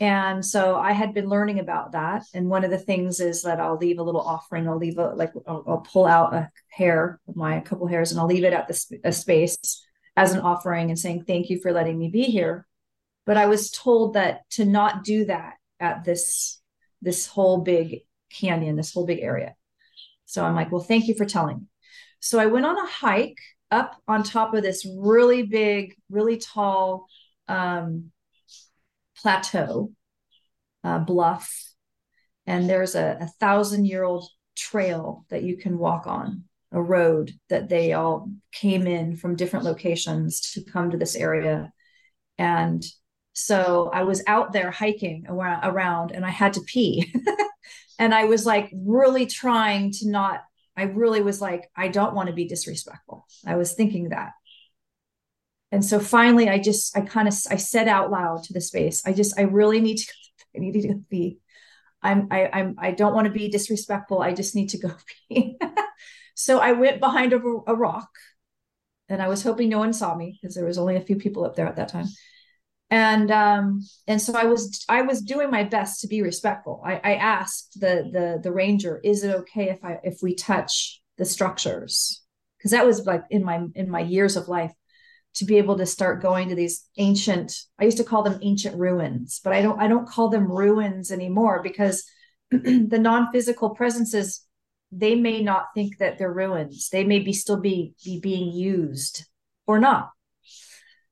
And so i had been learning about that. And one of the things is that i'll leave a little offering. I'll leave a like i'll, I'll pull out a hair of my couple hairs and i'll leave it at the sp- space as an offering and saying thank you for letting me be here. But i was told that to not do that at this this whole big canyon this whole big area. So i'm like well thank you for telling me so I went on a hike up on top of this really big, really tall um, plateau, uh, bluff. And there's a, a thousand year old trail that you can walk on, a road that they all came in from different locations to come to this area. And so I was out there hiking around, around and I had to pee. and I was like really trying to not I really was like, I don't want to be disrespectful. I was thinking that. And so finally, I just, I kind of, I said out loud to the space, I just, I really need to, I need to be, I'm, I, I'm, I don't want to be disrespectful. I just need to go pee. so I went behind a, a rock and I was hoping no one saw me because there was only a few people up there at that time. And um, and so I was I was doing my best to be respectful. I, I asked the the the ranger, "Is it okay if I if we touch the structures?" Because that was like in my in my years of life to be able to start going to these ancient i used to call them ancient ruins but i don't i don't call them ruins anymore because the non-physical presences they may not think that they're ruins they may be still be, be being used or not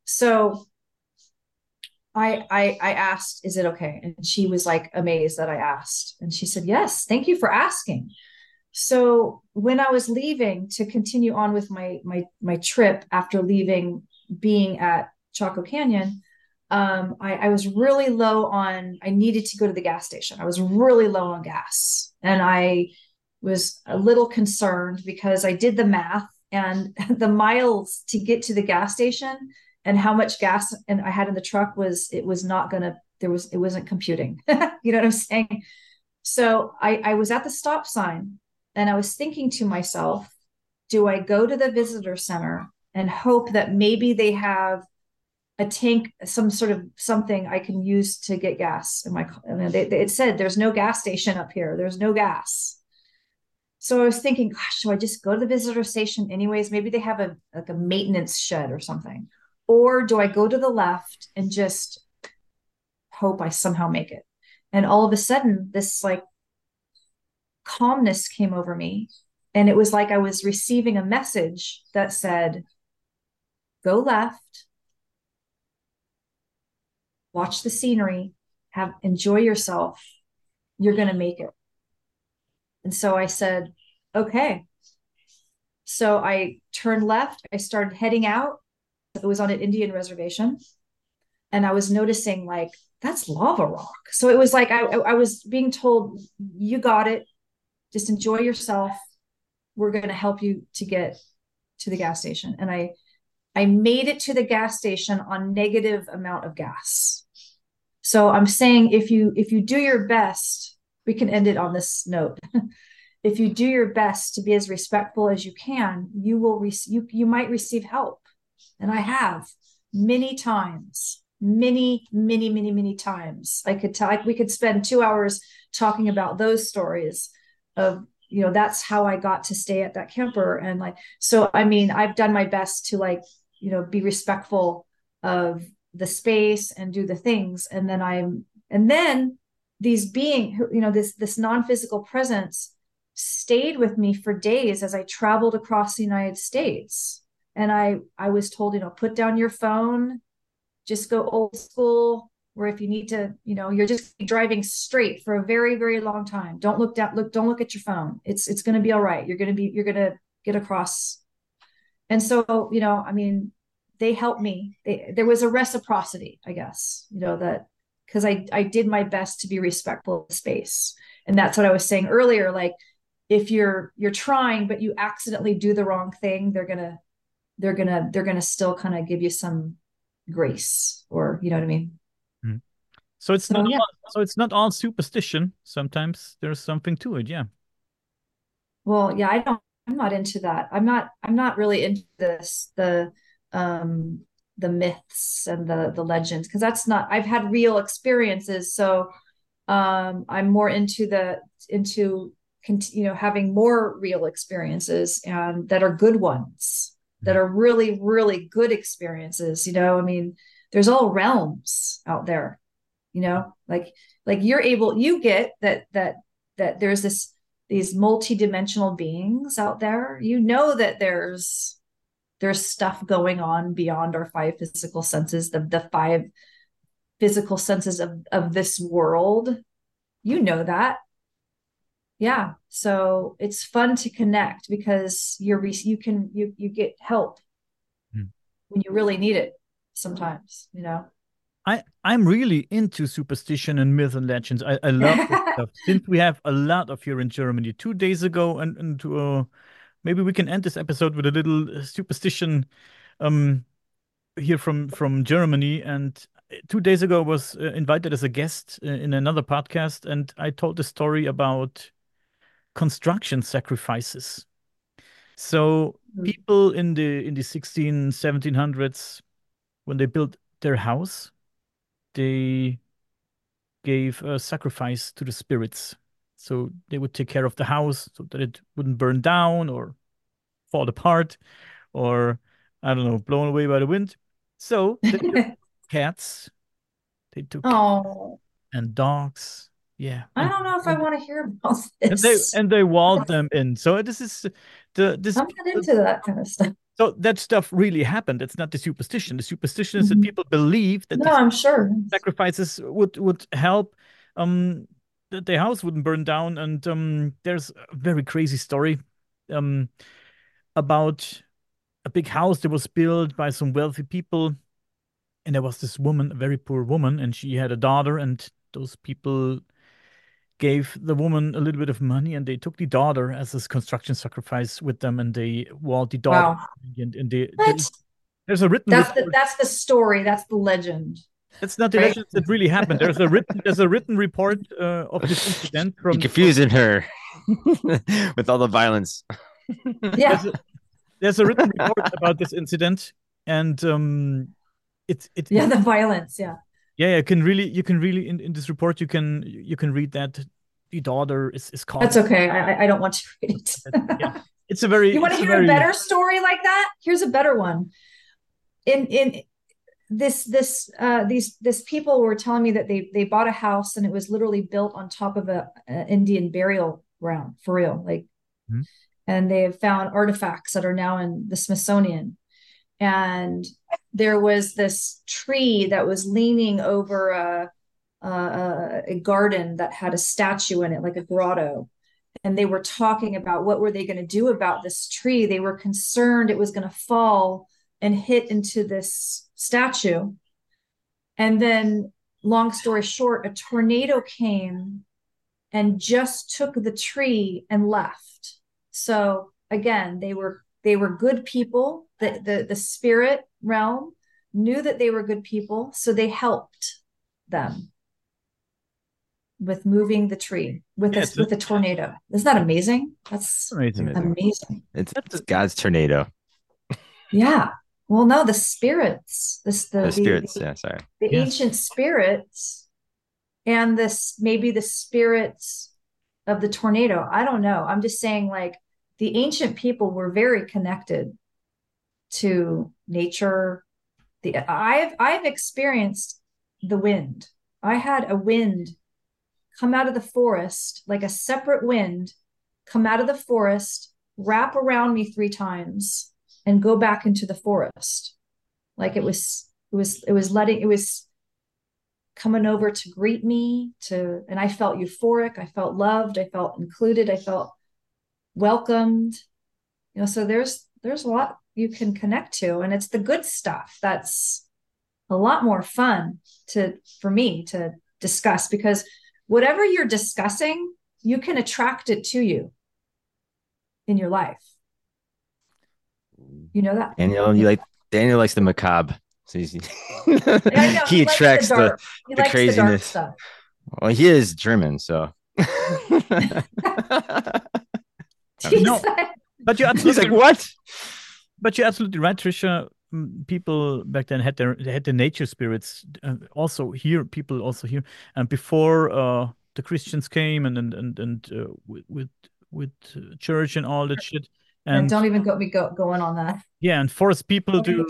so I, I i asked is it okay and she was like amazed that i asked and she said yes thank you for asking so when i was leaving to continue on with my my my trip after leaving being at Chaco Canyon, um, I, I, was really low on, I needed to go to the gas station. I was really low on gas. And I was a little concerned because I did the math and the miles to get to the gas station and how much gas and I had in the truck was, it was not to, there was, it wasn't computing. you know what I'm saying? So I, I was at the stop sign and I was thinking to myself, do I go to the visitor center and hope that maybe they have a tank, some sort of something I can use to get gas in my. I mean, they, they, it said there's no gas station up here. There's no gas. So I was thinking, gosh, should I just go to the visitor station anyways? Maybe they have a like a maintenance shed or something, or do I go to the left and just hope I somehow make it? And all of a sudden, this like calmness came over me, and it was like I was receiving a message that said, go left, watch the scenery, have enjoy yourself. You're going to make it. And so I said, okay. So I turned left. I started heading out. It was on an Indian reservation. And I was noticing, like, that's lava rock. So it was like I, I was being told, you got it. Just enjoy yourself. We're going to help you to get to the gas station. And I I made it to the gas station on negative amount of gas. So I'm saying if you if you do your best, we can end it on this note. if you do your best to be as respectful as you can, you will re- you you might receive help. And I have many times, many many many many times. I could tell like we could spend 2 hours talking about those stories of you know that's how I got to stay at that camper. And like so I mean I've done my best to like you know be respectful of the space and do the things. And then i'm and then these being you know this this non-physical presence stayed with me for days as i traveled across the united states and i i was told you know put down your phone. Just go old school where if you need to you know you're just driving straight for a very very long time. Don't look down look don't look at your phone. It's it's going to be all right. You're going to be you're going to get across. And so you know i mean they helped me. They, there was a reciprocity i guess you know that because i i did my best to be respectful of space. And that's what i was saying earlier like if you're you're trying but you accidentally do the wrong thing they're gonna they're gonna they're gonna still kind of give you some grace or you know what i mean mm. so it's so, not yeah. all, so it's not all superstition sometimes there's something to it yeah well yeah i don't I'm not into that. I'm not I'm not really into this the um the myths and the the legends because that's not I've had real experiences so um I'm more into the into you know having more real experiences and that are good ones that are really really good experiences you know? I mean there's all realms out there you know? Like like you're able you get that that that there's this these multi-dimensional beings out there. You know that there's there's stuff going on beyond our five physical senses the, the five physical senses of, of this world. You know that yeah so it's fun to connect because you're you can you you get help hmm. when you really need it sometimes you know I I'm really into superstition and myth and legends. I, I love stuff. Since we have a lot of here in Germany, two days ago, and and uh, maybe we can end this episode with a little superstition, um, here from from Germany. And two days ago, I was uh, invited as a guest uh, in another podcast, and I told the story about construction sacrifices. So Mhm. people in the in the 16 1700s when they built their house they gave a sacrifice to the spirits so they would take care of the house so that it wouldn't burn down or fall apart or i don't know blown away by the wind so they took cats they took oh, and dogs yeah I don't know if I want to hear about and they this. and they walled them in so this is the this I'm not into that kind of stuff. So that stuff really happened. It's not the superstition. The superstition is that Mhm. people believe that No, I'm sure. sacrifices would would help um that their house wouldn't burn down. And um there's a very crazy story um about a big house that was built by some wealthy people. And there was this woman, a very poor woman, and she had a daughter, and those people gave the woman a little bit of money and they took the daughter as a construction sacrifice with them and they walled the daughter Wow. and, and they, What? there's a written That's the that's the story. That's the legend. It's not the right? legend that really happened. There's a written there's a written report uh, of this incident from You're confusing her with all the violence. Yeah. there's a, there's a written report about this incident and um it's it Yeah, the violence. Yeah. yeah you can really you can really in, in this report you can you can read that the daughter is is caught That's okay. I I- don't want to read it. yeah it's a very You want to it's a hear very a better story like that? Here's a better one. In in this this uh these this people were telling me that they they bought a house and it was literally built on top of a, a Indian burial ground for real, like Mhm. and they have found artifacts that are now in the Smithsonian. And there was this tree that was leaning over a a, a garden that had a statue in it, like a grotto. And they were talking about what were they going to do about this tree. They were concerned it was going to fall and hit into this statue. And then long story short a tornado came and just took the tree and left. So again they were they were good people. The the, the spirit realm knew that they were good people so they helped them with moving the tree with Yeah, a, it's a- with a tornado. Isn't that amazing? That's amazing Amazing. amazing. It's, it's God's tornado. Yeah. Well, no, the spirits, this the The the, spirits. the, Yeah, sorry. the Yes. ancient spirits and this maybe the spirits of the tornado. I don't know. I'm just saying like the ancient people were very connected to nature. The I've I've experienced the wind. I had a wind come out of the forest, like a separate wind, come out of the forest, wrap around me three times, and go back into the forest. Like it mm-hmm. was, it was, it was letting, it was coming over to greet me to, and I felt euphoric. I felt loved. I felt included. I felt welcomed. You know, so there's, there's a lot you can connect to, and it's the good stuff that's a lot more fun to, for me to discuss because whatever you're discussing, you can attract it to you in your life. You know that? Daniel, you like Daniel likes the macabre. So he's, I know, he likes attracts the, dark. The the dark craziness. stuff. well, he is German, so No. but you're absolutely like, what? But you're absolutely right, Tricia. People back then had their they had the nature spirits. Uh, also here, people also here, and before uh, the Christians came and and and, and uh, with with, with uh, church and all that shit, And and don't even go me go going on that. yeah, and forced people to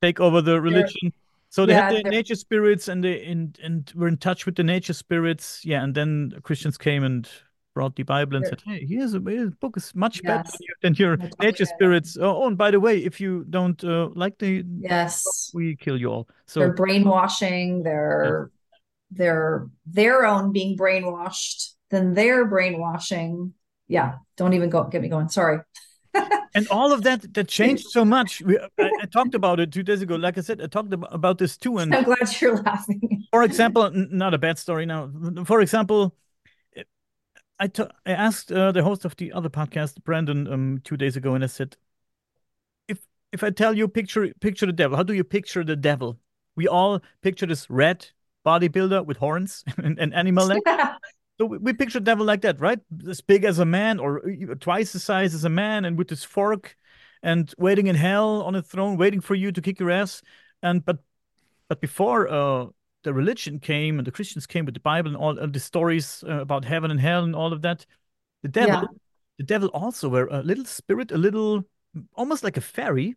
take over the religion. So they had yeah, the they're- nature spirits, and they and and were in touch with the nature spirits. Yeah, and then Christians came and brought the Bible and They're- said, "Hey, here's a, here's a book is much better Yes. than your, than your nature spirits." Oh, and by the way, if you don't uh, like the, Yes. we kill you all. So they're brainwashing, they're they're their own being brainwashed, then they're brainwashing. Yeah, don't even go get me going. Sorry. and all of that that changed so much. We, I, I talked about it two days ago. Like I said, I talked about, about this too, and I'm glad you're laughing. for example, n- not a bad story now. For example, I t- I asked uh, the host of the other podcast, Brandon, um, two days ago, and I said, if if I tell you picture picture the devil, how do you picture the devil? We all picture this red bodybuilder with horns and, and animal legs. So we, we picture devil like that, right? As big as a man, or e- twice the size as a man, and with this fork and waiting in hell on a throne, waiting for you to kick your ass. And but but before uh, the religion came and the Christians came with the Bible and all, the stories uh, about heaven and hell and all of that, the devil, yeah. the devil also were a little spirit, a little almost like a fairy,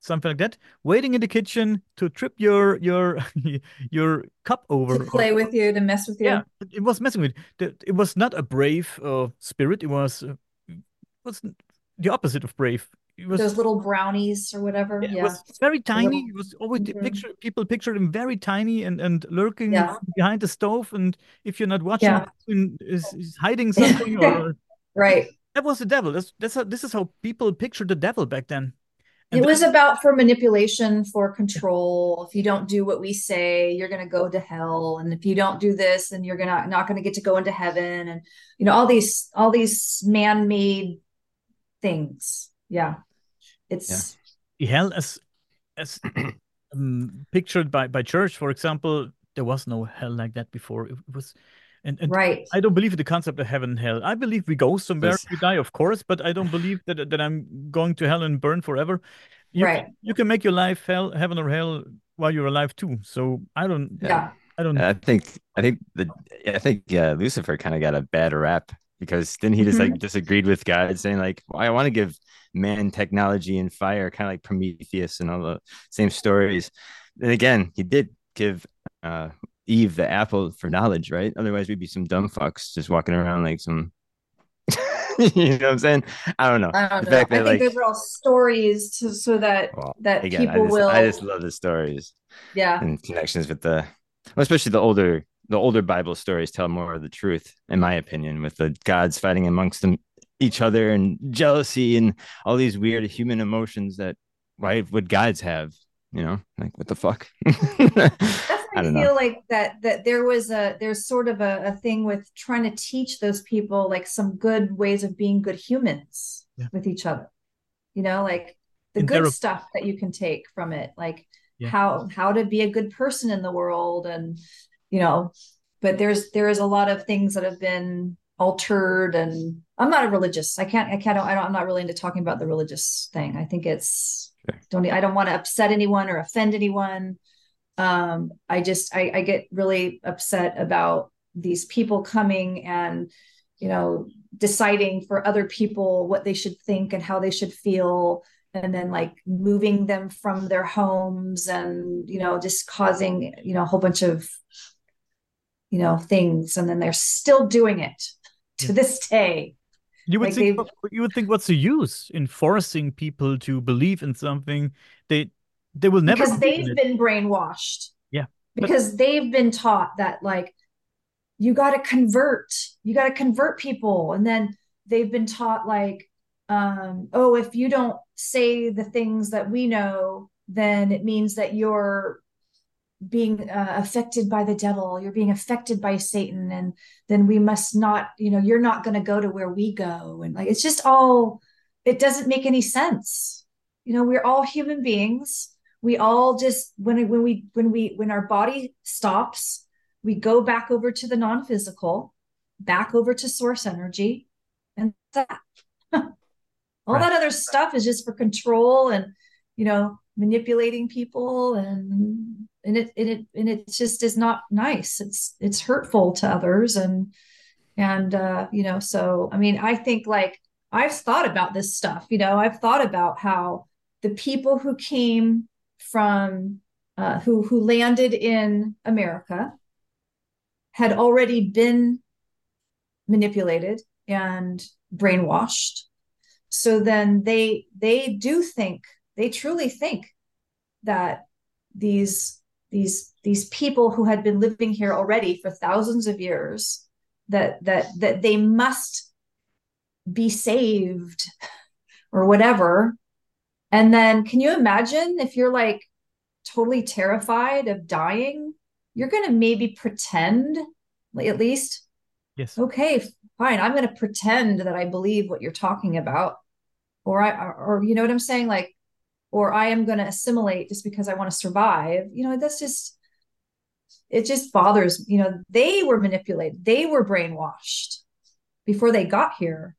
something like that, waiting in the kitchen to trip your your your cup over, to play with you, to mess with you. Yeah, it was messing with you. It was not a brave uh, spirit. It was uh, was the opposite of brave. It was those little brownies or whatever. Yeah, yeah. it was very tiny. Little... It was always mm-hmm. picture people pictured him very tiny and and lurking yeah. behind the stove. And if you're not watching, yeah. is, is hiding something or right. That was the devil. That's that's how, this is how people pictured the devil back then. And it was about for manipulation, for control. If you don't do what we say, you're going to go to hell, and if you don't do this, then you're gonna not going to get to go into heaven, and you know all these all these man made things. Yeah, it's yeah. hell as as um, pictured by by church, for example. There was no hell like that before. It was and, and right. I don't believe in the concept of heaven and hell. I believe we go somewhere, yes. we die, of course, but I don't believe that that I'm going to hell and burn forever. You right. Can, you can make your life hell, heaven or hell while you're alive too. So I don't. Yeah. I don't. I think. I think the. I think uh, Lucifer kind of got a bad rap because then he just mm-hmm. like disagreed with God, saying like, well, "I want to give man technology and fire, kind of like Prometheus and all the same stories." And again, he did give uh, Eve the apple for knowledge, right? Otherwise, we'd be some dumb fucks just walking around like some. you know what I'm saying? I don't know. I don't know. I think like, those are all stories to, so that well, that again, people I just, will. I just love the stories. Yeah, and connections with the, especially the older the older Bible stories tell more of the truth, in my opinion, with the gods fighting amongst them each other and jealousy and all these weird human emotions that why would gods have? You know, like what the fuck? I, feel know. like that that there was a there's sort of a, a, thing with trying to teach those people like some good ways of being good humans yeah. with each other. You know, like the and good stuff that you can take from it, like yeah. how how to be a good person in the world, and you know, but there's there is a lot of things that have been altered and i'm not a religious i can't i can't I don't, i'm not really into talking about the religious thing. I think it's don't i don't want to upset anyone or offend anyone. Um, I just I, I get really upset about these people coming and you know deciding for other people what they should think and how they should feel and then like moving them from their homes and you know just causing you know a whole bunch of you know things and then they're still doing it to this day you would like think you would think what's the use in forcing people to believe in something they they will never because they've been brainwashed. Yeah. Because but... they've been taught that like you got to convert, you got to convert people and then they've been taught like um oh if you don't say the things that we know then it means that you're being uh, affected by the devil. You're being affected by satan and then we must not you know you're not going to go to where we go. And like it's just all it doesn't make any sense. You know we're all human beings. We all just when when we when we when our body stops we go back over to the non-physical back over to source energy and that. All right. that other stuff is just for control and you know manipulating people and and it and it and it just is not nice it's it's hurtful to others and and uh you know so i mean i think like i've thought about this stuff you know i've thought about how the people who came from uh, who who landed in America had already been manipulated and brainwashed. So then they they do think they truly think that these these these people who had been living here already for thousands of years that that that they must be saved or whatever. And then can you imagine if you're like totally terrified of dying, you're going to maybe pretend, at least, yes, okay, fine, I'm going to pretend that I believe what you're talking about, or I, or, or you know what I'm saying, like, or I am going to assimilate just because I want to survive. You know, that's just it just bothers you know they were manipulated they were brainwashed before they got here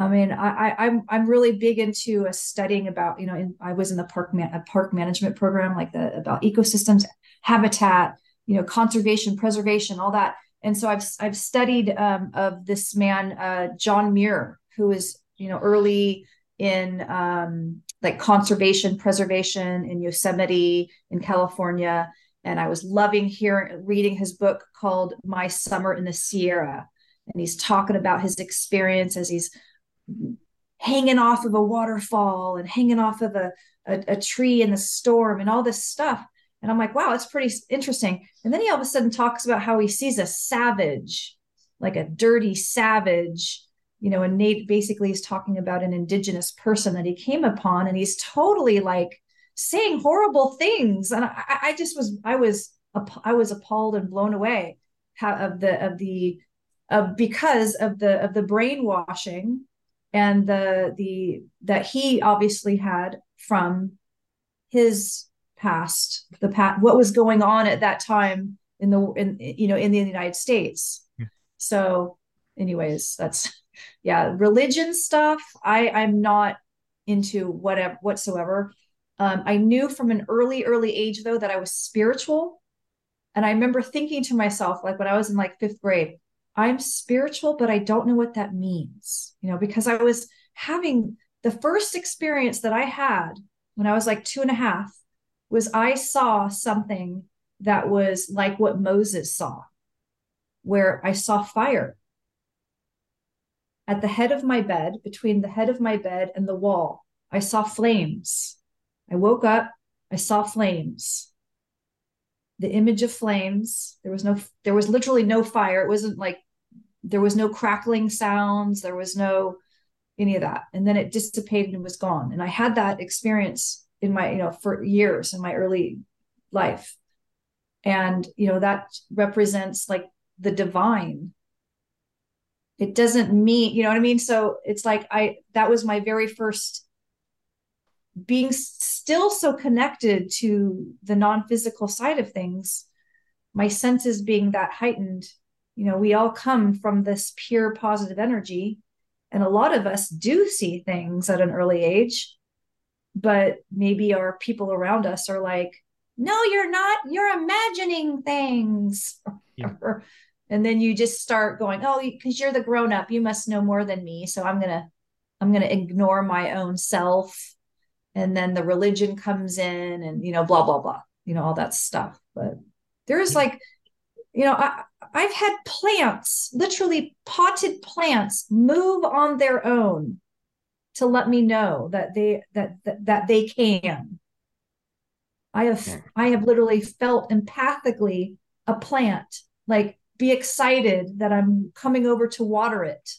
I mean, I, I am I'm really big into a studying about you know in, I was in the park man, a park management program like the about ecosystems, habitat, you know, conservation, preservation, all that. And so I've I've studied um, of this man uh, John Muir, who is you know early in um, like conservation, preservation in Yosemite in California, and I was loving hearing reading his book called My Summer in the Sierra, and he's talking about his experience as he's hanging off of a waterfall and hanging off of a, a, a tree in the storm and all this stuff. And I'm like, wow, that's pretty interesting. And then he all of a sudden talks about how he sees a savage, like a dirty savage, you know, and Nate basically he's talking about an indigenous person that he came upon, and he's totally like saying horrible things. And I, I just was, I was, I was appalled and blown away how, of the of the of because of the of the brainwashing and the the that he obviously had from his past the past what was going on at that time in the in you know in the united states yeah. so anyways that's yeah religion stuff i i'm not into whatever whatsoever. Um, i knew from an early early age though that i was spiritual. And i remember thinking to myself like when i was in like fifth grade I'm spiritual, but I don't know what that means, you know, because I was having the first experience that I had when I was like two and a half was I saw something that was like what Moses saw, where I saw fire at the head of my bed, between the head of my bed and the wall. I saw flames. I woke up, I saw flames the image of flames there was no there was literally no fire it wasn't like there was no crackling sounds there was no any of that and then it dissipated and was gone and i had that experience in my you know for years in my early life and you know that represents like the divine it doesn't mean you know what i mean? So it's like i that was my very first being still so connected to the non-physical side of things my senses being that heightened you know we all come from this pure positive energy and a lot of us do see things at an early age but maybe our people around us are like no you're not. You're imagining things. Yeah. and then you just start going oh because you're the grown up you must know more than me so i'm gonna i'm gonna ignore my own self. And then the religion comes in and you know blah blah blah you know all that stuff. But there's like you know I, i've had plants literally potted plants move on their own to let me know that they that that, that they can. I have i have literally felt empathically a plant like be excited that i'm coming over to water it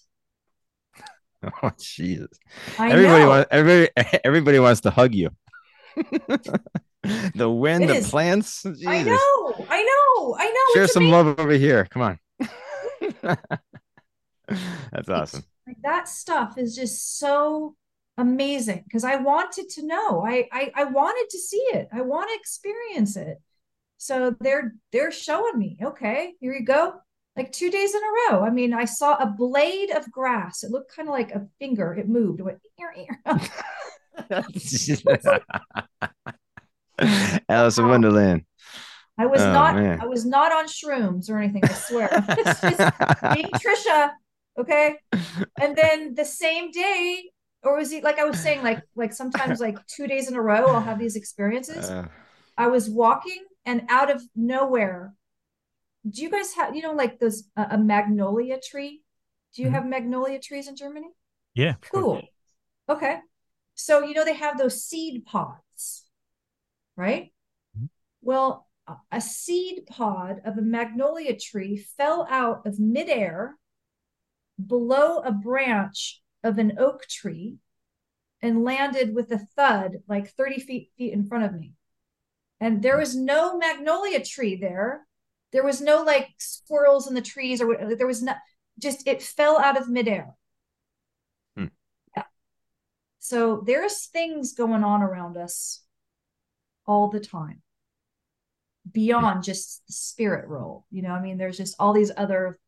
Oh Jesus! I everybody wants everybody everybody wants to hug you. the wind, it the is. plants. Jesus. I know, I know, I know. Share some love over here. Come on. That's awesome. Like that stuff is just so amazing because I wanted to know. I, I I wanted to see it. I want to experience it. So they're they're showing me. Okay, here you go like two days in a row. I mean, I saw a blade of grass. It looked kind of like a finger. It moved. It went ear ear. Alice in Wonderland. I was oh, not. Man. I was not on shrooms or anything. I swear. it's just being Tricia. Okay. And then the same day, or was it like I was saying, like like sometimes like two days in a row, I'll have these experiences. Uh, I was walking, and out of nowhere, do you guys have you know like those uh, a magnolia tree? Do you mm-hmm. have magnolia trees in germany? Yeah cool. Okay. So you know they have those seed pods right? Mm-hmm. well a seed pod of a magnolia tree fell out of midair below a branch of an oak tree and landed with a thud like 30 feet, feet in front of me and there was no magnolia tree there there was no like squirrels in the trees or there was not just it fell out of midair. Hmm. Yeah. So there's things going on around us all the time beyond hmm. just the spirit role. You know, I mean, there's just all these other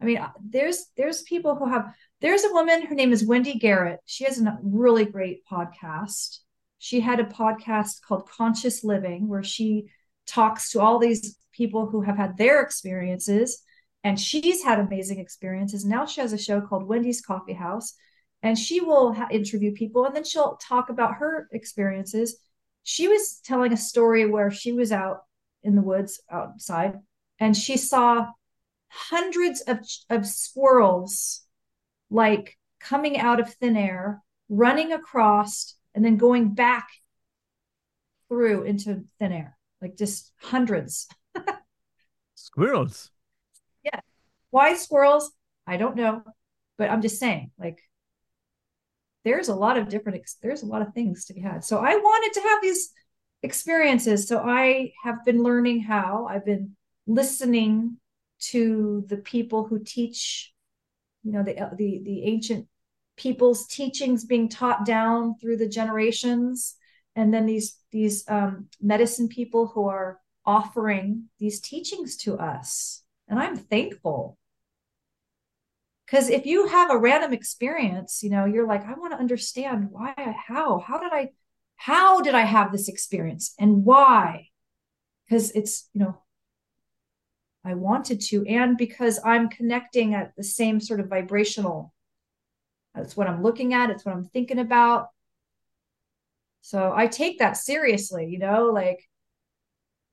I mean, uh, there's there's people who have There's a woman, her name is Wendy Garrett. She has a really great podcast. She had a podcast called Conscious Living, where she talks to all these people who have had their experiences. And she's had amazing experiences. Now she has a show called Wendy's Coffee House, and she will ha- interview people and then she'll talk about her experiences. She was telling a story where she was out in the woods outside and she saw hundreds of, of squirrels like coming out of thin air, running across, and then going back through into thin air, like just hundreds. Squirrels. Yeah. Why squirrels? I don't know. But I'm just saying, like, there's a lot of different, ex- there's a lot of things to be had. So I wanted to have these experiences. So I have been learning how, I've been listening to the people who teach you know the the the ancient people's teachings being taught down through the generations. And then these these um, medicine people who are offering these teachings to us. And i'm thankful. Because if you have a random experience you know you're like i want to understand why how how did i how did i have this experience and why? Because it's you know I wanted to, and because I'm connecting at the same sort of vibrational. That's what I'm looking at. It's what I'm thinking about. So I take that seriously, you know, like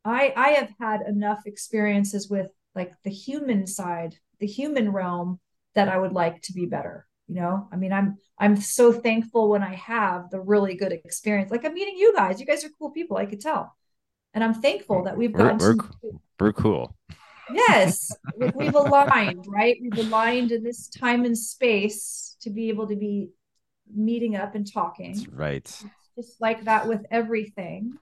I I have had enough experiences with like the human side, the human realm that I would like to be better. You know, I mean, I'm I'm so thankful when I have the really good experience. Like I'm meeting you guys. You guys are cool people. I could tell, and I'm thankful that we've gotten. We're, we're, we're cool yes we've aligned right we've aligned in this time and space to be able to be meeting up and talking. That's right. Just like that with everything.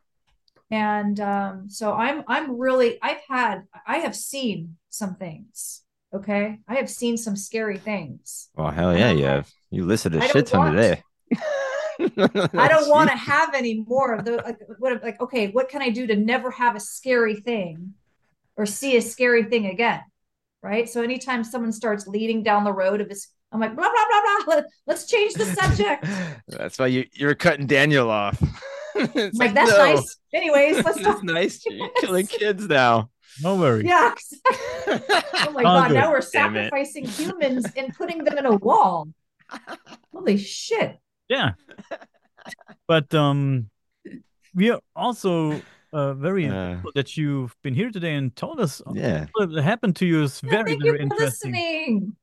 And um, so i'm i'm really i've had i have seen some things okay? I have seen some scary things. Well hell yeah you have. You listed a I shit ton today. I don't want to have any more of the like what like okay what can i do to never have a scary thing or see a scary thing again right? So anytime someone starts leading down the road of this i'm like blah blah blah blah Let, let's change the subject That's why you you're cutting Daniel off. It's like that's no, nice anyways let's That's talk nice. You're killing kids now. No worries. yeah oh my All god now we're Damn it. sacrificing humans and putting them in a wall holy shit Yeah. But um, we are also uh, very Uh, thankful that you've been here today and told us yeah. what happened to you. is Yeah, very, you very for interesting. listening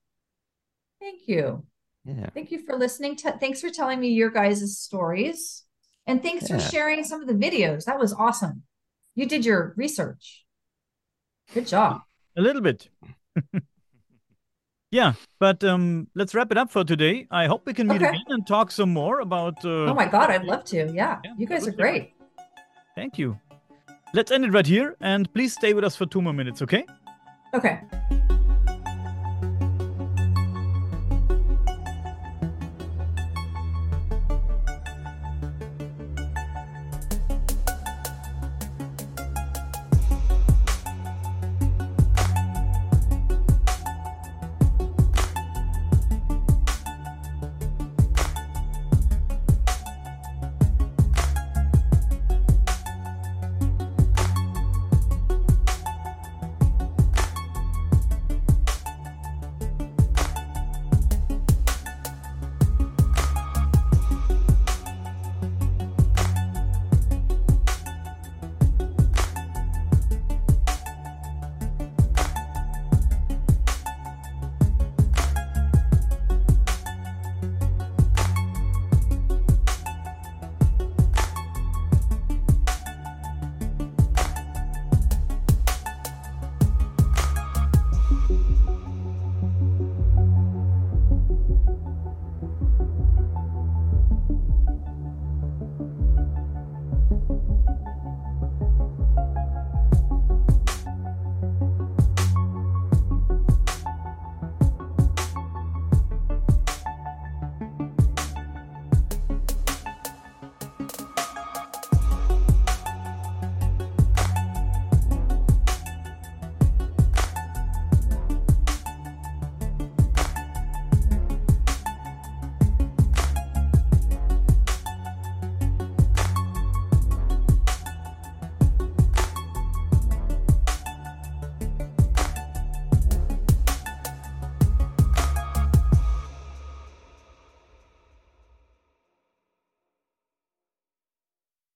thank you Yeah. Thank you for listening. To, thanks for telling me your guys' stories. And thanks for sharing some of the videos. That was awesome. You did your research. Good job. A little bit. yeah, but um, let's wrap it up for today. I hope we can meet Okay. again and talk some more about. Uh, Oh my God, I'd love to. Yeah, Yeah, you guys are great. Thank you. Let's end it right here, and please stay with us for two more minutes, okay? Okay.